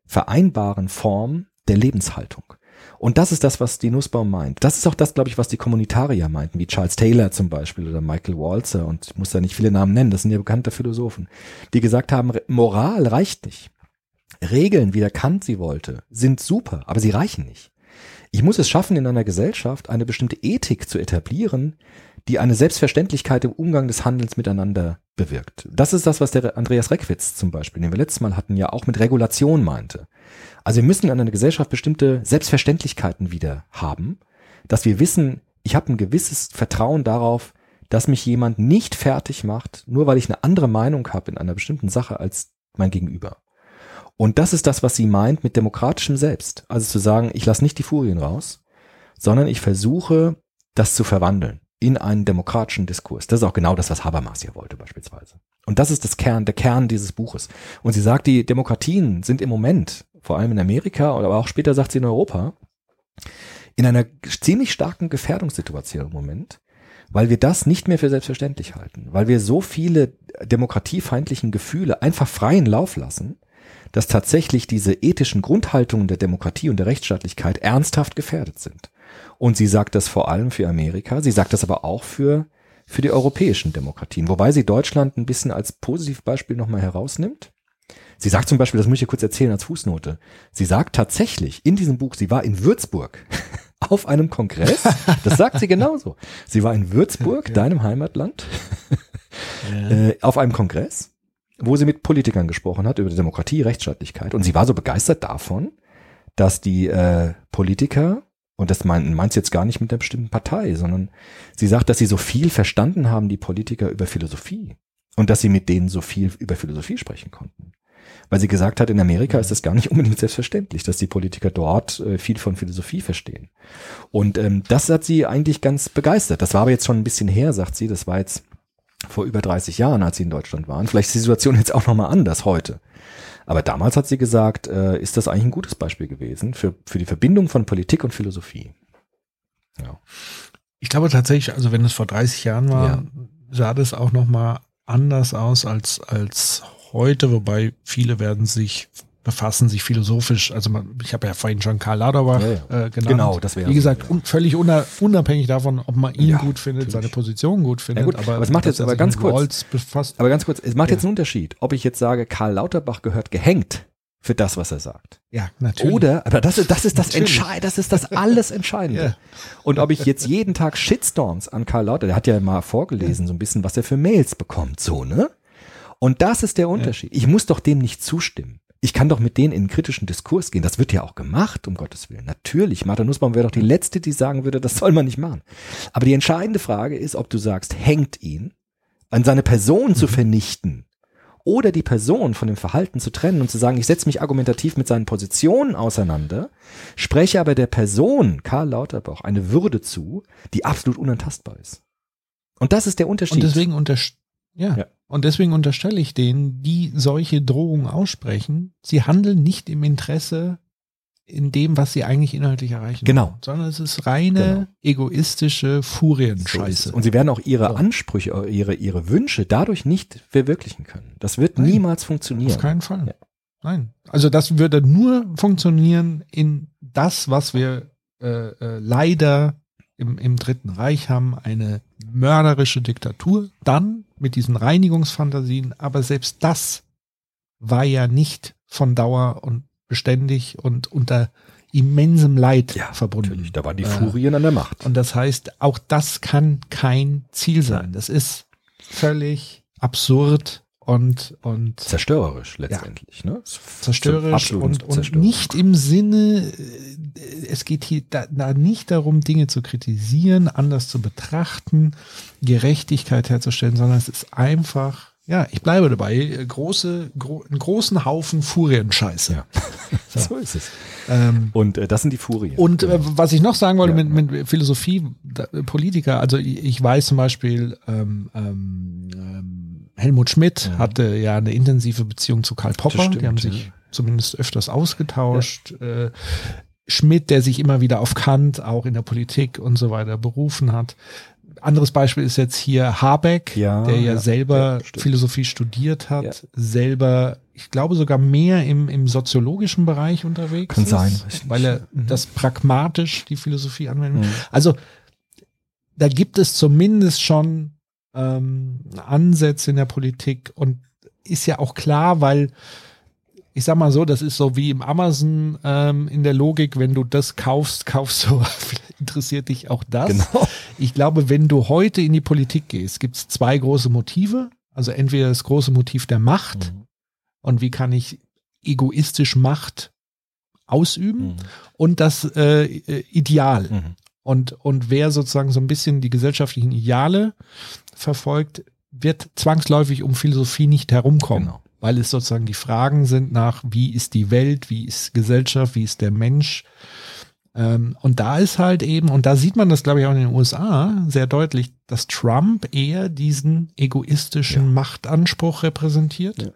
vereinbaren Form der Lebenshaltung. Und das ist das, was die Nussbaum meint. Das ist auch das, glaube ich, was die Kommunitarier meinten, wie Charles Taylor zum Beispiel oder Michael Walzer und ich muss da nicht viele Namen nennen, das sind ja bekannte Philosophen, die gesagt haben, Moral reicht nicht. Regeln, wie der Kant sie wollte, sind super, aber sie reichen nicht. Ich muss es schaffen, in einer Gesellschaft eine bestimmte Ethik zu etablieren, die eine Selbstverständlichkeit im Umgang des Handelns miteinander bewirkt. Das ist das, was der Andreas Reckwitz zum Beispiel, den wir letztes Mal hatten, ja auch mit Regulation meinte. Also wir müssen in einer Gesellschaft bestimmte Selbstverständlichkeiten wieder haben, dass wir wissen, ich habe ein gewisses Vertrauen darauf, dass mich jemand nicht fertig macht, nur weil ich eine andere Meinung habe in einer bestimmten Sache als mein Gegenüber. Und das ist das, was sie meint mit demokratischem Selbst. Also zu sagen, ich lasse nicht die Furien raus, sondern ich versuche, das zu verwandeln in einen demokratischen Diskurs. Das ist auch genau das, was Habermas hier wollte beispielsweise. Und das ist das Kern, der Kern dieses Buches. Und sie sagt, die Demokratien sind im Moment, vor allem in Amerika, aber auch später sagt sie in Europa, in einer ziemlich starken Gefährdungssituation im Moment, weil wir das nicht mehr für selbstverständlich halten, weil wir so viele demokratiefeindlichen Gefühle einfach freien Lauf lassen, dass tatsächlich diese ethischen Grundhaltungen der Demokratie und der Rechtsstaatlichkeit ernsthaft gefährdet sind. Und sie sagt das vor allem für Amerika, sie sagt das aber auch für, für die europäischen Demokratien, wobei sie Deutschland ein bisschen als Positivbeispiel nochmal herausnimmt. Sie sagt zum Beispiel, das muss ich hier kurz erzählen als Fußnote, sie sagt tatsächlich in diesem Buch, sie war in Würzburg auf einem Kongress, das sagt sie genauso. Sie war in Würzburg, deinem Heimatland, äh, auf einem Kongress, wo sie mit Politikern gesprochen hat über Demokratie, Rechtsstaatlichkeit. Und sie war so begeistert davon, dass die äh, Politiker, und das meint, meint sie jetzt gar nicht mit einer bestimmten Partei, sondern sie sagt, dass sie so viel verstanden haben, die Politiker über Philosophie. Und dass sie mit denen so viel über Philosophie sprechen konnten. Weil sie gesagt hat, in Amerika ist das gar nicht unbedingt selbstverständlich, dass die Politiker dort äh, viel von Philosophie verstehen. Und ähm, das hat sie eigentlich ganz begeistert. Das war aber jetzt schon ein bisschen her, sagt sie. Das war jetzt vor über 30 Jahren, als sie in Deutschland waren. Vielleicht ist die Situation jetzt auch nochmal anders heute. Aber damals hat sie gesagt, äh, ist das eigentlich ein gutes Beispiel gewesen für, für die Verbindung von Politik und Philosophie. Ja. Ich glaube tatsächlich, also wenn es vor 30 Jahren war, Ja. sah das auch noch mal anders aus als, als heute, wobei viele werden sich befassen sich philosophisch, also man, ich habe ja vorhin schon Karl Lauterbach Ja, Äh, genannt. Genau, das wäre Wie gesagt, ja. un, völlig una, unabhängig davon, ob man ihn Ja, gut findet, seine natürlich. Position gut findet. gut, aber es macht jetzt er aber ganz kurz- befasst. Aber ganz kurz, es macht Ja. jetzt einen Unterschied, ob ich jetzt sage, Karl Lauterbach gehört gehängt für das, was er sagt. ja, natürlich. Oder, aber das ist, das ist das Natürlich. Entscheid, das ist das alles Entscheidende. Ja. Und ob ich jetzt jeden Tag Shitstorms an Karl Lauter, der hat ja mal vorgelesen, so ein bisschen, was er für Mails bekommt, so, ne? Und das ist der Unterschied. Ich muss doch dem nicht zustimmen. Ich kann doch mit denen in einen kritischen Diskurs gehen. Das wird ja auch gemacht, um Gottes Willen. Natürlich. Martha Nussbaum wäre doch die Letzte, die sagen würde, das soll man nicht machen. Aber die entscheidende Frage ist, ob du sagst, hängt ihn, an seine Person zu vernichten oder die Person von dem Verhalten zu trennen und zu sagen, ich setze mich argumentativ mit seinen Positionen auseinander, spreche aber der Person, Karl Lauterbach, eine Würde zu, die absolut unantastbar ist. Und das ist der Unterschied. Und deswegen unterst ja. Ja. Und deswegen unterstelle ich denen, die solche Drohungen aussprechen, sie handeln nicht im Interesse in dem, was sie eigentlich inhaltlich erreichen Genau. wollen, sondern es ist reine Genau. egoistische So. Furienscheiße. Und sie werden auch ihre So. Ansprüche, ihre, ihre Wünsche dadurch nicht verwirklichen können. Das wird Nein. niemals funktionieren. Auf keinen Fall. Ja. Nein. Also das würde nur funktionieren in das, was wir äh, äh, leider im, im Dritten Reich haben, eine mörderische Diktatur, dann mit diesen Reinigungsfantasien, aber selbst das war ja nicht von Dauer und beständig und unter immensem Leid Ja, verbunden. Natürlich, da waren die Äh, Furien an der Macht. Und das heißt, auch das kann kein Ziel sein. Das ist völlig absurd und, und Zerstörerisch letztendlich, ne? zerstörerisch und, und zerstörerisch. nicht im Sinne, äh, es geht hier da, da nicht darum, Dinge zu kritisieren, anders zu betrachten, Gerechtigkeit herzustellen, sondern es ist einfach, ja, ich bleibe dabei, äh, große, gro einen großen Haufen Furienscheiße. Ja. so ist es. Ähm, Und äh, das sind die Furien. und äh, was ich noch sagen wollte Ja, mit, mit Philosophie, da, äh, Politiker, also ich, ich weiß zum Beispiel, ähm, ähm, Helmut Schmidt hatte ja eine intensive Beziehung zu Karl Popper, stimmt, die haben ja. sich zumindest öfters ausgetauscht. Äh, Schmidt, der sich immer wieder auf Kant, auch in der Politik und so weiter berufen hat. Anderes Beispiel ist jetzt hier Habeck, Ja, der ja, ja, selber ja. Philosophie studiert hat, Ja. selber, ich glaube sogar mehr im, im soziologischen Bereich unterwegs Kann ist, sein, weil er. Mhm. das pragmatisch die Philosophie anwendet. Mhm. Also da gibt es zumindest schon ähm, Ansätze in der Politik und ist ja auch klar, weil ich sag mal so, das ist so wie im Amazon ähm, in der Logik, wenn du das kaufst, kaufst du, interessiert dich auch das. Genau. Ich glaube, wenn du heute in die Politik gehst, gibt es zwei große Motive. Also entweder das große Motiv der Macht Mhm. und wie kann ich egoistisch Macht ausüben Mhm. und das äh, Ideal. Mhm. Und, und wer sozusagen so ein bisschen die gesellschaftlichen Ideale verfolgt, wird zwangsläufig um Philosophie nicht herumkommen. Genau. Weil es sozusagen die Fragen sind nach, wie ist die Welt, wie ist Gesellschaft, wie ist der Mensch. Ähm, und da ist halt eben, und da sieht man das, glaube ich, auch in den USA sehr deutlich, dass Trump eher diesen egoistischen Ja. Machtanspruch repräsentiert Ja.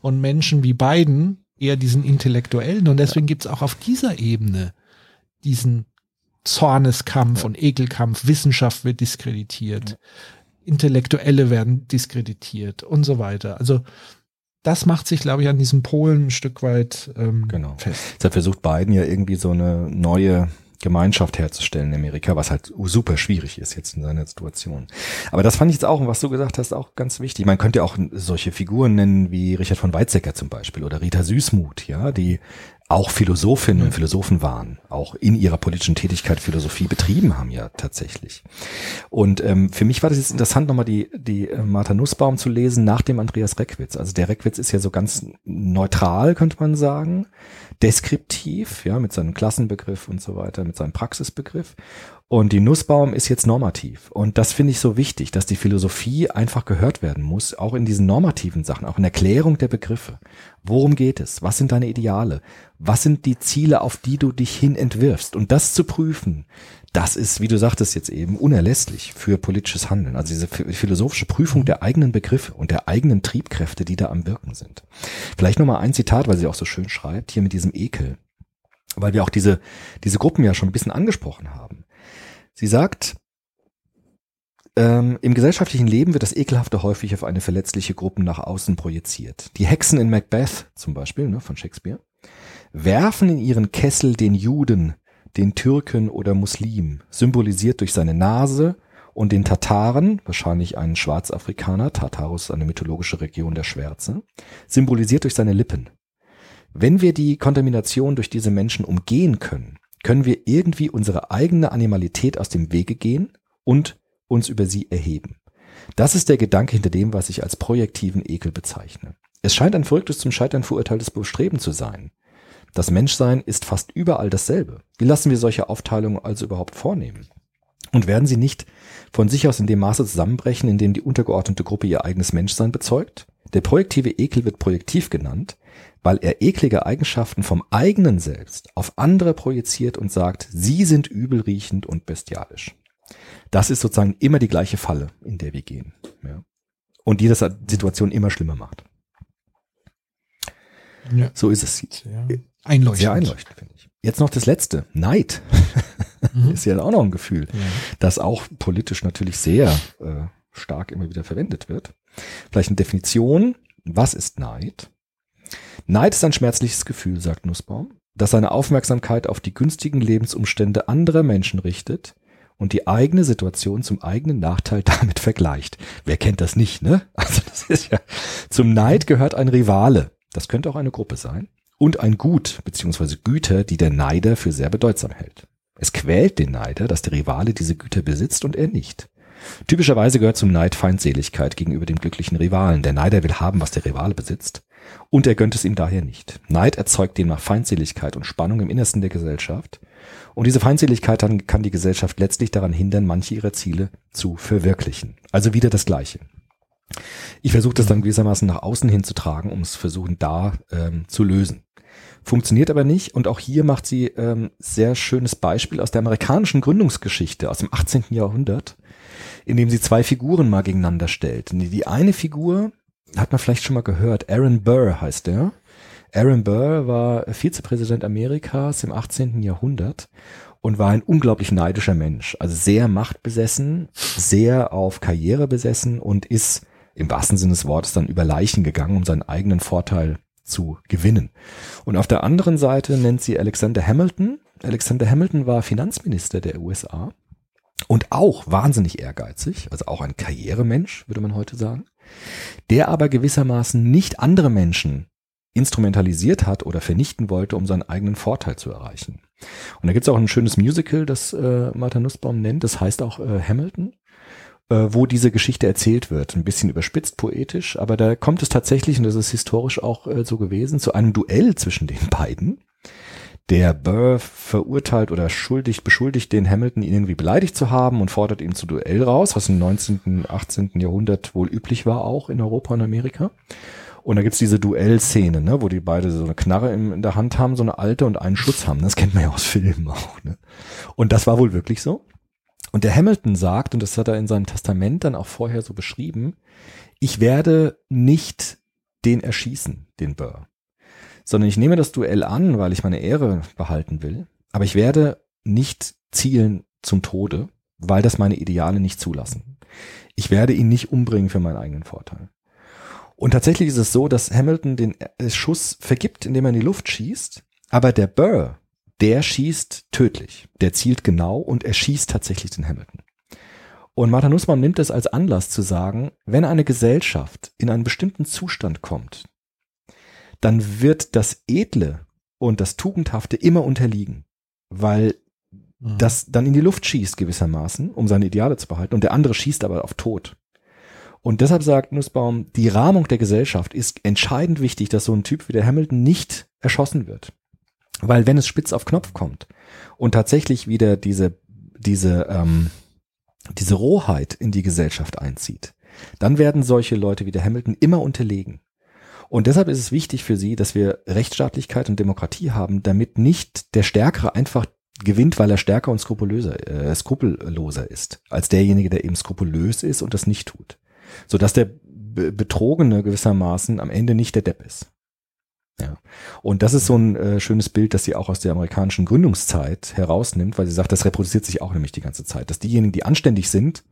und Menschen wie Biden eher diesen intellektuellen. Und deswegen gibt es auch auf dieser Ebene diesen Zorneskampf und Ekelkampf, Wissenschaft wird diskreditiert, Intellektuelle werden diskreditiert und so weiter. Also das macht sich, glaube ich, an diesem Polen ein Stück weit ähm, Genau. fest. Deshalb versucht Biden ja irgendwie so eine neue Gemeinschaft herzustellen in Amerika, was halt super schwierig ist jetzt in seiner Situation. Aber das fand ich jetzt auch, und was du gesagt hast, auch ganz wichtig. Man könnte auch solche Figuren nennen wie Richard von Weizsäcker zum Beispiel oder Rita Süßmuth, ja, die auch Philosophinnen und Philosophen waren, auch in ihrer politischen Tätigkeit Philosophie betrieben haben ja tatsächlich. Und ähm, für mich war das jetzt interessant, nochmal die, die äh, Martha Nussbaum zu lesen nach dem Andreas Reckwitz. Also der Reckwitz ist ja so ganz neutral, könnte man sagen, deskriptiv, ja, mit seinem Klassenbegriff und so weiter, mit seinem Praxisbegriff. Und die Nussbaum ist jetzt normativ. Und das finde ich so wichtig, dass die Philosophie einfach gehört werden muss, auch in diesen normativen Sachen, auch in Erklärung der Begriffe. Worum geht es? Was sind deine Ideale? Was sind die Ziele, auf die du dich hin entwirfst? Und das zu prüfen, das ist, wie du sagtest jetzt eben, unerlässlich für politisches Handeln. Also diese ph- philosophische Prüfung der eigenen Begriffe und der eigenen Triebkräfte, die da am Wirken sind. Vielleicht nochmal ein Zitat, weil sie auch so schön schreibt, hier mit diesem Ekel. Weil wir auch diese, diese Gruppen ja schon ein bisschen angesprochen haben. Sie sagt, ähm, im gesellschaftlichen Leben wird das Ekelhafte häufig auf eine verletzliche Gruppe nach außen projiziert. Die Hexen in Macbeth zum Beispiel, ne, von Shakespeare, werfen in ihren Kessel den Juden, den Türken oder Muslim, symbolisiert durch seine Nase, und den Tataren, wahrscheinlich einen Schwarzafrikaner, Tartarus eine mythologische Region der Schwärze, symbolisiert durch seine Lippen. Wenn wir die Kontamination durch diese Menschen umgehen können, können wir irgendwie unsere eigene Animalität aus dem Wege gehen und uns über sie erheben. Das ist der Gedanke hinter dem, was ich als projektiven Ekel bezeichne. Es scheint ein verrücktes zum Scheitern verurteiltes Bestreben zu sein. Das Menschsein ist fast überall dasselbe. Wie lassen wir solche Aufteilungen also überhaupt vornehmen? Und werden sie nicht von sich aus in dem Maße zusammenbrechen, in dem die untergeordnete Gruppe ihr eigenes Menschsein bezeugt? Der projektive Ekel wird projektiv genannt, weil er eklige Eigenschaften vom eigenen Selbst auf andere projiziert und sagt, sie sind übelriechend und bestialisch. Das ist sozusagen immer die gleiche Falle, in der wir gehen. Ja. Und die das Situation immer schlimmer macht. Ja. So ist es. Sehr einleuchtend. Sehr einleuchtend, finde ich. Jetzt noch das letzte. Neid. ist ja auch noch ein Gefühl, das auch politisch natürlich sehr äh, stark immer wieder verwendet wird. Vielleicht eine Definition. Was ist Neid? Neid ist ein schmerzliches Gefühl, sagt Nussbaum, das seine Aufmerksamkeit auf die günstigen Lebensumstände anderer Menschen richtet und die eigene Situation zum eigenen Nachteil damit vergleicht. Wer kennt das nicht, ne? Also das ist ja, zum Neid gehört ein Rivale. Das könnte auch eine Gruppe sein. Und ein Gut beziehungsweise Güter, die der Neider für sehr bedeutsam hält. Es quält den Neider, dass der Rivale diese Güter besitzt und er nicht. Typischerweise gehört zum Neid Feindseligkeit gegenüber dem glücklichen Rivalen. Der Neider will haben, was der Rivale besitzt. Und er gönnt es ihm daher nicht. Neid erzeugt demnach Feindseligkeit und Spannung im Innersten der Gesellschaft. Und diese Feindseligkeit kann die Gesellschaft letztlich daran hindern, manche ihrer Ziele zu verwirklichen. Also wieder das Gleiche. Ich versuche das dann gewissermaßen nach außen hinzutragen, um es versuchen da ähm, zu lösen. Funktioniert aber nicht und auch hier macht sie ähm, sehr schönes Beispiel aus der amerikanischen Gründungsgeschichte aus dem 18. Jahrhundert, in dem sie zwei Figuren mal gegeneinander stellt. Die eine Figur hat man vielleicht schon mal gehört, Aaron Burr heißt er. Aaron Burr war Vizepräsident Amerikas im 18. Jahrhundert und war ein unglaublich neidischer Mensch, also sehr machtbesessen, sehr auf Karriere besessen und ist im wahrsten Sinne des Wortes dann über Leichen gegangen, um seinen eigenen Vorteil zu gewinnen. Und auf der anderen Seite nennt sie Alexander Hamilton. Alexander Hamilton war Finanzminister der USA und auch wahnsinnig ehrgeizig, also auch ein Karrieremensch, würde man heute sagen, der aber gewissermaßen nicht andere Menschen instrumentalisiert hat oder vernichten wollte, um seinen eigenen Vorteil zu erreichen. Und da gibt es auch ein schönes Musical, das äh, Martha Nussbaum nennt, das heißt auch äh, Hamilton äh, wo diese Geschichte erzählt wird. Ein bisschen überspitzt poetisch, aber da kommt es tatsächlich, und das ist historisch auch äh, so gewesen, zu einem Duell zwischen den beiden. Der Burr verurteilt oder schuldigt, beschuldigt den Hamilton, ihn irgendwie beleidigt zu haben und fordert ihn zu Duell raus, was im 19., 18. Jahrhundert wohl üblich war, auch in Europa und Amerika. Und da gibt's diese Duellszene, ne, wo die beide so eine Knarre in, in, der Hand haben, so eine alte und einen Schutz haben. Das kennt man ja aus Filmen auch. Ne? Und das war wohl wirklich so. Und der Hamilton sagt, und das hat er in seinem Testament dann auch vorher so beschrieben, ich werde nicht den erschießen, den Burr, sondern ich nehme das Duell an, weil ich meine Ehre behalten will, aber ich werde nicht zielen zum Tode, weil das meine Ideale nicht zulassen. Ich werde ihn nicht umbringen für meinen eigenen Vorteil. Und tatsächlich ist es so, dass Hamilton den Schuss vergibt, indem er in die Luft schießt, aber der Burr der schießt tödlich. Der zielt genau und er schießt tatsächlich den Hamilton. Und Martha Nussbaum nimmt es als Anlass zu sagen, wenn eine Gesellschaft in einen bestimmten Zustand kommt, dann wird das Edle und das Tugendhafte immer unterliegen, weil mhm. das dann in die Luft schießt gewissermaßen, um seine Ideale zu behalten, und der andere schießt aber auf Tod. Und deshalb sagt Nussbaum, die Rahmung der Gesellschaft ist entscheidend wichtig, dass so ein Typ wie der Hamilton nicht erschossen wird. Weil wenn es spitz auf Knopf kommt und tatsächlich wieder diese, diese, ähm, diese Rohheit in die Gesellschaft einzieht, dann werden solche Leute wie der Hamilton immer unterlegen. Und deshalb ist es wichtig für sie, dass wir Rechtsstaatlichkeit und Demokratie haben, damit nicht der Stärkere einfach gewinnt, weil er stärker und skrupulöser, äh, skrupelloser ist, als derjenige, der eben skrupulös ist und das nicht tut. Sodass der Betrogene gewissermaßen am Ende nicht der Depp ist. Ja. Und das ist so ein äh, schönes Bild, das sie auch aus der amerikanischen Gründungszeit herausnimmt, weil sie sagt, das reproduziert sich auch nämlich die ganze Zeit, dass diejenigen, die anständig sind,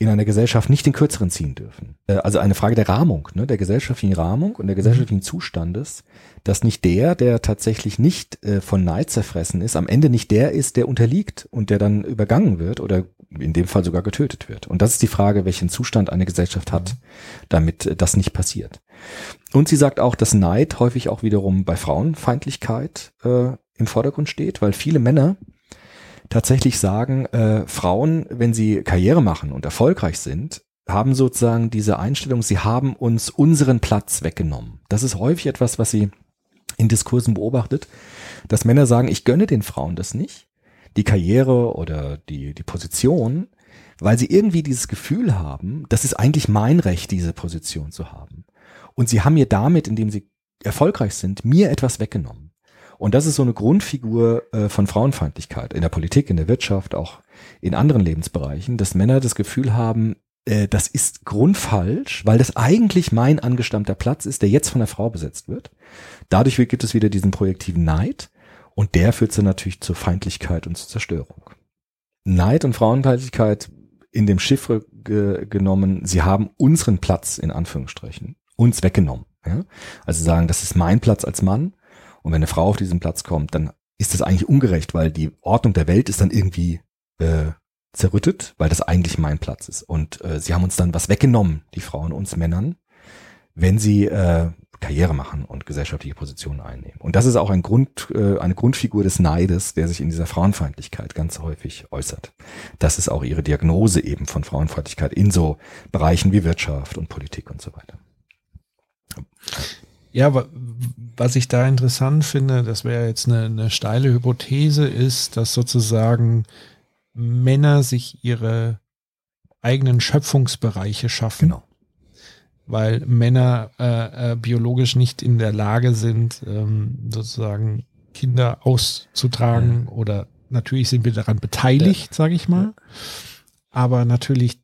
in einer Gesellschaft nicht den Kürzeren ziehen dürfen. Äh, also eine Frage der Rahmung, ne, der gesellschaftlichen Rahmung und der gesellschaftlichen Zustandes, dass nicht der, der tatsächlich nicht äh, von Neid zerfressen ist, am Ende nicht der ist, der unterliegt und der dann übergangen wird oder in dem Fall sogar getötet wird. Und das ist die Frage, welchen Zustand eine Gesellschaft hat, damit äh, das nicht passiert. Und sie sagt auch, dass Neid häufig auch wiederum bei Frauenfeindlichkeit äh, im Vordergrund steht, weil viele Männer tatsächlich sagen, äh, Frauen, wenn sie Karriere machen und erfolgreich sind, haben sozusagen diese Einstellung, sie haben uns unseren Platz weggenommen. Das ist häufig etwas, was sie in Diskursen beobachtet, dass Männer sagen, ich gönne den Frauen das nicht, die Karriere oder die, die Position, weil sie irgendwie dieses Gefühl haben, das ist eigentlich mein Recht, diese Position zu haben. Und sie haben mir damit, indem sie erfolgreich sind, mir etwas weggenommen. Und das ist so eine Grundfigur äh, von Frauenfeindlichkeit in der Politik, in der Wirtschaft, auch in anderen Lebensbereichen, dass Männer das Gefühl haben, äh, das ist grundfalsch, weil das eigentlich mein angestammter Platz ist, der jetzt von der Frau besetzt wird. Dadurch gibt es wieder diesen projektiven Neid und der führt dann natürlich zur Feindlichkeit und zur Zerstörung. Neid und Frauenfeindlichkeit in dem Chiffre ge genommen, sie haben unseren Platz in Anführungsstrichen uns weggenommen. Ja? Also sagen, das ist mein Platz als Mann und wenn eine Frau auf diesen Platz kommt, dann ist das eigentlich ungerecht, weil die Ordnung der Welt ist dann irgendwie äh, zerrüttet, weil das eigentlich mein Platz ist. Und äh, sie haben uns dann was weggenommen, die Frauen uns Männern, wenn sie äh, Karriere machen und gesellschaftliche Positionen einnehmen. Und das ist auch ein Grund, äh, eine Grundfigur des Neides, der sich in dieser Frauenfeindlichkeit ganz häufig äußert. Das ist auch ihre Diagnose eben von Frauenfeindlichkeit in so Bereichen wie Wirtschaft und Politik und so weiter. Ja, wa- was ich da interessant finde, das wäre jetzt eine, eine steile Hypothese, ist, dass sozusagen Männer sich ihre eigenen Schöpfungsbereiche schaffen. Genau. Weil Männer äh, äh, biologisch nicht in der Lage sind, ähm, sozusagen Kinder auszutragen oder natürlich sind wir daran beteiligt, sage ich mal. Aber natürlich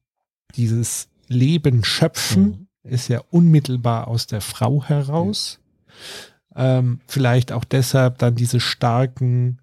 dieses Leben schöpfen ist ja unmittelbar aus der Frau heraus. Ähm, vielleicht auch deshalb dann diese starken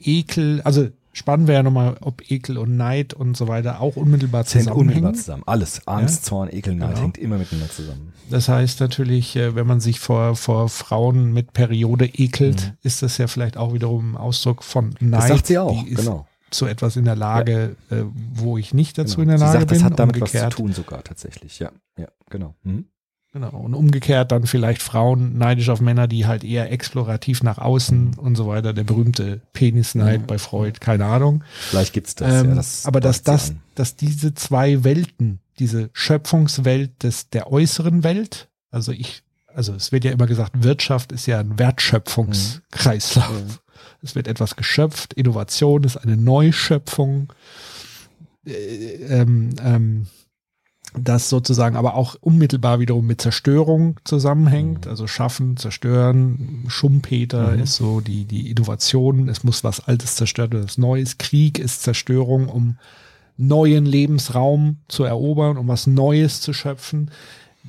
Ekel, also spannend wäre ja nochmal, ob Ekel und Neid und so weiter auch unmittelbar zusammenhängen. unmittelbar zusammen. Alles. Angst, Zorn, Ekel, Neid Genau. hängt immer miteinander zusammen. Das heißt natürlich, äh, wenn man sich vor, vor Frauen mit Periode ekelt, ist das ja vielleicht auch wiederum ein Ausdruck von Neid. Mhm. Das sagt sie auch, genau. Zu etwas in der Lage, äh, wo ich nicht dazu genau. in der Lage sagt, bin. das hat damit was umgekehrt, zu tun sogar tatsächlich. Ja, ja, genau. Mhm. Genau. Und umgekehrt dann vielleicht Frauen neidisch auf Männer, die halt eher explorativ nach außen Mhm. und so weiter. Der berühmte Penisneid bei Freud, keine Ahnung. Vielleicht gibt's das. Ähm, ja, das aber dass das, an. dass diese zwei Welten, diese Schöpfungswelt des, der äußeren Welt, also ich, also es wird ja immer gesagt, Wirtschaft ist ja ein Wertschöpfungskreislauf. Es wird etwas geschöpft, Innovation ist eine Neuschöpfung, äh, ähm, ähm, das sozusagen aber auch unmittelbar wiederum mit Zerstörung zusammenhängt, also schaffen, zerstören, Schumpeter Mhm. ist so die, die Innovation, es muss was Altes zerstört werden, was Neues, Krieg ist Zerstörung, um neuen Lebensraum zu erobern, um was Neues zu schöpfen.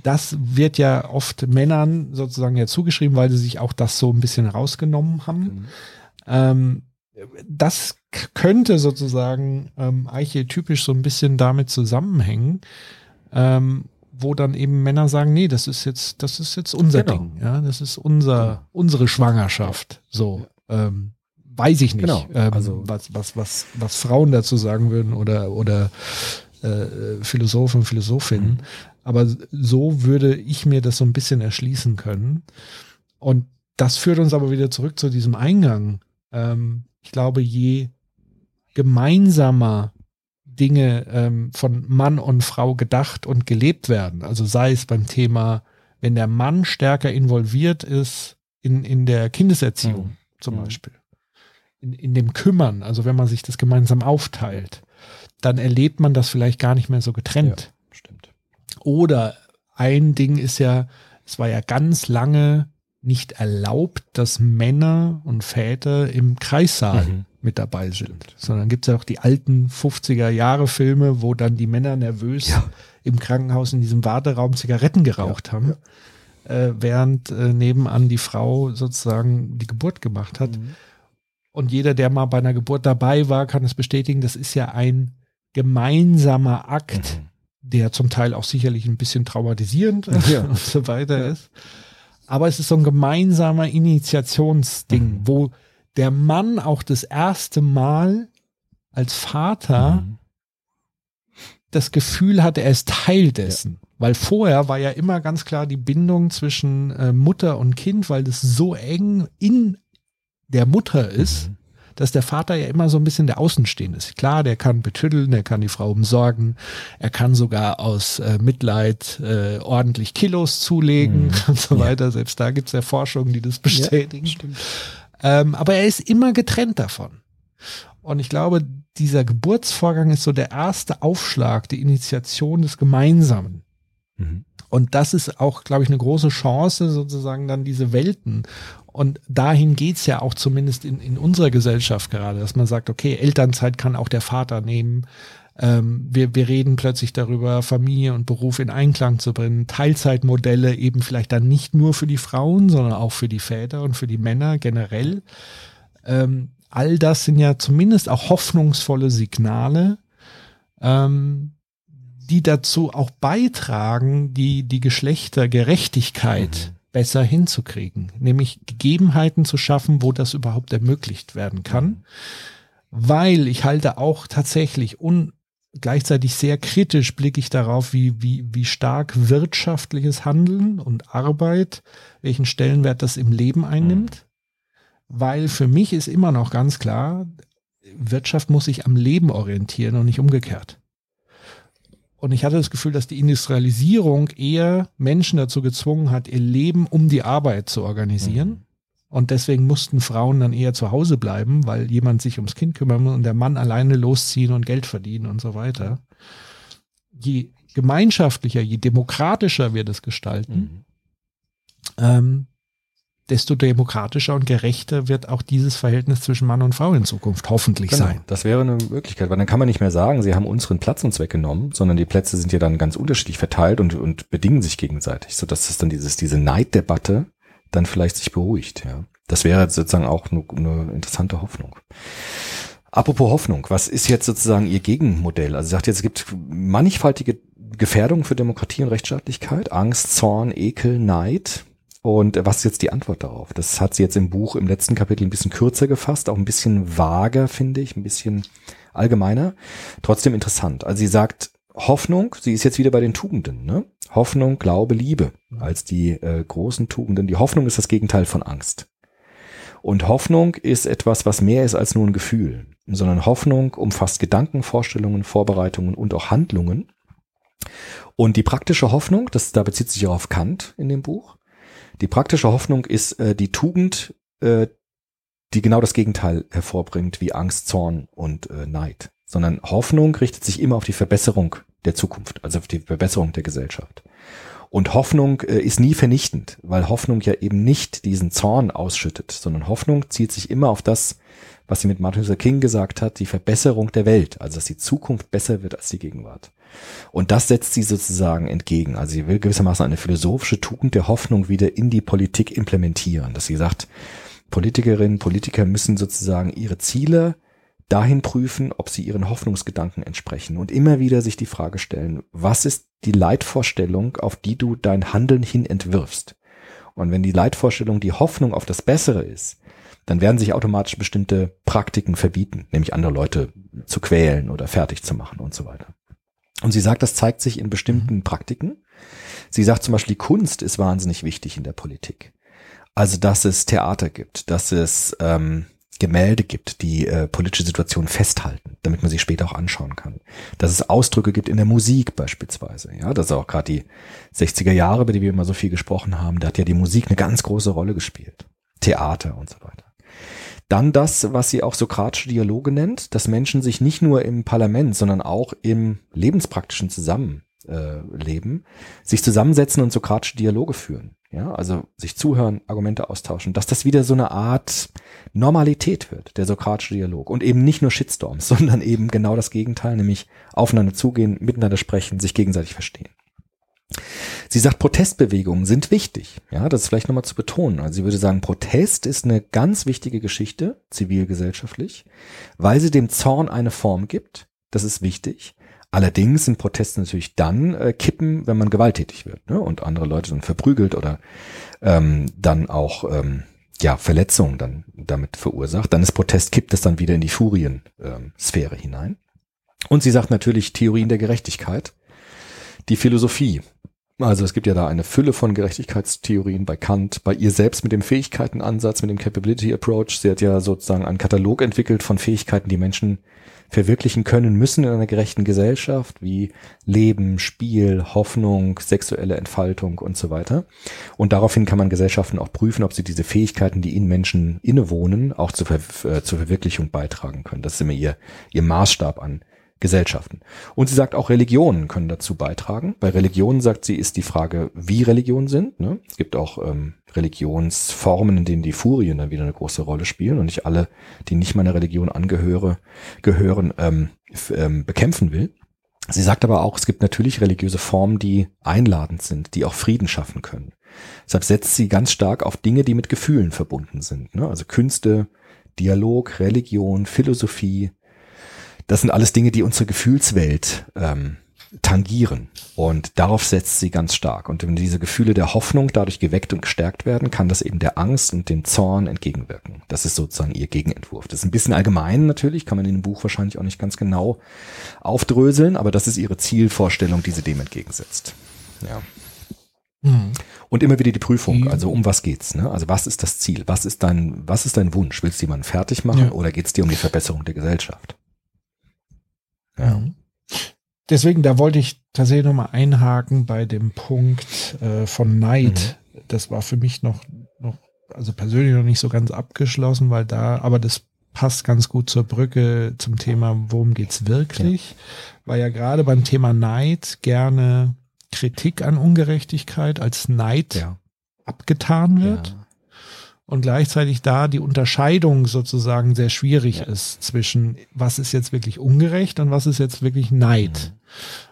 Das wird ja oft Männern sozusagen ja zugeschrieben, weil sie sich auch das so ein bisschen rausgenommen haben. Ähm, das könnte sozusagen ähm, archetypisch so ein bisschen damit zusammenhängen, ähm, wo dann eben Männer sagen, nee, das ist jetzt, das ist jetzt unser Genau. Ding, ja, das ist unser, unsere Schwangerschaft. So, ähm, weiß ich nicht, Genau, ähm, also- was, was, was, was Frauen dazu sagen würden oder, oder äh, Philosophen, Philosophinnen. Mhm. Aber so würde ich mir das so ein bisschen erschließen können. Und das führt uns aber wieder zurück zu diesem Eingang. Ähm, ich glaube, je gemeinsamer Dinge ähm, von Mann und Frau gedacht und gelebt werden, also sei es beim Thema, wenn der Mann stärker involviert ist in, in der Kindeserziehung Mhm. zum Mhm. Beispiel, in, in dem Kümmern, also wenn man sich das gemeinsam aufteilt, dann erlebt man das vielleicht gar nicht mehr so getrennt. Stimmt. Oder ein Ding ist ja, es war ja ganz lange nicht erlaubt, dass Männer und Väter im Kreissaal Mhm. mit dabei sind. Sondern gibt es ja auch die alten 50er Jahre Filme, wo dann die Männer nervös Ja. im Krankenhaus in diesem Warteraum Zigaretten geraucht haben, Äh, während äh, nebenan die Frau sozusagen die Geburt gemacht hat. Mhm. Und jeder, der mal bei einer Geburt dabei war, kann es bestätigen, das ist ja ein gemeinsamer Akt, der zum Teil auch sicherlich ein bisschen traumatisierend Ja. und so weiter ist. Aber es ist so ein gemeinsamer Initiationsding, wo der Mann auch das erste Mal als Vater Mhm. das Gefühl hatte, er ist Teil dessen. Weil vorher war ja immer ganz klar die Bindung zwischen äh, Mutter und Kind, weil das so eng in der Mutter ist, dass der Vater ja immer so ein bisschen der Außenstehende ist. Klar, der kann betüddeln, der kann die Frau umsorgen, er kann sogar aus äh, Mitleid äh, ordentlich Kilos zulegen und so weiter. Selbst da gibt's ja Forschungen, die das bestätigen. ähm, aber er ist immer getrennt davon. Und ich glaube, dieser Geburtsvorgang ist so der erste Aufschlag, die Initiation des Gemeinsamen. Mhm. Und das ist auch, glaube ich, eine große Chance, sozusagen dann diese Welten. Und dahin geht's ja auch zumindest in, in unserer Gesellschaft gerade, dass man sagt, okay, Elternzeit kann auch der Vater nehmen. Ähm, wir, wir reden plötzlich darüber, Familie und Beruf in Einklang zu bringen. Teilzeitmodelle eben vielleicht dann nicht nur für die Frauen, sondern auch für die Väter und für die Männer generell. Ähm, all das sind ja zumindest auch hoffnungsvolle Signale, ähm, die dazu auch beitragen, die, die Geschlechtergerechtigkeit besser hinzukriegen. Nämlich Gegebenheiten zu schaffen, wo das überhaupt ermöglicht werden kann. Weil ich halte auch tatsächlich un, gleichzeitig sehr kritisch blicke ich darauf, wie, wie, wie stark wirtschaftliches Handeln und Arbeit, welchen Stellenwert das im Leben einnimmt. Weil für mich ist immer noch ganz klar, Wirtschaft muss sich am Leben orientieren und nicht umgekehrt. Und ich hatte das Gefühl, dass die Industrialisierung eher Menschen dazu gezwungen hat, ihr Leben um die Arbeit zu organisieren. Und deswegen mussten Frauen dann eher zu Hause bleiben, weil jemand sich ums Kind kümmern muss und der Mann alleine losziehen und Geld verdienen und so weiter. Je gemeinschaftlicher, je demokratischer wir das gestalten, ähm, desto demokratischer und gerechter wird auch dieses Verhältnis zwischen Mann und Frau in Zukunft hoffentlich Genau, sein. Das wäre eine Möglichkeit, weil dann kann man nicht mehr sagen, sie haben unseren Platz uns weggenommen, sondern die Plätze sind ja dann ganz unterschiedlich verteilt und, und bedingen sich gegenseitig, so dass es dann dieses, diese Neiddebatte dann vielleicht sich beruhigt, ja. Das wäre sozusagen auch eine, eine interessante Hoffnung. Apropos Hoffnung, was ist jetzt sozusagen Ihr Gegenmodell? Also sie sagt jetzt, es gibt mannigfaltige Gefährdungen für Demokratie und Rechtsstaatlichkeit, Angst, Zorn, Ekel, Neid. Und was ist jetzt die Antwort darauf? Das hat sie jetzt im Buch im letzten Kapitel ein bisschen kürzer gefasst, auch ein bisschen vager, finde ich, ein bisschen allgemeiner. Trotzdem interessant. Also sie sagt, Hoffnung, sie ist jetzt wieder bei den Tugenden, ne? Hoffnung, Glaube, Liebe als die äh, großen Tugenden. Die Hoffnung ist das Gegenteil von Angst. Und Hoffnung ist etwas, was mehr ist als nur ein Gefühl, sondern Hoffnung umfasst Gedanken, Vorstellungen, Vorbereitungen und auch Handlungen. Und die praktische Hoffnung, das, da bezieht sich auch auf Kant in dem Buch, die praktische Hoffnung ist äh, die Tugend, äh, die genau das Gegenteil hervorbringt wie Angst, Zorn und äh, Neid. Sondern Hoffnung richtet sich immer auf die Verbesserung der Zukunft, also auf die Verbesserung der Gesellschaft. Und Hoffnung äh, ist nie vernichtend, weil Hoffnung ja eben nicht diesen Zorn ausschüttet, sondern Hoffnung zieht sich immer auf das, was sie mit Martin Luther King gesagt hat, die Verbesserung der Welt, also dass die Zukunft besser wird als die Gegenwart. Und das setzt sie sozusagen entgegen. Also sie will gewissermaßen eine philosophische Tugend der Hoffnung wieder in die Politik implementieren, dass sie sagt, Politikerinnen, Politiker müssen sozusagen ihre Ziele dahin prüfen, ob sie ihren Hoffnungsgedanken entsprechen und immer wieder sich die Frage stellen, was ist die Leitvorstellung, auf die du dein Handeln hin entwirfst? Und wenn die Leitvorstellung die Hoffnung auf das Bessere ist, dann werden sich automatisch bestimmte Praktiken verbieten, nämlich andere Leute zu quälen oder fertig zu machen und so weiter. Und sie sagt, das zeigt sich in bestimmten Praktiken. Sie sagt zum Beispiel, die Kunst ist wahnsinnig wichtig in der Politik. Also, dass es Theater gibt, dass es ähm, Gemälde gibt, die äh, politische Situationen festhalten, damit man sie später auch anschauen kann. Dass es Ausdrücke gibt in der Musik beispielsweise. Ja, das ist auch gerade die 60er Jahre, über die wir immer so viel gesprochen haben, da hat ja die Musik eine ganz große Rolle gespielt. Theater und so weiter. Dann das, was sie auch sokratische Dialoge nennt, dass Menschen sich nicht nur im Parlament, sondern auch im lebenspraktischen Zusammenleben äh, sich zusammensetzen und sokratische Dialoge führen. Ja, also sich zuhören, Argumente austauschen, dass das wieder so eine Art Normalität wird, der sokratische Dialog. Und eben nicht nur Shitstorms, sondern eben genau das Gegenteil, nämlich aufeinander zugehen, miteinander sprechen, sich gegenseitig verstehen. Sie sagt, Protestbewegungen sind wichtig. Ja, das ist vielleicht nochmal zu betonen. Also sie würde sagen, Protest ist eine ganz wichtige Geschichte, zivilgesellschaftlich, weil sie dem Zorn eine Form gibt. Das ist wichtig. Allerdings sind Proteste natürlich dann äh, kippen, wenn man gewalttätig wird ne? und andere Leute dann verprügelt oder ähm, dann auch ähm, ja Verletzungen dann damit verursacht. Dann ist Protest kippt es dann wieder in die Furien-Sphäre ähm, hinein. Und sie sagt natürlich Theorien der Gerechtigkeit, die Philosophie. Also es gibt ja da eine Fülle von Gerechtigkeitstheorien bei Kant, bei ihr selbst mit dem Fähigkeitenansatz, mit dem Capability Approach. Sie hat ja sozusagen einen Katalog entwickelt von Fähigkeiten, die Menschen verwirklichen können müssen in einer gerechten Gesellschaft, wie Leben, Spiel, Hoffnung, sexuelle Entfaltung und so weiter. Und daraufhin kann man Gesellschaften auch prüfen, ob sie diese Fähigkeiten, die in Menschen innewohnen, auch zur, Ver äh, zur Verwirklichung beitragen können. Das ist immer ihr, ihr Maßstab an Gesellschaften. Und sie sagt auch, Religionen können dazu beitragen. Bei Religionen, sagt sie, ist die Frage, wie Religionen sind. Ne? Es gibt auch ähm, Religionsformen, in denen die Furien dann wieder eine große Rolle spielen und nicht alle, die nicht meiner Religion angehöre, gehören, ähm, ähm, bekämpfen will. Sie sagt aber auch, es gibt natürlich religiöse Formen, die einladend sind, die auch Frieden schaffen können. Deshalb setzt sie ganz stark auf Dinge, die mit Gefühlen verbunden sind. Ne? Also Künste, Dialog, Religion, Philosophie, das sind alles Dinge, die unsere Gefühlswelt ähm, tangieren. Und darauf setzt sie ganz stark. Und wenn diese Gefühle der Hoffnung dadurch geweckt und gestärkt werden, kann das eben der Angst und dem Zorn entgegenwirken. Das ist sozusagen ihr Gegenentwurf. Das ist ein bisschen allgemein natürlich, kann man in dem Buch wahrscheinlich auch nicht ganz genau aufdröseln, aber das ist ihre Zielvorstellung, die sie dem entgegensetzt. Ja. Mhm. Und immer wieder die Prüfung, Mhm. also um was geht's, ne? Also was ist das Ziel? Was ist dein, was ist dein Wunsch? Willst du jemanden fertig machen Ja. oder geht's dir um die Verbesserung der Gesellschaft? Ja. Mhm. Deswegen, da wollte ich tatsächlich nochmal einhaken bei dem Punkt äh, von Neid. Das war für mich noch, noch, also persönlich noch nicht so ganz abgeschlossen, weil da, aber das passt ganz gut zur Brücke zum Thema, worum geht's wirklich? Weil ja gerade beim Thema Neid gerne Kritik an Ungerechtigkeit als Neid Ja. abgetan wird Ja. Und gleichzeitig da die Unterscheidung sozusagen sehr schwierig Ja. ist zwischen was ist jetzt wirklich ungerecht und was ist jetzt wirklich Neid.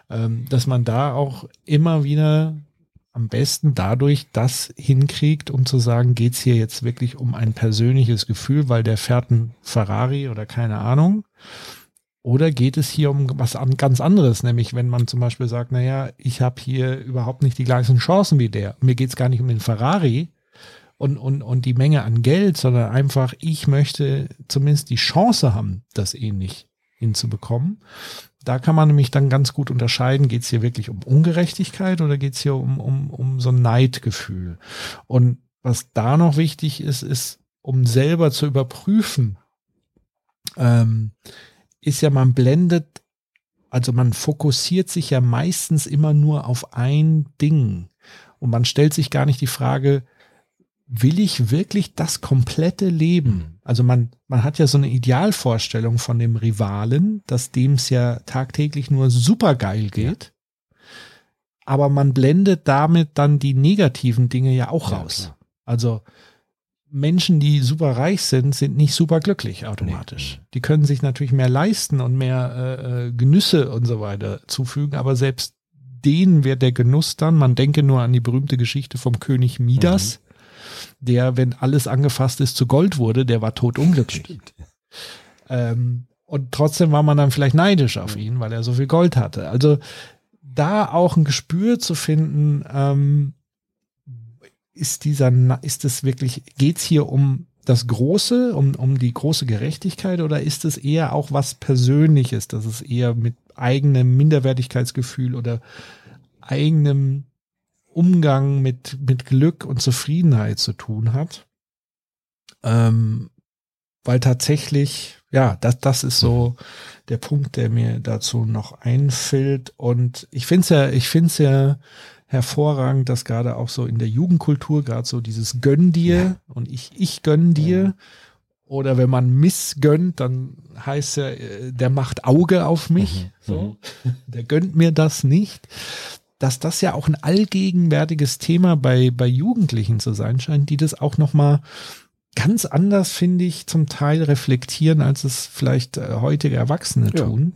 Ähm, dass man da auch immer wieder am besten dadurch das hinkriegt, um zu sagen, geht's hier jetzt wirklich um ein persönliches Gefühl, weil der fährt ein Ferrari oder keine Ahnung. Oder geht es hier um was an, ganz anderes, nämlich wenn man zum Beispiel sagt, naja, ich habe hier überhaupt nicht die gleichen Chancen wie der. Mir geht's gar nicht um den Ferrari, und, und, und die Menge an Geld, sondern einfach, ich möchte zumindest die Chance haben, das ähnlich hinzubekommen. Da kann man nämlich dann ganz gut unterscheiden, geht es hier wirklich um Ungerechtigkeit oder geht es hier um, um, um so ein Neidgefühl. Und was da noch wichtig ist, ist, um selber zu überprüfen, ähm, ist ja, man blendet, also man fokussiert sich ja meistens immer nur auf ein Ding. Und man stellt sich gar nicht die Frage, will ich wirklich das komplette Leben? Mhm. Also man, man hat ja so eine Idealvorstellung von dem Rivalen, dass dem es ja tagtäglich nur super geil geht. Aber man blendet damit dann die negativen Dinge ja auch Ja, raus. klar. Also Menschen, die super reich sind, sind nicht super glücklich automatisch. Nee. Die können sich natürlich mehr leisten und mehr äh, äh, Genüsse und so weiter zufügen, aber selbst denen wird der Genuss dann, man denke nur an die berühmte Geschichte vom König Midas, der, wenn alles angefasst ist, zu Gold wurde, der war totunglücklich. Ähm, und trotzdem war man dann vielleicht neidisch auf ihn, weil er so viel Gold hatte. Also da auch ein Gespür zu finden, ähm, ist dieser, ist es wirklich, geht's hier um das Große, um, um die große Gerechtigkeit oder ist es eher auch was Persönliches, dass es eher mit eigenem Minderwertigkeitsgefühl oder eigenem Umgang mit, mit Glück und Zufriedenheit zu tun hat? Ähm, weil tatsächlich, ja, das, das ist so der Punkt, der mir dazu noch einfällt. Und ich finde es ja, ich finde es ja hervorragend, dass gerade auch so in der Jugendkultur gerade so dieses Gönn dir und ich, ich gönn dir. Oder wenn man missgönnt, dann heißt ja, äh, der macht Auge auf mich. So. Der gönnt mir das nicht. Dass das ja auch ein allgegenwärtiges Thema bei, bei Jugendlichen zu sein scheint, die das auch nochmal ganz anders, finde ich, zum Teil reflektieren, als es vielleicht äh, heutige Erwachsene Ja. tun.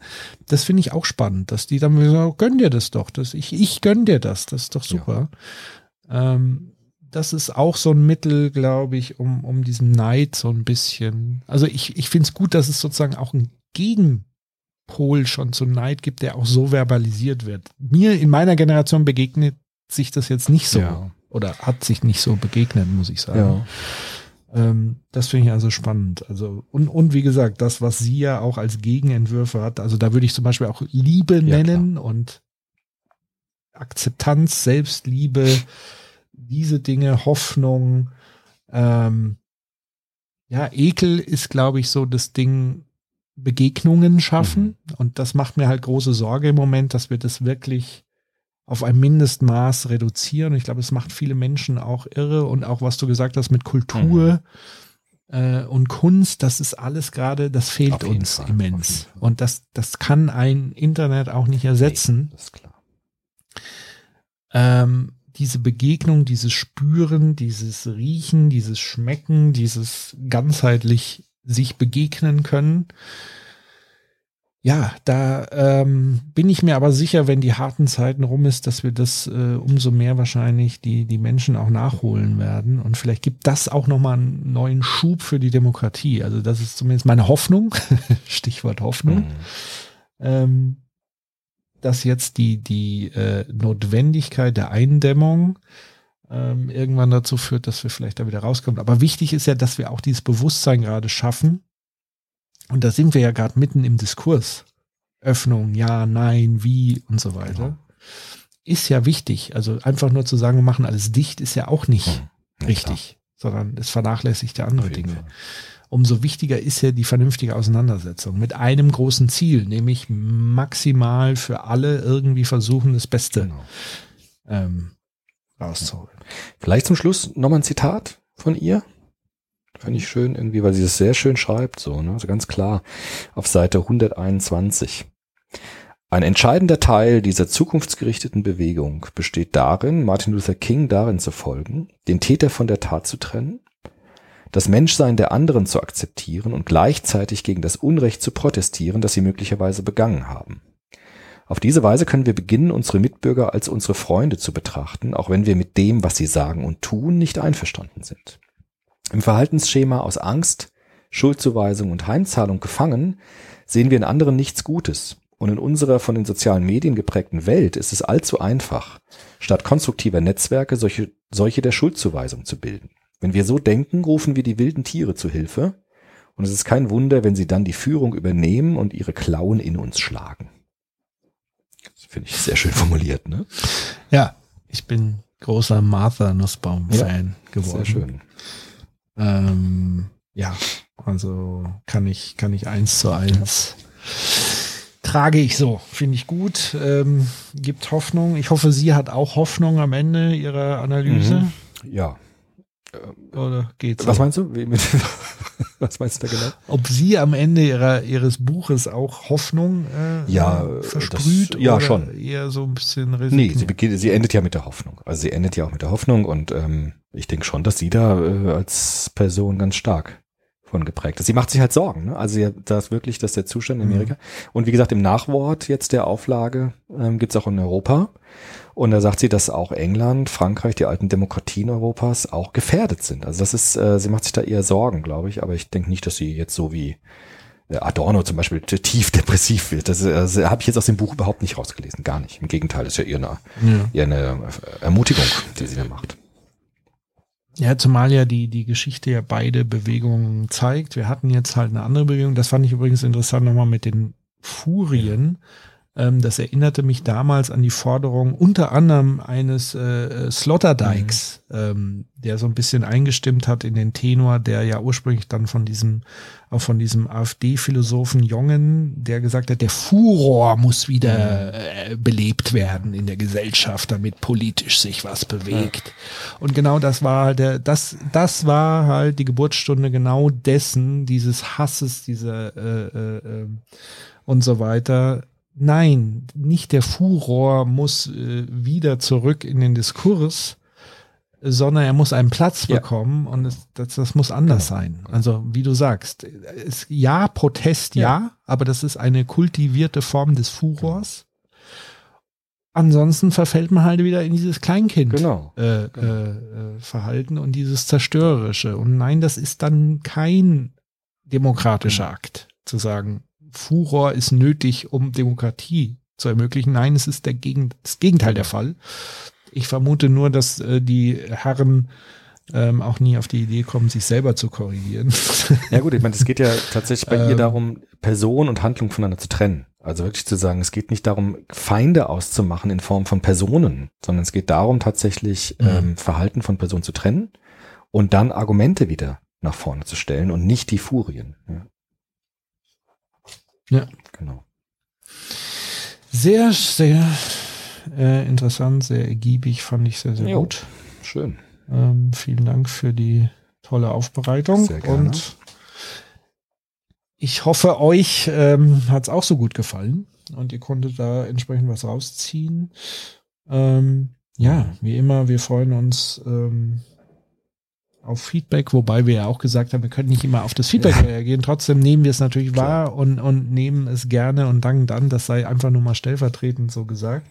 Das finde ich auch spannend, dass die dann sagen, gönn dir das doch, das, ich, ich gönn dir das, das ist doch super. Ähm, das ist auch so ein Mittel, glaube ich, um, um diesen Neid so ein bisschen. Also ich, ich finde es gut, dass es sozusagen auch einen Gegenpol schon zu Neid gibt, der auch so verbalisiert wird. Mir in meiner Generation begegnet sich das jetzt nicht so. Ja. Oder hat sich nicht so begegnet, muss ich sagen. Ja. Ähm, das finde ich also spannend. Also, und, und wie gesagt, das, was sie ja auch als Gegenentwürfe hat, also da würde ich zum Beispiel auch Liebe Ja, nennen und Akzeptanz, Selbstliebe, diese Dinge, Hoffnung, ähm, ja, Ekel ist, glaube ich, so das Ding, Begegnungen schaffen. Und das macht mir halt große Sorge im Moment, dass wir das wirklich auf ein Mindestmaß reduzieren. Ich glaube, es macht viele Menschen auch irre. Und auch, was du gesagt hast mit Kultur äh, und Kunst, das ist alles gerade, das fehlt uns Fall, immens. Und das, das kann ein Internet auch nicht ersetzen. Nee, das ist klar. Ähm, diese Begegnung, dieses Spüren, dieses Riechen, dieses Schmecken, dieses ganzheitlich sich begegnen können. Ja, da ähm, bin ich mir aber sicher, wenn die harten Zeiten rum ist, dass wir das äh, umso mehr wahrscheinlich die, die Menschen auch nachholen werden. Und vielleicht gibt das auch nochmal einen neuen Schub für die Demokratie. Also das ist zumindest meine Hoffnung. Stichwort Hoffnung. Mhm. Ähm, dass jetzt die, die äh, Notwendigkeit der Eindämmung ähm, irgendwann dazu führt, dass wir vielleicht da wieder rauskommen. Aber wichtig ist ja, dass wir auch dieses Bewusstsein gerade schaffen. Und da sind wir ja gerade mitten im Diskurs. Öffnung, ja, nein, wie und so weiter. Genau. Ist ja wichtig. Also einfach nur zu sagen, wir machen alles dicht, ist ja auch nicht Hm, ja, richtig, sondern es vernachlässigt ja andere Dinge. Fall. Umso wichtiger ist ja die vernünftige Auseinandersetzung mit einem großen Ziel, nämlich maximal für alle irgendwie versuchen, das Beste Genau. ähm, rauszuholen. Vielleicht zum Schluss nochmal ein Zitat von ihr. Finde ich schön irgendwie, weil sie das sehr schön schreibt, so, ne? Also ganz klar auf Seite 121. Ein entscheidender Teil dieser zukunftsgerichteten Bewegung besteht darin, Martin Luther King darin zu folgen, den Täter von der Tat zu trennen, das Menschsein der anderen zu akzeptieren und gleichzeitig gegen das Unrecht zu protestieren, das sie möglicherweise begangen haben. Auf diese Weise können wir beginnen, unsere Mitbürger als unsere Freunde zu betrachten, auch wenn wir mit dem, was sie sagen und tun, nicht einverstanden sind. Im Verhaltensschema aus Angst, Schuldzuweisung und Heimzahlung gefangen, sehen wir in anderen nichts Gutes. Und in unserer von den sozialen Medien geprägten Welt ist es allzu einfach, statt konstruktiver Netzwerke solche, solche der Schuldzuweisung zu bilden. Wenn wir so denken, rufen wir die wilden Tiere zu Hilfe. Und es ist kein Wunder, wenn sie dann die Führung übernehmen und ihre Klauen in uns schlagen. Finde ich sehr schön formuliert, ne? Ja, ich bin großer Martha Nussbaum-Fan geworden. Sehr schön. Ähm, ja, also kann ich, kann ich eins zu eins. Trage ich so, finde ich gut. Ähm, gibt Hoffnung. Ich hoffe, sie hat auch Hoffnung am Ende ihrer Analyse. Ja. Oder geht's? Was meinst du? Was meinst du da genau? Ob sie am Ende ihrer, ihres Buches auch Hoffnung äh, Ja, äh, das- versprüht? ja, oder schon. Eher so ein bisschen Nee, resigniert? sie, beginnt, sie endet ja mit der Hoffnung. Also sie endet ja auch mit der Hoffnung und ähm, ich denke schon, dass sie da äh, als Person ganz stark von geprägt ist. Sie macht sich halt Sorgen. Ne? Also da ist wirklich, das ist der Zustand in Amerika. Und wie gesagt, im Nachwort jetzt der Auflage ähm, gibt's auch in Europa. Und da sagt sie, dass auch England, Frankreich, die alten Demokratien Europas auch gefährdet sind. Also das ist, äh, sie macht sich da eher Sorgen, glaube ich. Aber ich denke nicht, dass sie jetzt so wie äh, Adorno zum Beispiel tief depressiv wird. Das äh, habe ich jetzt aus dem Buch überhaupt nicht rausgelesen. Gar nicht. Im Gegenteil, ist ja eher eine, Ja. eher eine äh, Ermutigung, die sie da macht. Ja, zumal ja die, die Geschichte ja beide Bewegungen zeigt. Wir hatten jetzt halt eine andere Bewegung. Das fand ich übrigens interessant nochmal mit den Furien. Ähm, das erinnerte mich damals an die Forderung unter anderem eines äh, Sloterdijks, ähm, der so ein bisschen eingestimmt hat in den Tenor, der ja ursprünglich dann von diesem, auch von diesem AfD-Philosophen Jongen, der gesagt hat, der Furor muss wieder äh, belebt werden in der Gesellschaft, damit politisch sich was bewegt. Und genau das war halt der, das, das war halt die Geburtsstunde genau dessen, dieses Hasses, dieser äh, äh, äh, und so weiter. Nein, nicht der Furor muss äh, wieder zurück in den Diskurs, sondern er muss einen Platz Ja. bekommen und es, das, das muss anders sein. Also wie du sagst, es, ja, Protest ja. aber das ist eine kultivierte Form des Furors. Ansonsten verfällt man halt wieder in dieses Kleinkind Genau. äh, äh, äh, Verhalten und dieses Zerstörerische. Und nein, das ist dann kein demokratischer Akt, zu sagen, Furor ist nötig, um Demokratie zu ermöglichen. Nein, es ist der Gegen das Gegenteil der Fall. Ich vermute nur, dass äh, die Herren ähm, auch nie auf die Idee kommen, sich selber zu korrigieren. Ja gut, ich meine, es geht ja tatsächlich bei ihr Ähm. darum, Person und Handlung voneinander zu trennen. Also wirklich zu sagen, es geht nicht darum, Feinde auszumachen in Form von Personen, sondern es geht darum, tatsächlich Mhm. ähm, Verhalten von Personen zu trennen und dann Argumente wieder nach vorne zu stellen und nicht die Furien. Ja. Ja. Genau. Sehr, sehr äh, interessant, sehr ergiebig, fand ich sehr, sehr Jo. gut. Schön. Ähm, vielen Dank für die tolle Aufbereitung. Sehr gerne. Und ich hoffe, euch ähm, hat es auch so gut gefallen und ihr konntet da entsprechend was rausziehen. Ähm, ja, wie immer, wir freuen uns ähm, auf Feedback, wobei wir ja auch gesagt haben, wir können nicht immer auf das Feedback reagieren. Trotzdem nehmen wir es natürlich Klar. wahr und, und nehmen es gerne und danken dann. Das sei einfach nur mal stellvertretend so gesagt.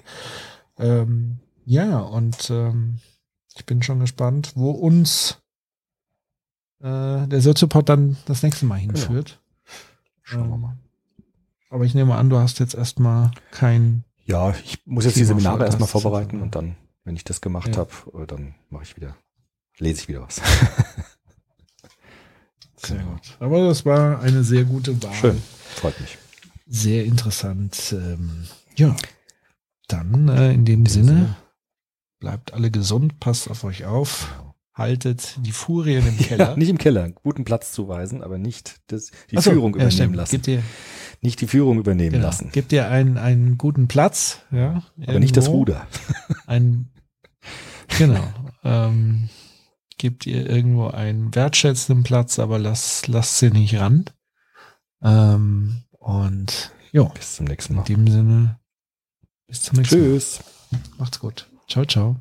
Ähm, ja, und ähm, ich bin schon gespannt, wo uns äh, der Soziopod dann das nächste Mal hinführt. Schauen wir Ähm, mal. Aber ich nehme an, du hast jetzt erstmal kein Ja, ich muss jetzt die Thema Seminare erstmal vorbereiten und dann, wenn ich das gemacht Ja. habe, dann mache ich wieder, lese ich wieder was. Sehr gut. Aber das war eine sehr gute Wahl. Schön, freut mich. Sehr interessant. Ähm, ja, dann äh, in dem Sinne, bleibt alle gesund, passt auf euch auf, haltet die Furien im Keller. Ja, nicht im Keller, guten Platz zuweisen, aber nicht das, die so, Führung ja, übernehmen lassen. Gebt ihr, nicht die Führung übernehmen genau, lassen, gebt ihr einen, einen guten Platz, ja. aber nicht das irgendwo. Ruder. Ein, genau. ähm, gebt ihr irgendwo einen wertschätzenden Platz, aber lasst, lasst sie nicht ran. Ähm, und ja, Bis zum nächsten in Mal. dem Sinne, bis zum nächsten Mal. Tschüss. Macht's gut. Ciao, ciao.